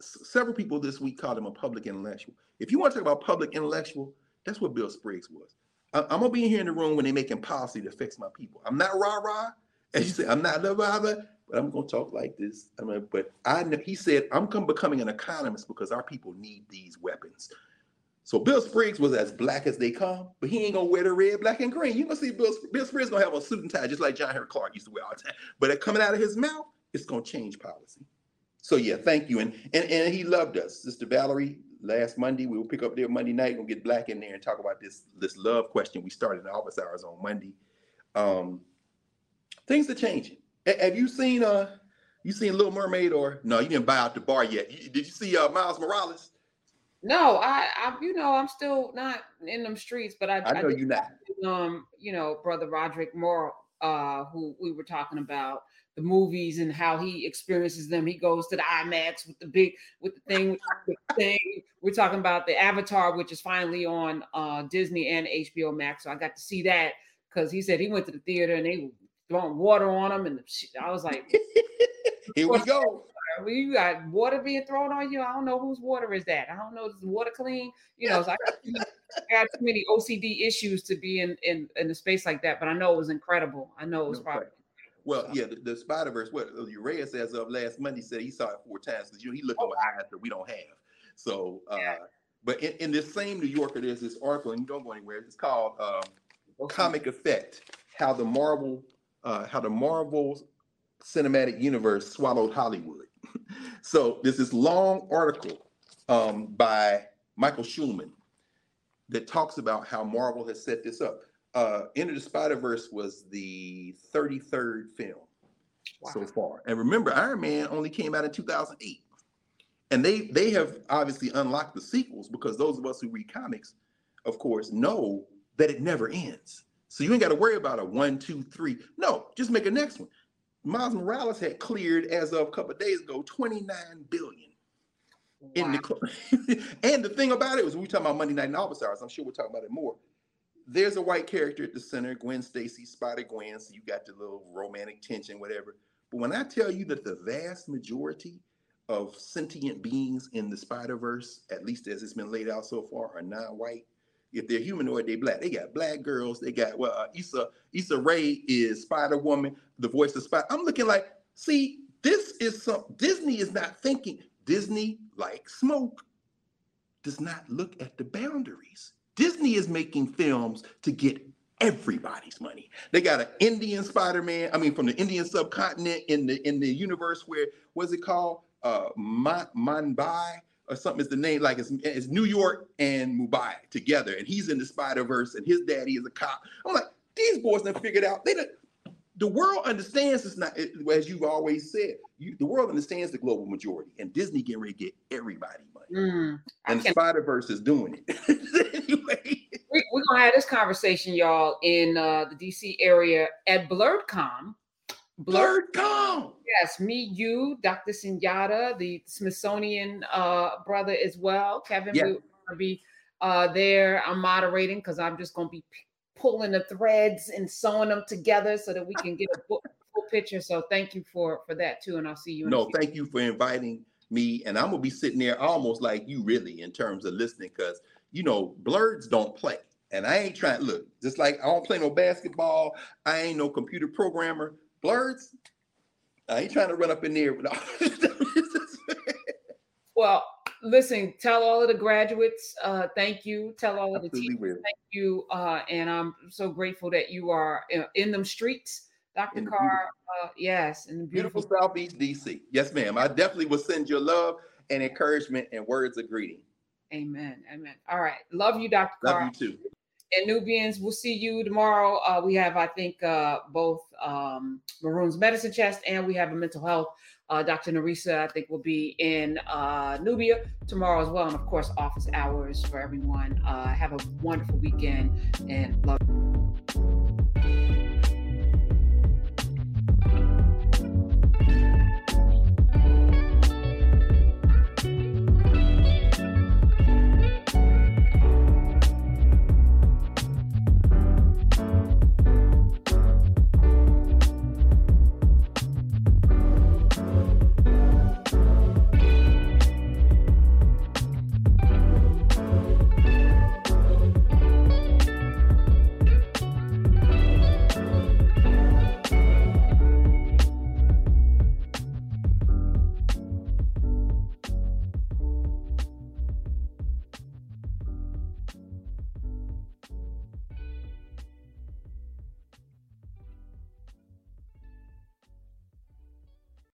several people this week called him a public intellectual. If you want to talk about public intellectual, that's what Bill Spriggs was. I, am gonna be in here in the room when they're making policy to fix my people. I'm not rah rah, as you say, I'm not the rah but I'm gonna talk like this. I mean, but I know he said I'm becoming an economist because our people need these weapons. So Bill Spriggs was as black as they come, but he ain't gonna wear the red, black, and green. You gonna see Bill, Bill Spriggs gonna have a suit and tie just like John Henrik Clarke used to wear all the time. But coming out of his mouth, it's gonna change policy. So yeah, thank you. And and, and he loved us. Sister Valerie, last Monday, we will pick up there Monday night, We'll get black in there and talk about this this love question we started in office hours on Monday. Um, things are changing. have you seen uh you seen Little Mermaid or no, you didn't buy out the bar yet. You, did you see uh Miles Morales? No, I, I, you know, I'm still not in them streets, but I, I know I you're not. Um, you know, brother Roderick Moore, uh, who we were talking about the movies and how he experiences them. He goes to the IMAX with the big, with the thing, with the thing. We're talking about the Avatar, which is finally on uh Disney and HBO Max. So I got to see that because he said he went to the theater and they were throwing water on him, and the, I was like, [laughs] "Here we go." [laughs] you got water being thrown on you. I don't know whose water is that. I don't know. Is the water clean? You know, so I, got many, I got too many OCD issues to be in, in in a space like that. But I know it was incredible. I know it was no probably. Well, yeah, the, the Spider Verse. What Urias as of last Monday said he saw it four times because you know he looked oh, with eyes that we don't have. So, uh, yeah. but in, in this same New Yorker, there's this article, and you don't go anywhere. It's called um, okay. "Comic Effect: How the Marvel, uh, How the Marvel Cinematic Universe Swallowed Hollywood." [laughs] so there's this long article um, by Michael Schulman that talks about how Marvel has set this up. Uh, Into the Spider Verse was the 33rd film wow. so far, and remember, Iron Man only came out in 2008, and they they have obviously unlocked the sequels because those of us who read comics, of course, know that it never ends. So you ain't got to worry about a one, two, three. No, just make a next one. Miles Morales had cleared as of a couple of days ago 29 billion. Wow. In the [laughs] and the thing about it was we talking about Monday Night and Office Hours. I'm sure we'll talk about it more. There's a white character at the center, Gwen Stacy, Spider Gwen. So you got the little romantic tension, whatever. But when I tell you that the vast majority of sentient beings in the Spider Verse, at least as it's been laid out so far, are non-white, if they're humanoid, they black. They got black girls. They got well, uh, Issa Issa Rae is Spider Woman, the voice of Spider. I'm looking like, see, this is some Disney is not thinking. Disney, like smoke, does not look at the boundaries. Disney is making films to get everybody's money. They got an Indian Spider-Man. I mean, from the Indian subcontinent in the in the universe where what's it called? Uh, Mumbai or something is the name, like it's, it's New York and Mumbai together, and he's in the Spider Verse, and his daddy is a cop. I'm like, these boys never figured out. They the world understands it's not as you've always said. You, the world understands the global majority, and Disney getting ready to get everybody money, mm, and Spider Verse is doing it [laughs] anyway. We, are gonna have this conversation, y'all, in uh, the DC area at BlerdCon Blerd Con. Yes, me, you, Dr. Sunyata, the Smithsonian uh, brother as well. Kevin, yeah. we're to be uh, there. I'm moderating because I'm just to be pulling the threads and sewing them together so that we can get a full picture. So thank you for for that too, and I'll see you. no, thank you for inviting me, and I'm gonna be sitting there almost like you, really, in terms of listening, because you know, blerds don't play. And I ain't trying look, just like I don't play no basketball, I ain't no computer programmer. Blerds, I ain't trying to run up in there with all [laughs] Well, listen, tell all of the graduates, uh, thank you. Tell all of the teachers, will. thank you. Uh, and I'm so grateful that you are in, in them streets, Dr. In Carr. Uh, yes, in the beautiful beautiful. Southeast DC. Yes, ma'am. I definitely will send you love and encouragement and words of greeting. Amen. Amen. All right. Love you, Dr. Love Carr. you too. and Knubians, we'll see you tomorrow. Uh, we have, I think, uh, both um, Maroon's medicine chest and we have a mental health. Uh, Dr. Narisa, I think, will be in uh, Knubia tomorrow as well. And of course, office hours for everyone. Uh, have a wonderful weekend and love.